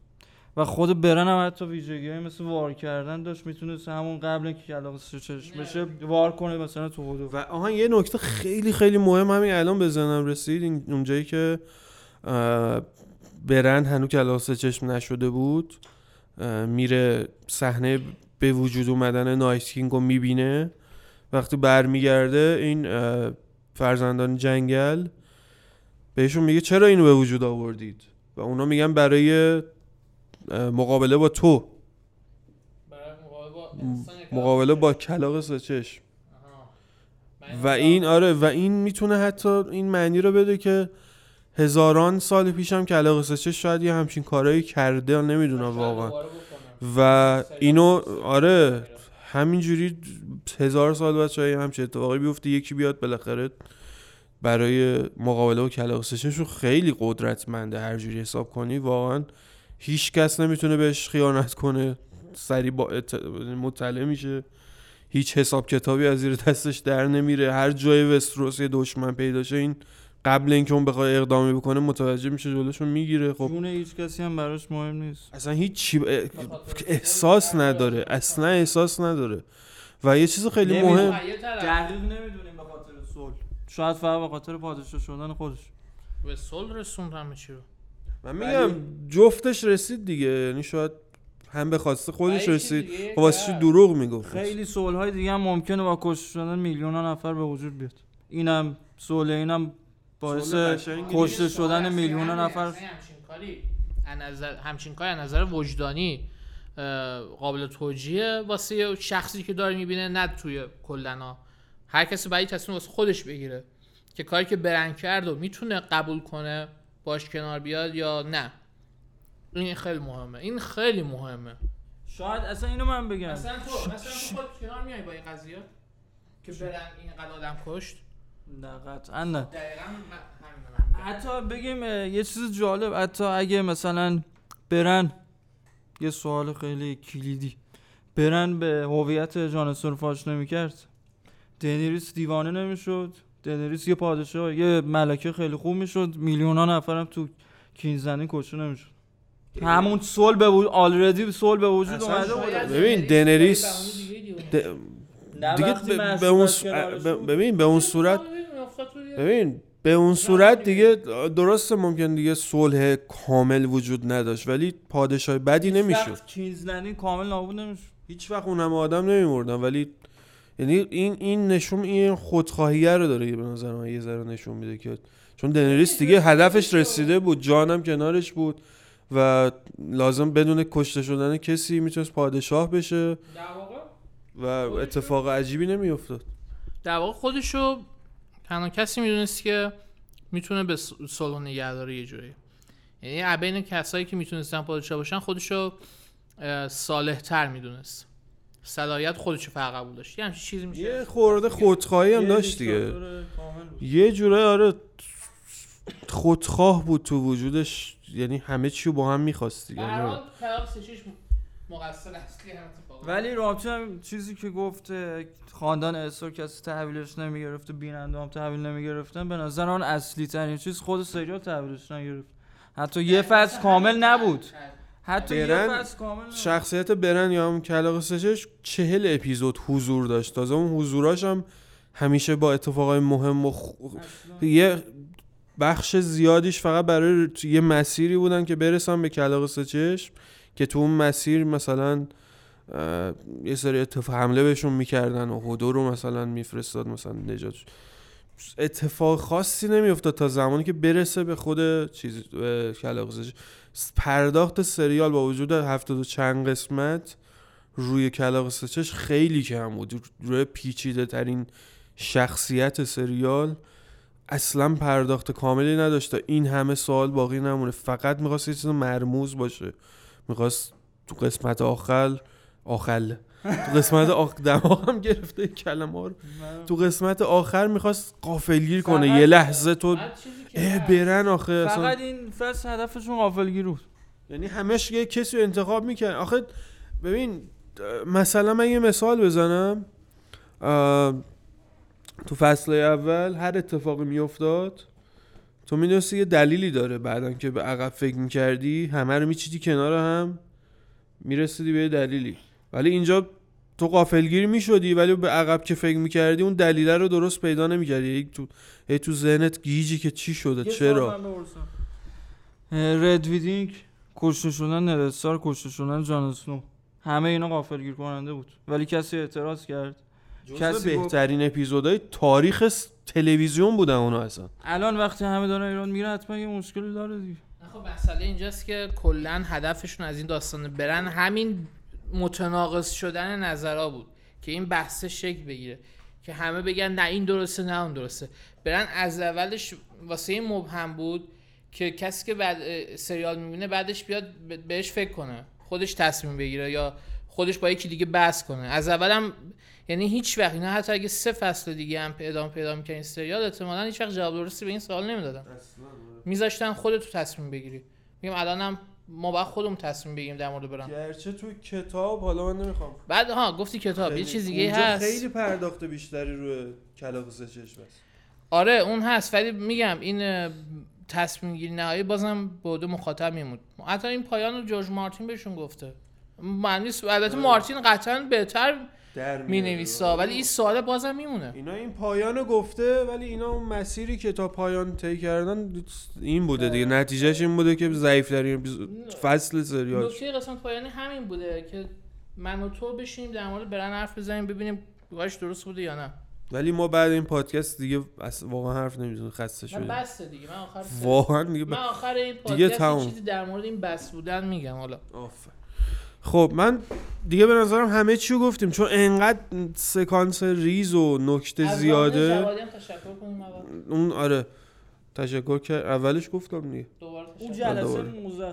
و خود برن هم حتی ویژگی مثل وار کردن داشت. می‌تونست همون قبل که کلاس چشم بشه وار کنه مثلا تو هدو و آها یه نکته خیلی خیلی مهم همین الان به ذهنم رسید. این اونجایی که اه، برند هنوز کلاس چشم نشده بود میره صحنه به وجود اومدن نایت کینگ رو می‌بینه وقتی برمیگرده این فرزندان جنگل بهشون میگه چرا اینو به وجود آوردید و اونا میگن برای مقابله با تو برای مقابله با. کلاق. من و این آره و این می‌تونه حتی این معنی رو بده که هزاران سال پیشم کلاق سچه شاید یه همچین کارایی کرده نمی‌دونم واقعا. و اینو آره. همینجوری هزار سال بعد شاید همچین اتفاقی بیفته یکی بیاد بالاخره برای مقابله با کلاق سچهشون خیلی قدرتمنده هر جوری حساب کنی واقعا هیچ کس نمی‌تونه بهش خیانت کنه سری با اط- مطلع میشه هیچ حساب کتابی از زیر دستش در نمیره هر جای وستروس یه دشمن پیدا شه این قبل اینکه اون بخواد اقدامی بکنه متوجه میشه جلوشو می‌گیره. خب. جون هیچ کسی هم براش مهم نیست. اصلا هیچ چی احساس نداره. اصلا احساس نداره. و یه چیز خیلی. مهم دقیق نمی‌دونیم به خاطر صلح. شاید فقط به خاطر پادشاه شدن خودش. به صلح رسوند همه چی رو. من میگم جفتش رسید دیگه. یعنی شاید هم به خواسته خودش رسید. خب واسه دروغ می‌گفت؟ خیلی صلح های دیگه هم ممکنه با کشته شدن میلیون ها نفر به وجود بیاد. اینم صلح اینم باعث کشته شدن میلیون. نفر. اصلا همچین کاری از نظر همچین کاری نظر وجدانی قابل توجیه واسه شخصی که داره می‌بینه نه توی کلنا. هر کسی باید تصمیم واسه خودش بگیره که کاری که برن کرد و می‌تونه قبول کنه باش کنار بیاد یا نه. این خیلی مهمه. این خیلی مهمه. شاید اصلا اینو من بگم. مثلا تو مثلا تو خود کنار میای با این قضیه که برن این قد آدم کشت؟ نه قطعا نه. حتی بگیم یه چیز جالب حتی اگه مثلا برن یه سوال خیلی کلیدی برن به هویت جانسون فاش نمی‌کرد دنیریس دیوانه نمی‌شد دنیریس یه پادشاه یه ملکه خیلی خوب می‌شد میلیون ها نفرم تو کینزنی کشته نمی‌شد همون سول به وجود آلردی سول به وجود اومده ببین، دنریس. د- دیگه به اون. ببین به اون صورت ببین به اون صورت دیگه درسته ممکن دیگه صلح کامل وجود نداشت ولی پادشاه بدی نمی‌شد وقت کینزلندی کامل نابود نمی‌شد. هیچ وقت اون همه آدم نمیمردن ولی یعنی این این نشون این خودخواهیه رو داره به نظر من یه ذره نشون میده که چون دنریس دیگه هدفش رسیده بود جانم کنارش بود و لازم بدون کشته شدن کسی می‌تونست پادشاه بشه در واقع و اتفاق عجیبی نمیافتاد. در واقع خودشو تنها کسی می‌دونست که می‌تونه به س- صلح نگه داره یه جوری. یعنی از بین کسایی که می‌تونستن پادشاه باشن خودشو صالح تر می‌دونست. صلاحیت خودشو فقط قبول داشت. یه همچین چیزی میشه. یه خورده خودخواهی هم یه داشت دیگه. یه جوره آره خودخواه بود تو وجودش. یعنی همه چی رو با هم می‌خواست دیگه. سه مقصر اصلی هم. ولی رابطه هم چیزی که گفت خاندان اسو کسی تحویلش نمی‌گرفت و بیننده هم تحویل نمی‌گرفتن به نظر آن اصلی ترین چیز خود سریال تحویلش نگرفت. حتی یه فصل کامل نبود. حتی یه برن فصل کامل نبود. شخصیت برن یا هم کلاق سشش چهل اپیزود حضور داشت. تازه اون حضوراش هم همیشه با اتفاقای مهم و خ... یه بخش زیادیش فقط برای یه مسیری بودن که برسن به کلاق سچش که تو اون مسیر مثلا یه سری اتفاق حمله بهشون می‌کردن و هدو رو مثلا میفرستاد مثلا نجات اتفاق خاصی نمیافتاد تا زمانی که برسه به خود چیز سچش پرداخت سریال با وجود هفتاد و چند قسمت روی کلاق سچش خیلی کم بود. روی پیچیده ترین شخصیت سریال اصلا پرداخت کاملی نداشت این همه سوال باقی نمونه. فقط می‌خواست یه چیز مرموز باشه. می‌خواست تو قسمت آخر آخل. تو قسمت آخ... دماغم گرفته کلمه رو. تو قسمت آخر می‌خواست قافلگیر کنه. یه لحظه تو اه برن آخه اصلا فقط این فصل هدفشون غافلگیر بود. یعنی همش یه کسی رو انتخاب می‌کنن آخه ببین مثلا من یه مثال بزنم. تو فصل اول هر اتفاقی میافتاد تو می‌دونستی یه دلیلی داره بعدا که به عقب فکر می‌کردی همه رو میچیدی کنار هم می‌رسیدی به یه دلیلی. ولی اینجا تو قافلگیر می‌شدی ولی به عقب که فکر می‌کردی اون دلیله رو درست پیدا نمی‌کردی. هی تو هی تو ذهنت گیجی که چی شده؟ چرا؟ رد ویدینگ کشته شدن نرستار کشته شدن جان همه اینا غافلگیر کننده بود. ولی کسی اعتراض کرد. کسی بهترین اپیزودهای تاریخ س- تلویزیون بودن اونا اصلا. الان وقتی همه دارن ایران میره حتما یه مشکلی داره دیگه. خب مسئله اینجاست که کلا هدفشون از این داستان برن. همین متناقض شدن نظرها بود که این بحث شکل بگیره که همه بگن نه این درسته نه اون درسته. برن از اولش واسه این مبهم بود که کسی که بعد سریال می‌بینه بعدش بیاد بهش فکر کنه خودش تصمیم بگیره یا خودش با یکی دیگه بحث کنه. از اولم یعنی هیچ وقت اینا حتی اگه سه فصل دیگه هم ادامه پیدا می‌کنن این سریال احتمالاً هیچ وقت جواب درستی به این سوال نمی‌دادن. میذاشتن خودت تو تصمیم بگیری. میگم الانم ما باید خودمون تصمیم بگیریم در مورد برن گرچه تو کتاب حالا من نمی‌خوام. بعد ها گفتی کتاب یه چیز دیگه هست. خیلی پرداخت بیشتری روی کلاق سچش بس آره اون هست ولی میگم این تصمیم گیری نهایی بازم بوده مخاطب میمود حتی این پایان رو جورج مارتین بهشون گفته. من نیست. البته مارتین قطعا بهتر در می نویسا ولی این سوال بازم میمونه. اینا این پایان گفته ولی اینا اون مسیری که تا پایان طی کردن این بوده دیگه. نتیجهش این بوده که ضعیف ترین فصل سریال. نکته قسمت پایانی همین بوده که من و تو بشینیم در مورد برن حرف بزنیم ببینیم کارش درست بوده یا نه. ولی ما بعد این پادکست دیگه واقعا حرف نمی‌زنیم خسته من شدیم. بسته دیگه. من آخر واقعا دیگه من آخر این دیگه پادکست چیزی در مورد این بس بودن میگم حالا. آفر. خب من دیگه به نظرم همه چی رو گفتیم چون انقدر سکانس ریز و نکته زیاده. تشکر کنیم اون آره. تشکر کرد اولش گفتم دیگه. اون. جلسه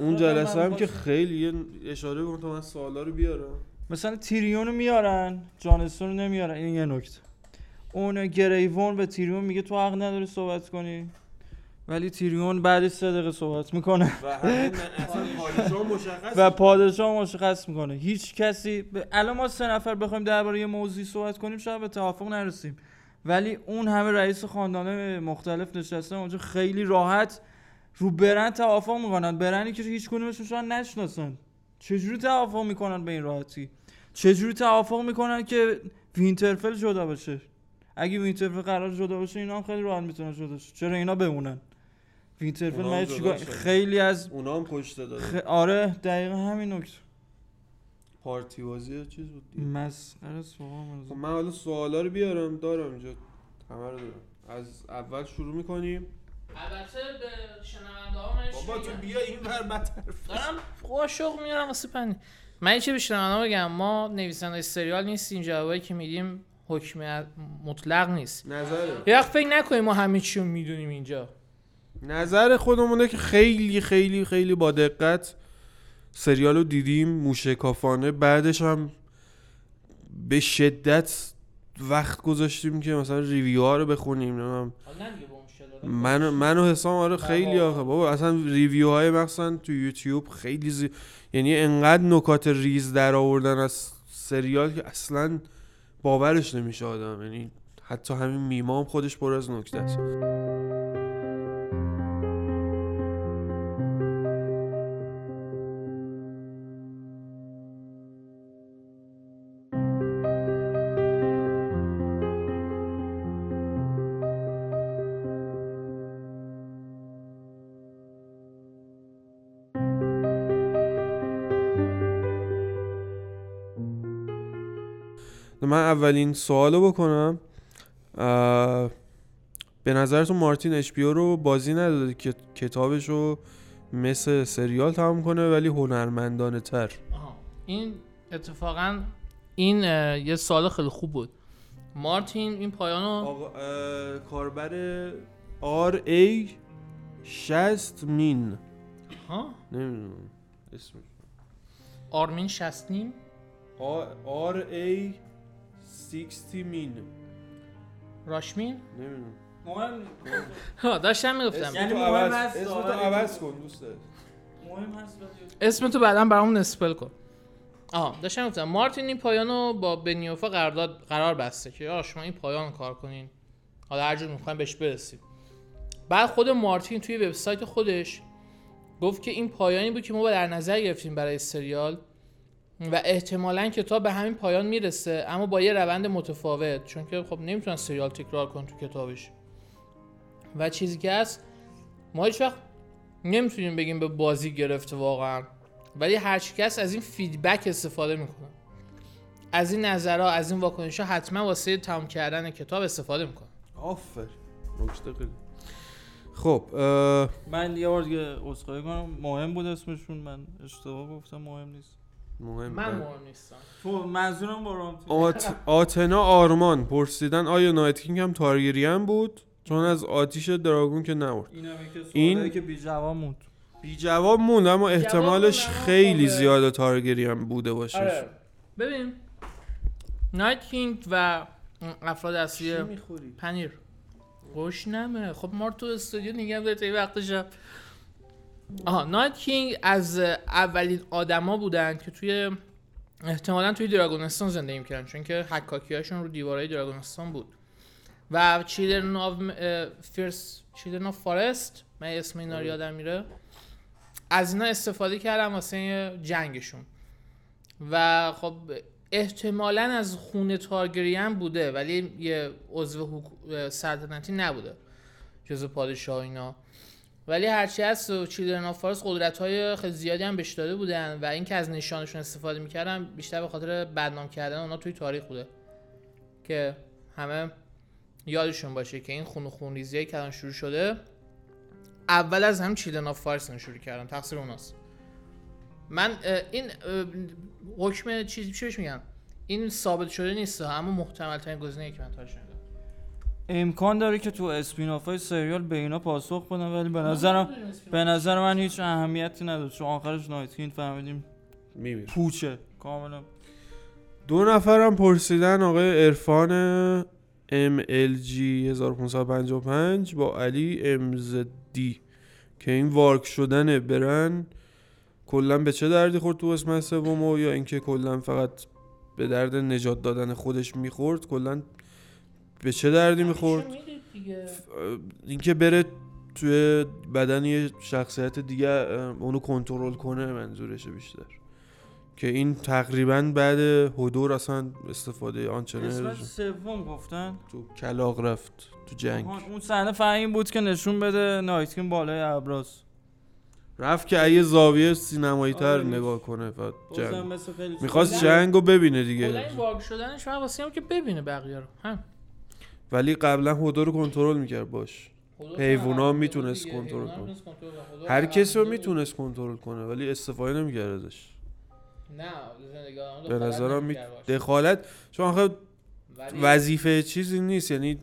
اون جلسه هم که خیلی یه اشاره کن تا من سوالا رو بیارم. مثلا تیریون رو میارن جانستون رو نمیارن. این یه نکته. اون گریوون به تیریون میگه تو حق نداری صحبت کنی. ولی تیریون بعد سه دقیقه صحبت می‌کنه. و همین اصلا پادشاه مشخص و پادشاه مشخص می‌کنه. هیچ کسی ب... الان ما سه نفر بخوایم درباره یه موضوعی صحبت کنیم شاید به توافق نرسیم. ولی اون همه رئیس خاندانه مختلف نشستن اونجا خیلی راحت رو برن توافق می‌کنن. برنی که هیچ کدومشون شاید نشناسن. چجوری توافق می‌کنن به این راحتی؟ چجوری توافق می‌کنن که وینترفل جدا بشه اگه وینترفل قرار جدا بشه اینا هم خیلی راحت می‌تونن جدا شه چرا اینا بمونن؟ هم من چیکار. خیلی از اونا هم کشته داده خ... آره دقیقا همین نکته. پارتی بازی چیز بود دیگه. مسخره است واقعا خب من- حالا سوالا رو بیارم دارم اینجا همه رو دارم. از اول شروع می‌کنیم. البته به شنونده ها من بابا تو بیا این ور بدتر دارم قاشق میارم واسه پنی. من چه به شنونده بگم ما نویسنده سریال نیستیم جوابایی که میدیم حکم مطلق نیست. نظره یه وقت فکر نکنیم ما همه چی رو می‌دونیم اینجا. نظر خودمونه که خیلی خیلی خیلی با دقت سریال رو دیدیم. موشکافانه بعدش هم به شدت وقت گذاشتیم که مثلا review ها رو بخونیم. نه. من من و حسام آره خیلی. آخه. بابا اصلا review های مثلا تو یوتیوب خیلی زی... یعنی انقدر نکات ریز در آوردن از سریال که اصلا باورش نمیشه آدم. یعنی حتی همین میما هم خودش پر از نکته است. من اولین سوالو بکنم. اه، به نظرتون مارتین اشبیو رو بازی نداده که کتابش رو مثل سریال تمام کنه ولی هنرمندانه تر. این اتفاقا این یه سال خیلی خوب بود. مارتین این پایانو آقا اه، کاربر آر ای 60 مین. ها نمی‌دونم. اسمش. آرمین شستنیم آر ای 60 مین راشمین نمی‌دونم. مهم ها داشتم می‌گفتم. یعنی مهم هست، اسم تو آره. عوض کن دوست. مهم هست اسم تو بعدا برامون اسپل کن. آها داشتم گفتم مارتین این پایانو با بنیوفا قرارداد قرار بسته که آ شما این پایان رو کار کنین. حالا هر جور می‌خوایم بهش برسیم. بعد خود مارتین توی وبسایت خودش گفت که این پایانی بود که ما در نظر گرفتیم برای سریال. و احتمالا کتاب به همین پایان می‌رسه اما با یه روند متفاوت چون که خب نمی‌تونن سریال تکرار کن تو کتابش. و چیزی که هست ما هیچ وقت نمی‌تونیم بگیم به بازی گرفته واقعا ولی هر کس از این فیدبک استفاده می‌کنه از این نظرها از این واکنش ها حتما واسه تمام کردن کتاب استفاده می‌کنه آفر. نکته خب اه، من یه بار دیگه عذرخواهی کنم. مهم بود اسمشون من اشتباه گفتم مهم نیست. مهم. من بله. مهم نیستم. تو منظورم با آت... آتنا آرمان. پرسیدن آیا نایت کینگ هم تارگریان بود؟ چون از آتیش دراگون که نمرد این که بی جواب موند بی جواب موند اما احتمالش خیلی خب، زیاده تارگریان بوده باشه. آره. ببین Night King و افراد اصلی می‌خوری؟ پنیر. گشنمه خب ما تو استودیو نگه یه وقت شب آها Night King از اولین آدما بودن که توی احتمالا توی Dragonstone زندگی می‌کردن چون که حکاکی هاشون رو دیوارهای Dragonstone بود. و Children of Forest Children of Forest من اسم اینا رو آره. یادم میره. از اینا استفاده کردم واسه جنگشون. و خب احتمالا از خونه تارگریان بوده ولی یه عضو حکو- سلطنتی نبوده. جزو پادشاه اینا. ولی هرچی هست Children of Forest قدرت های خیلی زیادی هم بهش داده بودن و اینکه از نشانشون استفاده می‌کردن بیشتر به خاطر بدنام کردن اونا توی تاریخ بوده. که همه یادشون باشه که این خون و خونریزی که الان شروع شده اول از هم Children of اینو شروع کردن تقصیر اوناست. من این حکم چیزی چی میگن؟ این ثابت شده نیست اما محتمل ترین گزینه‌ای که من تا امکان داره که تو اسپین های سریال به اینا پاسخ بدن ولی به نظرم به نظر من هیچ اهمیتی نداره چون آخرش نایتکین فهمیدیم میمیره. پوچه کاملا. دو نفرم پرسیدن آقای عرفان MLG 1555 با علی MZD که این وارک شدن برن کلا به چه دردی خورد تو قسمت سوم و یا اینکه کلا فقط به درد نجات دادن خودش می‌خورد؟ کلا به چه دردی می‌خورد؟ اینکه بره توی بدن یه شخصیت دیگه اونو کنترل کنه منظورشه بیشتر. که این تقریبا بعد هدور اصلا استفاده آنچنانی قسمت. سوم گفتن؟ تو کلاق رفت تو جنگ. اون صحنه این بود که نشون بده نایتکین بالای ابراز. رفت که یه زاویه سینمایی تر آره. نگاه کنه و جنگ. می‌خواست جنگ رو ببینه دیگه. این واگ شدنش فقط واسه هم که ببینه بقیه رو. هم ولی قبلا هدور رو کنترل می‌کرد باش حیوونا خدا می‌تونست کنترل کنه. هر کسی رو. می‌تونست کنترل کنه ولی استفاده نمی‌کرد ازش نه به نظرم می... دخالت چون آخه ولی- وظیفه چیزی نیست یعنی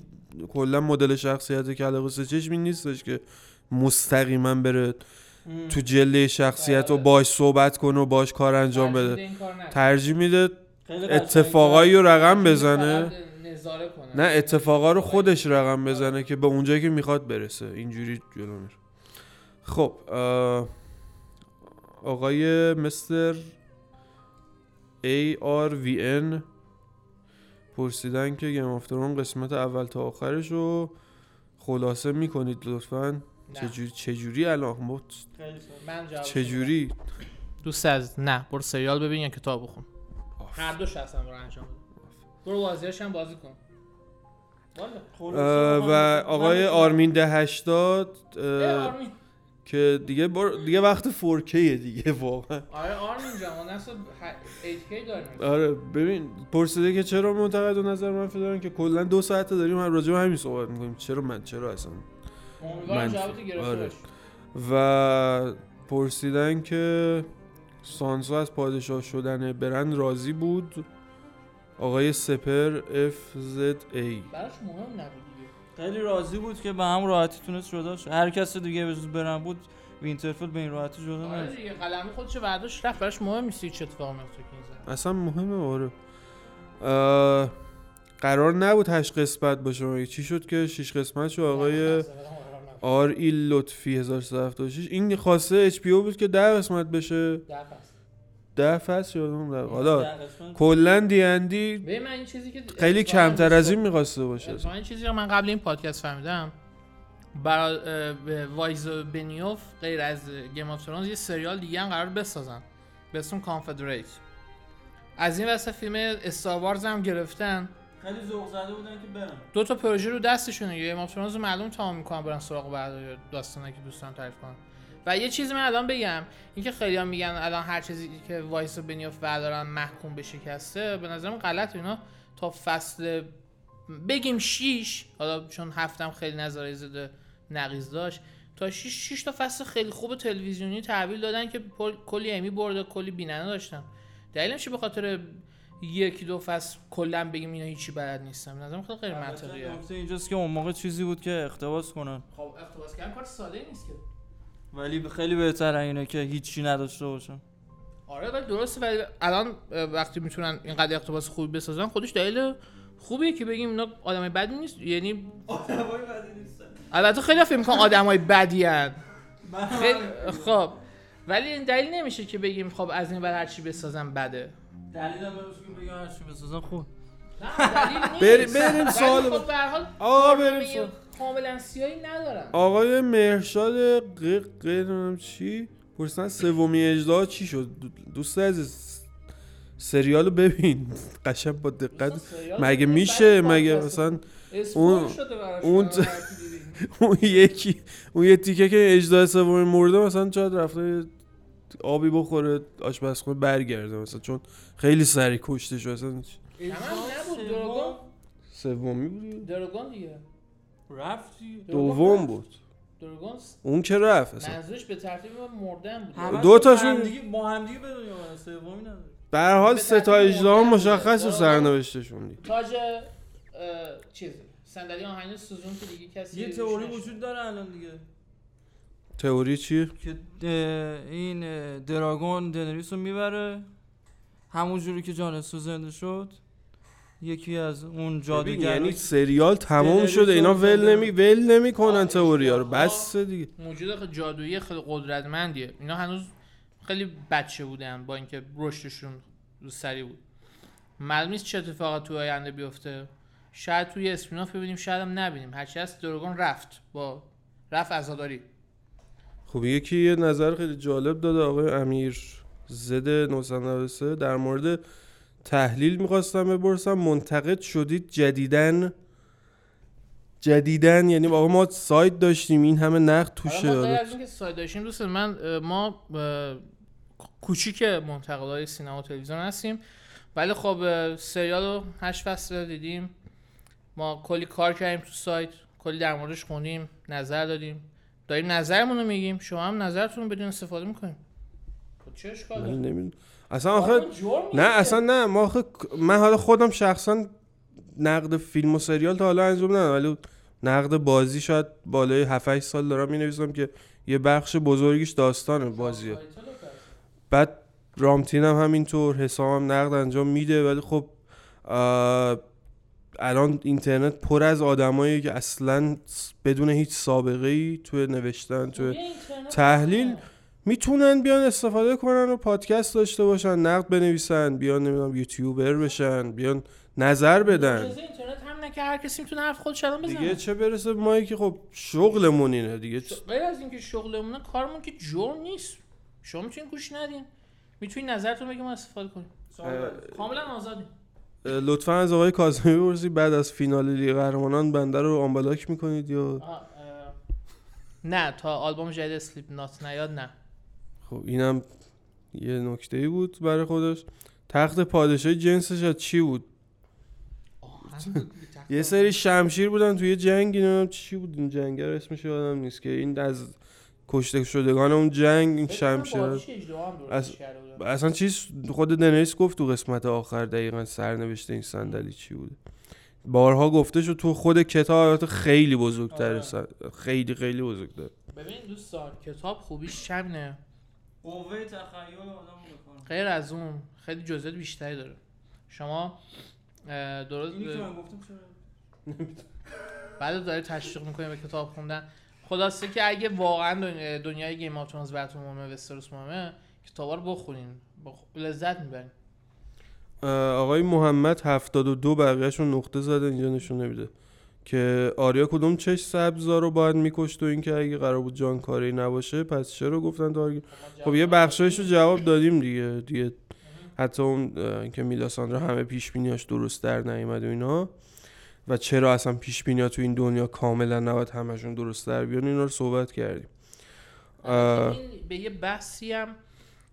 کلا مدل شخصیت کلاق سه چشمی نیستش که مستقیما بره. تو جله شخصیت و آره. باش صحبت کنه و باش کار انجام بده. ترجیح میده. اتفاقایی رو رقم بزنه کنه. نه اتفاقا رو خودش رقم بزنه که به اونجایی که می‌خواد برسه. اینجوری جلو میره. خب آقای Mr ARVN پرسیدن که Game of Thrones قسمت اول تا آخرش رو خلاصه می‌کنید لطفا. چجوری چجوری الان؟ چجوری؟ دوست از نه برو سریال ببین یا کتاب بخون. هر دوش هستن برو انجام بده. برو بازیاش هم بازی کن. و آقای آرمین ده هشتاد که دیگه بار دیگه وقت 4K دیگه واقعا. آره آرمین جان نسل 8K داریم؟ آره ببین پرسیده که چرا معتقد و نظر منفی دارن که کلا دو ساعته داریم هر راجع همین صحبت می‌کنیم. چرا من چرا اصلا؟ امیدوارم من- گرفته آره. و پرسیدن که سانسو از پادشاه شدن برن راضی بود؟ آقای سپر FZA براش مهم نبود دیگه. خیلی راضی بود که به هم راحتی تونست جدا شه. هر کس دیگه به جز برن بود Winterfell به این راحتی جدا آره نمیشه دیگه قلمی خودشو برداشت رفت. براش مهم نیست چه اتفاقی میفته که اصلا مهمه آره. قرار نبود هشت قسمت باشه. مگه چی شد که شیش قسمت شد؟ آقای آر ای لطفی 1376 این خواسته HBO بود که ده قسمت بشه؟ ده. ده فصل یادم نره. حالا کلا دی من که خیلی کمتر از این می‌خواسته باشه. اتفاقاً این چیزی که من قبل این پادکست فهمیدم. برای وایس و بنیوف غیر از Game of Thrones یه سریال دیگه هم قرار بسازن. به اسم Confederate از این واسه فیلم Star Wars هم گرفتن. خیلی ذوق زده بودن که برن. دو تا پروژه رو دستشونه Game of Thrones رو معلوم تمام می‌کنن برن سراغ بعد داستانه که دوستان تعریف کنن. و یه چیزی من الان بگم. اینکه خیلی هم میگن الان هر چیزی که وایس و بنیوف بردارن محکوم به شکسته به نظرم غلط اینا. تا فصل بگیم 6 حالا چون هفتم خیلی نظرای ضد و نقیض داشت. تا 6 6 تا فصل خیلی خوب تلویزیونی تحویل دادن که کلی Emmy برده کلی بیننده داشتن. دلیلش به خاطر یکی دو فصل کلا بگیم اینا هیچی بلد نیستن؟ به نظرم خیلی غیر منطقیه. نکته اینجاست که اون موقع چیزی بود که اقتباس کنن. خب اقتباس کردن کار ساده نیست که. ولی خیلی بهتر اینه که هیچی نداشته باشن آره ولی درسته ولی الان وقتی می‌تونن اینقدر اقتباس خوبی بسازن خودش دلیل خوبیه که بگیم اینا آدمای بدی نیست یعنی البته خیلی فکر می‌کنن آدمای بدی هن. خیلی خب ولی این دلیل نمیشه که بگیم خب از این بعد هر چی بسازن بده دلیل هم که بگم هرچی بسازن خوب نه بر- دلیل نیست. بریم ولی سوال خب هر آقا بریم برنامه سوال. کاملا سیاهی ندارم. آقای مهرشاد ق نمی‌دونم چی؟ پرسن سومی اجدا چی شد؟ دو- دوست عزیز سریال رو ببین. قشنگ با دقت. مگه میشه؟ مگه مثلا اون- اون اون یکی اون یه تیکه که اجدا سومی مرده مثلا شاید رفته آبی بخوره آشپزخونه برگرده مثلا چون خیلی سری کشته شد دراگون؟ سومی بود. دراگون دیگه. رفتی؟ دوم بود. دراگون اون که رفت اصلا. منظورش به ترتیب مردن بود. دو تاشون- دیگه با هم دیگه بدون یا سومی نداره. به هر حال به سه تا مردن مشخص و. سرنوشتشون دیگه تاج اه، چیز صندلی آهنی سوزون که دیگه کسی یه تئوری. وجود داره الان دیگه. تئوری چیه که این دراگون دنریس رو می‌بره. همون جوری که جانسو زنده شد. یکی از اون ببین جادوگر یعنی سریال تمام دلریس شده اینا ول زده. نمی ول نمی‌کنن تئوریا رو. بس دیگه. موجود جادویی خیلی قدرتمندیه. اینا هنوز خیلی بچه بودن با اینکه رشدشون رو سری بود. معلوم نیست چه اتفاقات تو آینده بیفته. شاید توی اسپیناف ببینیم شاید هم نبینیم. هرچی هست دراگون رفت با رفت عزاداری. خب یکی یه نظر خیلی جالب داده آقای امیر زد 993 در مورد تحلیل می‌خواستم بپرسم منتقد شدید جدیدن جدیدن یعنی آقا ما سایت داشتیم این همه نقد توشه. حالا ما از اینکه سایت داشتیم دوست من ما کوچیک منتقدای سینما و تلویزیون هستیم. ولی خب سریال رو هشت فصل دیدیم. ما کلی کار کردیم تو سایت کلی در موردش خوندیم نظر دادیم. داریم نظرمون رو میگیم شما هم نظرتون رو بدون استفاده می‌کنیم. خب چه اشکال من داره؟ نمی‌دونم. اصلا آخه نه. اصلا نه ما آخه من حالا خودم شخصا نقد فیلم و سریال تا حالا انجام ندادم ولی نقد بازی شاید بالای 7 8 سال دارم می که یه بخش بزرگیش داستانه بازیه رو پس. بعد رامتین هم همینطور حسام هم نقد انجام میده ولی خب الان اینترنت پر از آدمایی که اصلا بدون هیچ سابقه ای توی نوشتن توی یه اینترنت تحلیل هست. می‌تونن بیان استفاده کنن و پادکست داشته باشن نقد بنویسن بیان نمی‌دونم یوتیوبر بشن بیان نظر بدن. اجازه اینترنت هم نه که هر کسی می‌تونه حرف خودش الان بزنه. دیگه چه برسه ما که خب شغلمون اینه دیگه. ش- غیر از اینکه شغلمونه کارمون که جرم نیست. شما می‌تونین گوش ندین. می‌تونین نظرتون بگیم ما استفاده کنیم. کاملا آزادی لطفا از آقای کاظمی بپرسی بعد از فینال لیگ قهرمانان بنده رو unblock می‌کنید یا؟ نه تا آلبوم جدید Slipknot نیاد نه. خب اینم یه نکته ای بود برای خودش. تخت پادشاهی جنسش از چی بود؟ یه سری شمشیر بودن توی جنگ نمی‌دونم چی بود؟ این جنگ رو اسمش یادم نیست که این از کشته شدگان اون جنگ این شمشیر از- اصلا چیز خود دنیس گفت تو قسمت آخر دقیقا سرنوشته این صندلی چی بوده بارها گفته شد تو خود کتاب البته خیلی بزرگتره آره. خیلی خیلی بزرگتره. ببین دوستان کتاب خوبیش چمنه قوه تخیل آدم غیر از اون خیلی جزئیات بیشتری داره. شما درست اینی که من گفتم چرا؟ بعد داره تشویق می‌کنه به کتاب خوندن. خلاصه که اگه واقعا دنیا- دنیای Game of Thrones براتون مهمه وستروس مهمه کتابا رو بخونین. بخ- لذت می‌برین. آقای محمد 72 بقیهشون نقطه زده اینجا نشون نمیده. که آریا کدوم چش سبزا رو باید میکشت و اینکه اگه قرار بود جان کاری نباشه پس چرا گفتن تارگرین خب یه بخشایش رو جواب دادیم دیگه دیگه حتی اون که ملیساندرا همه پیش بینیاش درست در نیومد و اینا. و چرا اصلا پیش بینی‌ها تو این دنیا کاملا نباید همشون درست در بیان؟ اینا رو صحبت کردیم. این به یه بحثی هم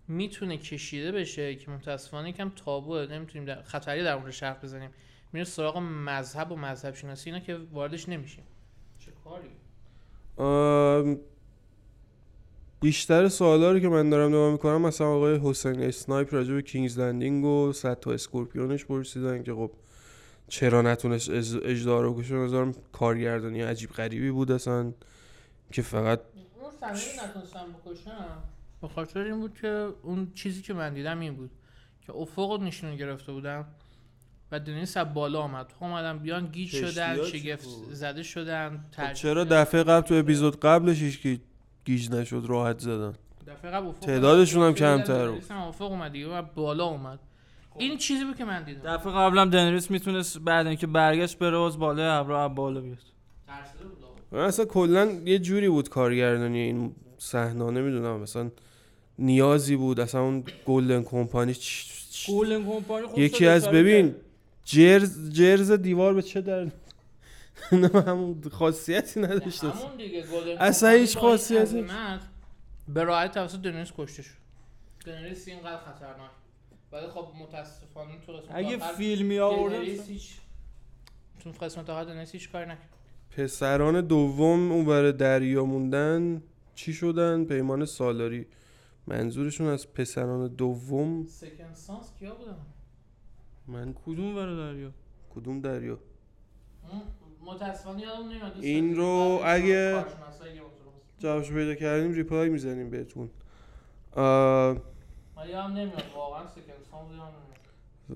می‌تونه کشیده بشه که متاسفانه یکم تابوه. نمی‌تونیم در خطری در موردش حرف بزنیم. میره سراغ مذهب و مذهب شناسی اینا که واردش نمیشیم. چه کاری؟ بیشتر سوالا رو که من دارم نگاه می‌کنم مثلا آقای حسین اسنایپ راجع به King's Landing و صد تا scorpion ش پرسیدن که خب چرا نتونست اج- اجدا رو کشه نظرم کارگردانی عجیب غریبی بود اصلا که فقط اون نتونستم بکشم به خاطر این بود که اون چیزی که من دیدم این بود که افق رو نشون گرفته بودم و دنیس از بالا آمد. تو اومدن بیان گیج شدن چی شگفت؟ زده شدن خب چرا. دفعه قبل تو اپیزود قبلش کی گیج نشد راحت زدن؟ دفعه قبل افق تعدادشون هم. کمتر بود. افق اومد و بالا اومد. این چیزی بود که من دیدم. دفعه قبلم دنریس می‌تونست بعد اینکه برگشت بره از بالای ابرا از بالا بیاد. ترسیده بود اصلا کلا یه جوری بود کارگردانی این صحنه نمی‌دونم مثلا نیازی بود. اصلا اون گلدن کمپانی چ- چ- گولن کمپانی یکی از ببین جرز جرز دیوار به چه در نه همون خاصیتی نداشت اصلا. همون دیگه اصلا هیچ خاصیتی- به راحت توسط دنیس کشته شد. دنیس اینقدر خطرناک. ولی خب متاسفانه تو قسمت اگه فیلمی آوردن تو قسمت آخر دنیس هیچ کاری نکرد. پسران دوم اونور دریا موندن چی شدن؟ پیمان سالاری. منظورشون از پسران دوم سکند سانس کیا بودن؟ من کدوم ور دریا؟ کدوم دریا؟ متاسفانه یادم نمیاد. این. رو اگه-. جوابشو پیدا کردیم ریپلای می‌زنیم بهتون. آه، من یادم نمیاد. واقعا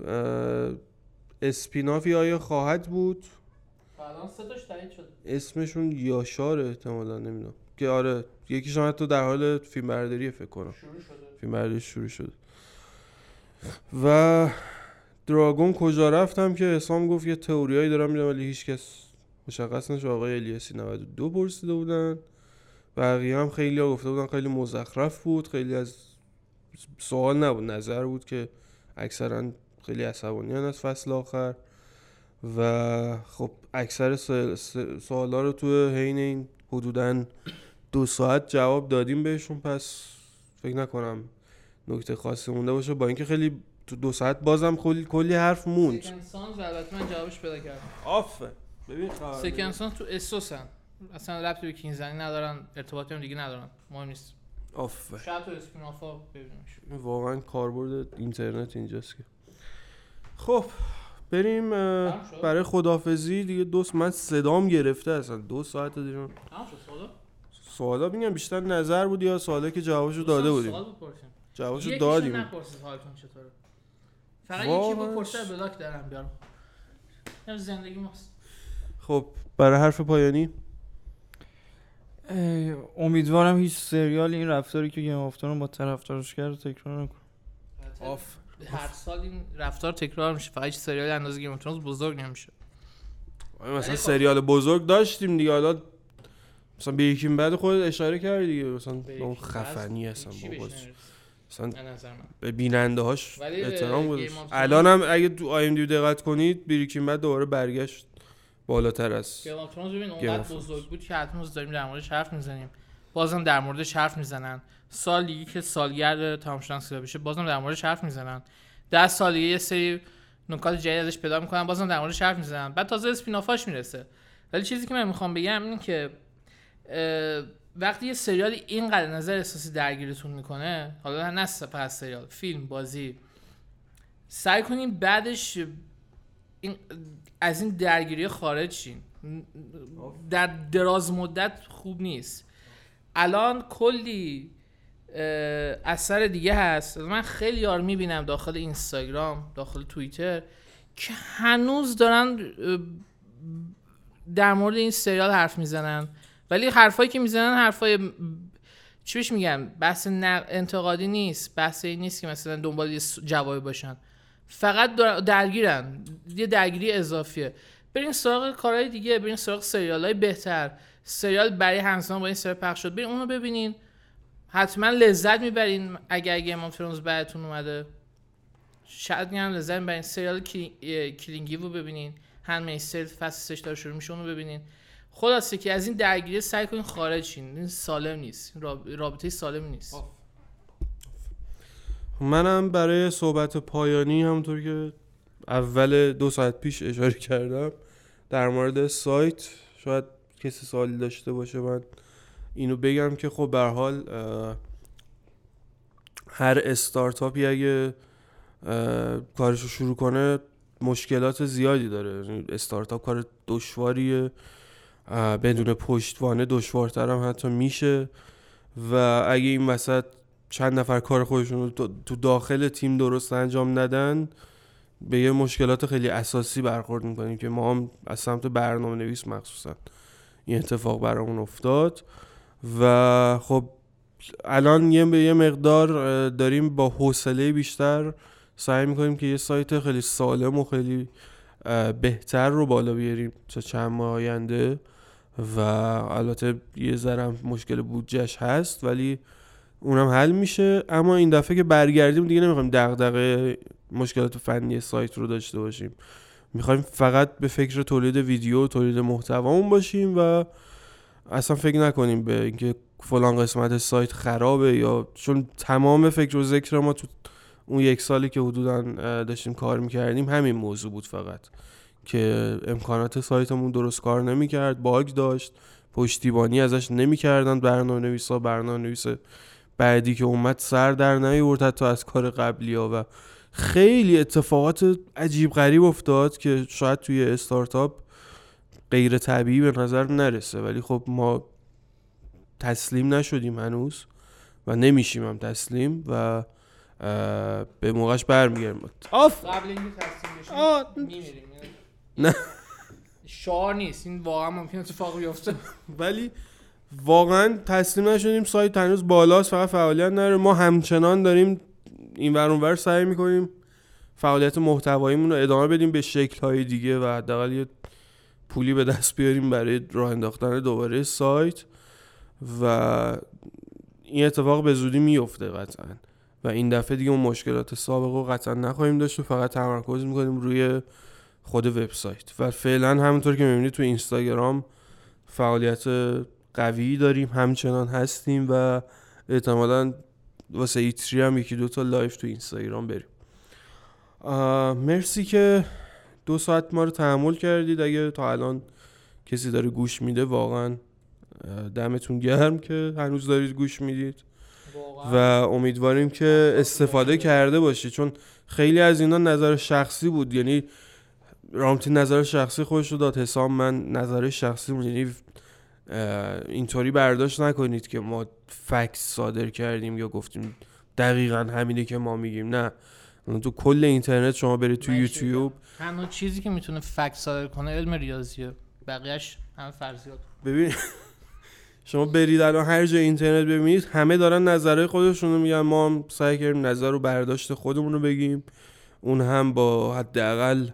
اه، اسپینافی آیا خواهد بود؟ بعدا سه تاش تایید شد اسمشون یاشار احتمالا نمی‌دونم. که آره یکیش هم حتی در حال فیلم برداری فکر کنم. شروع شده. فیلم برداری شروع شده. و دراگون کجا رفتم که حسام گفت یه تئوریایی دارم میدم ولی هیچکس مشخص نشه آقای الیاسی 92 پرسیده بودن. بقیه هم خیلی ها گفته بودن خیلی مزخرف بود. خیلی از سوال نبود. نظر بود که اکثرا خیلی عصبانیان از فصل آخر. و خب اکثر سوالا رو تو حین این حدودا دو ساعت جواب دادیم بهشون. پس فکر نکنم نکته خاصی مونده باشه. با اینکه خیلی تو دو ساعت بازم کلی, کلی حرف موند. سانس البته من جوابش پیدا کردم. آفه. ببین سکند سانس تو اسوسن اصلا ربطی به کینزنی ندارن ارتباطی هم دیگه ندارن. مهم نیست. آفه. شاید تو اسپینافا ببینیمش. واقعا کاربرد اینترنت اینجاست که. خب بریم؟ برای خدافزی دیگه دوست من صدام گرفته اصلا. دو ساعت دیگه. سوالا؟ سوالا میگم بیشتر نظر بود یا سوالا که جوابشو داده بودیم؟ سوال بپرسیم. جوابشو یکیشو دادیم. نپرسید حالتون چطوره. فقط یکی واقعاً بپرسه block دارم بیارم. زندگی ماست. خب برای حرف پایانی؟ ای، امیدوارم هیچ سریال این رفتاری که Game of Thrones با طرفدارش کرد رو تکرار نکنه آف. هر سال این رفتار تکرار میشه. فقط هیچ سریال اندازه Game of Thrones بزرگ نمیشه. آره، مثلا خب- سریال بزرگ داشتیم دیگه. حالا مثلا به Breaking Bad خودت اشاره کردی دیگه. مثلا اون یکی خفنی هیچی بابا. مثلا به بیننده هاش احترام گذاشت الان هم اگه تو IMDb دقت کنید Breaking Bad دوباره برگشت بالاتر از Game of Thrones ببین اونقدر. بزرگ بود که حتما داریم در موردش حرف می‌زنیم. بازم در موردش حرف می‌زنن. سال دیگه که سالگرد تمام شدن سیاه بشه بازم در موردش حرف می‌زنن. ده سال دیگه یه سری نکات جدید ازش پیدا می‌کنن بازم در موردش حرف می‌زنن. بعد تازه spin-off اش می‌رسه. ولی چیزی که من می‌خوام بگم اینه که وقتی یه سریال اینقدر نظر احساسی درگیرتون می‌کنه حالا نه فقط سریال فیلم بازی سعی کنین بعدش این از این درگیری خارج شین در دراز مدت خوب نیست. الان کلی اثر دیگه هست. من خیلی یار می‌بینم داخل اینستاگرام داخل توییتر که هنوز دارن در مورد این سریال حرف می‌زنن. ولی حرفایی که می‌زنن حرفای چی بهش میگم بحث انتقادی نیست بحث این نیست که مثلا دنبال یه جوابی باشن. فقط در- درگیرن. یه درگیری اضافیه. برین سراغ کارهای دیگه برین سراغ سریال های بهتر. سریال Barry همزمان با این سریال پخش شد. برین اونو ببینین. حتما لذت می‌برین اگر Game of Thrones بدتون اومده. شاید میگم لذت می‌برین. سریال کلی- کلینگی رو ببینین. هم سریال فصل سش داره شروع میشه اونو ببینین. خلاصه که از این درگیری سعی کنین خارج شین این سالم نیست. رابطه سالم نیست. منم برای صحبت پایانی همونطور که اول دو ساعت پیش اشاره کردم در مورد سایت شاید کسی سوالی داشته باشه من اینو بگم که خب به هر حال هر استارتاپی اگه کارش رو شروع کنه مشکلات زیادی داره. یعنی استارتاپ کار دشواریه. بدون پشتوانه دشوارتر هم حتی میشه. و اگه این وسط چند نفر کار خودشون رو تو- داخل تیم درست انجام ندن به یه مشکلات خیلی اساسی برخورد می‌کنیم که ما هم از سمت برنامه نویس مخصوصا این اتفاق برامون افتاد. و خب الان یه به یه مقدار داریم با حوصله بیشتر سعی می‌کنیم که یه سایت خیلی سالم و خیلی بهتر رو بالا بیاریم تا چند ماه آینده. و البته یه ذرم مشکل بودجهش هست ولی اونم حل میشه. اما این دفعه که برگردیم دیگه نمی‌خوایم دغدغه مشکلات فنی سایت رو داشته باشیم. می‌خوایم فقط به فکر تولید ویدیو تولید محتوامون باشیم و اصلا فکر نکنیم به اینکه فلان قسمت سایت خرابه یا چون تمام فکر و ذکر ما تو اون یک سالی که حدودا داشتیم کار می‌کردیم همین موضوع بود فقط. که امکانات سایتمون درست کار نمی‌کرد. باگ داشت. پشتیبانی ازش نمی‌کردن برنامه نویسا برنامه نویس بعدی که اومد سر در نیورد حتی از کار قبلی ها و خیلی اتفاقات عجیب غریب افتاد که شاید توی استارتاپ غیر طبیعی به نظر نرسه. ولی خب ما تسلیم نشدیم هنوز و نمیشیم هم تسلیم و به موقعش برمیگردیم. آف! قبل اینکه تسلیم بشیم نه. شعار نیست. این واقعا ممکن اتفاق بیفته. ولی واقعا تسلیم نشدیم. سایت هنوز بالاست. فقط فعالیت نره ما همچنان داریم این ور اونور سعی می‌کنیم فعالیت محتواییمون رو ادامه بدیم به شکل های دیگه و حداقل یه پولی به دست بیاریم برای راه انداختن دوباره سایت. و این اتفاق به زودی میفته قطعا. و این دفعه دیگه اون مشکلات سابق رو قطعا نخواهیم داشت و فقط تمرکز می‌کنیم روی خود وبسایت. و فعلا همونطور که می‌بینید تو اینستاگرام فعالیت قوی داریم همچنان هستیم و احتمالا واسه E3 هم یکی دوتا live تو اینستاگرام بریم. مرسی که دو ساعت ما رو تحمل کردید. اگه تا الان کسی داره گوش میده واقعا دمتون گرم که هنوز دارید گوش می‌دید. و امیدواریم که استفاده کرده باشید چون خیلی از اینا نظر شخصی بود. یعنی رامتین نظر شخصی خودش رو داد. حسام من نظر شخصی یعنی اینطوری برداشت نکنید که ما فکس صادر کردیم یا گفتیم دقیقا همینه که ما میگیم. نه. تو کل اینترنت شما برید تو یوتیوب. تنها چیزی که می‌تونه فکس صادر کنه علم ریاضیه. بقیهش همه فرضیات. ببین شما برید الان هر جای اینترنت ببینید همه دارن نظره خودشون رو میگن. ما هم سعی کردیم نظر و برداشت خودمون رو بگیم. اون هم با حداقل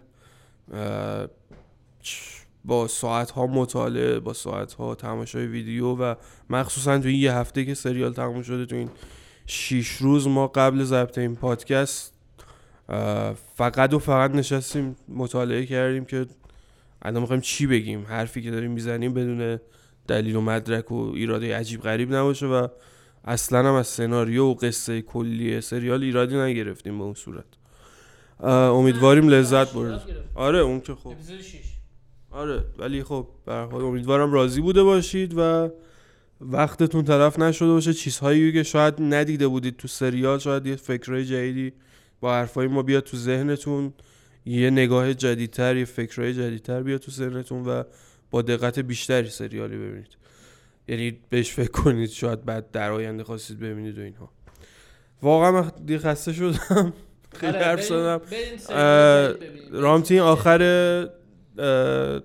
با ساعت ها مطالعه با ساعت ها تماشای ویدیو و مخصوصا تو این یه هفته که سریال تموم شده تو این شیش روز ما قبل ضبط این پادکست فقط و فقط نشستیم مطالعه کردیم که الان می‌خوایم چی بگیم؟ حرفی که داریم می‌زنیم بدون دلیل و مدرک و ایراده عجیب غریب نباشه و اصلا هم از سناریو و قصه کلی سریال ایرادی نگرفتیم به اون صورت. امیدواریم لذت برد آره اون که خب. آره ولی خب به امیدوارم راضی بوده باشید و وقتتون طرف نشده باشه. چیزهایی که شاید ندیده بودید تو سریال شاید یه فکرهای جدیدی با حرفای ما بیاد تو ذهنتون. یه نگاه جدیدتر یه فکرهای جدیدتر بیاد تو ذهنتون و با دقت بیشتری سریالی ببینید. یعنی بهش فکر کنید شاید بعد در آینده خواستید ببینید و اینها. واقعا خسته شدم خیلی آره، حرف زدم. رامتین آخر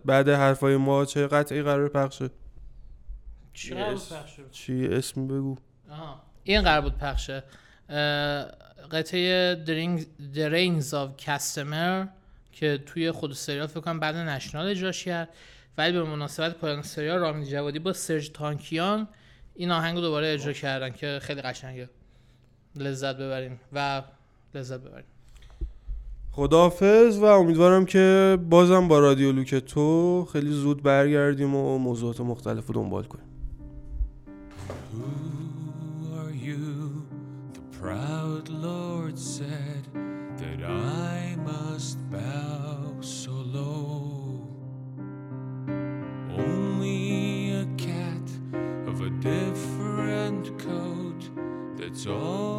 بعد حرفای ما چه قطعی قرار پخشه چی؟ چی اسم بگو. این قرار بود پخشه قطعه درینگ درینگز آف کستمر که توی خود سریال فکر کنم بعد نشنال اجراش کرد. ولی به مناسبت پایان سریال رامین جوادی با سرج تانکیان این آهنگ رو دوباره اجرا کردن که خیلی قشنگه. لذت ببرین. و لذت ببرین خداحافظ و امیدوارم که بازم با رادیو لوک تو خیلی زود برگردیم و موضوعات مختلف رو دنبال کنیم Who are you? The proud Lord said that I must bow so low. Only a cat of a different coat, that's all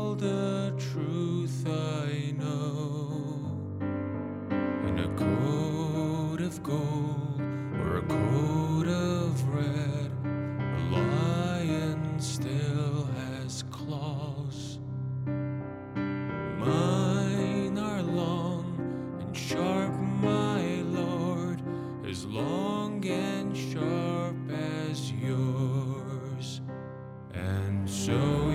gold or a coat of red. A lion still has claws. Mine are long and sharp, my lord, as long and sharp as yours. And so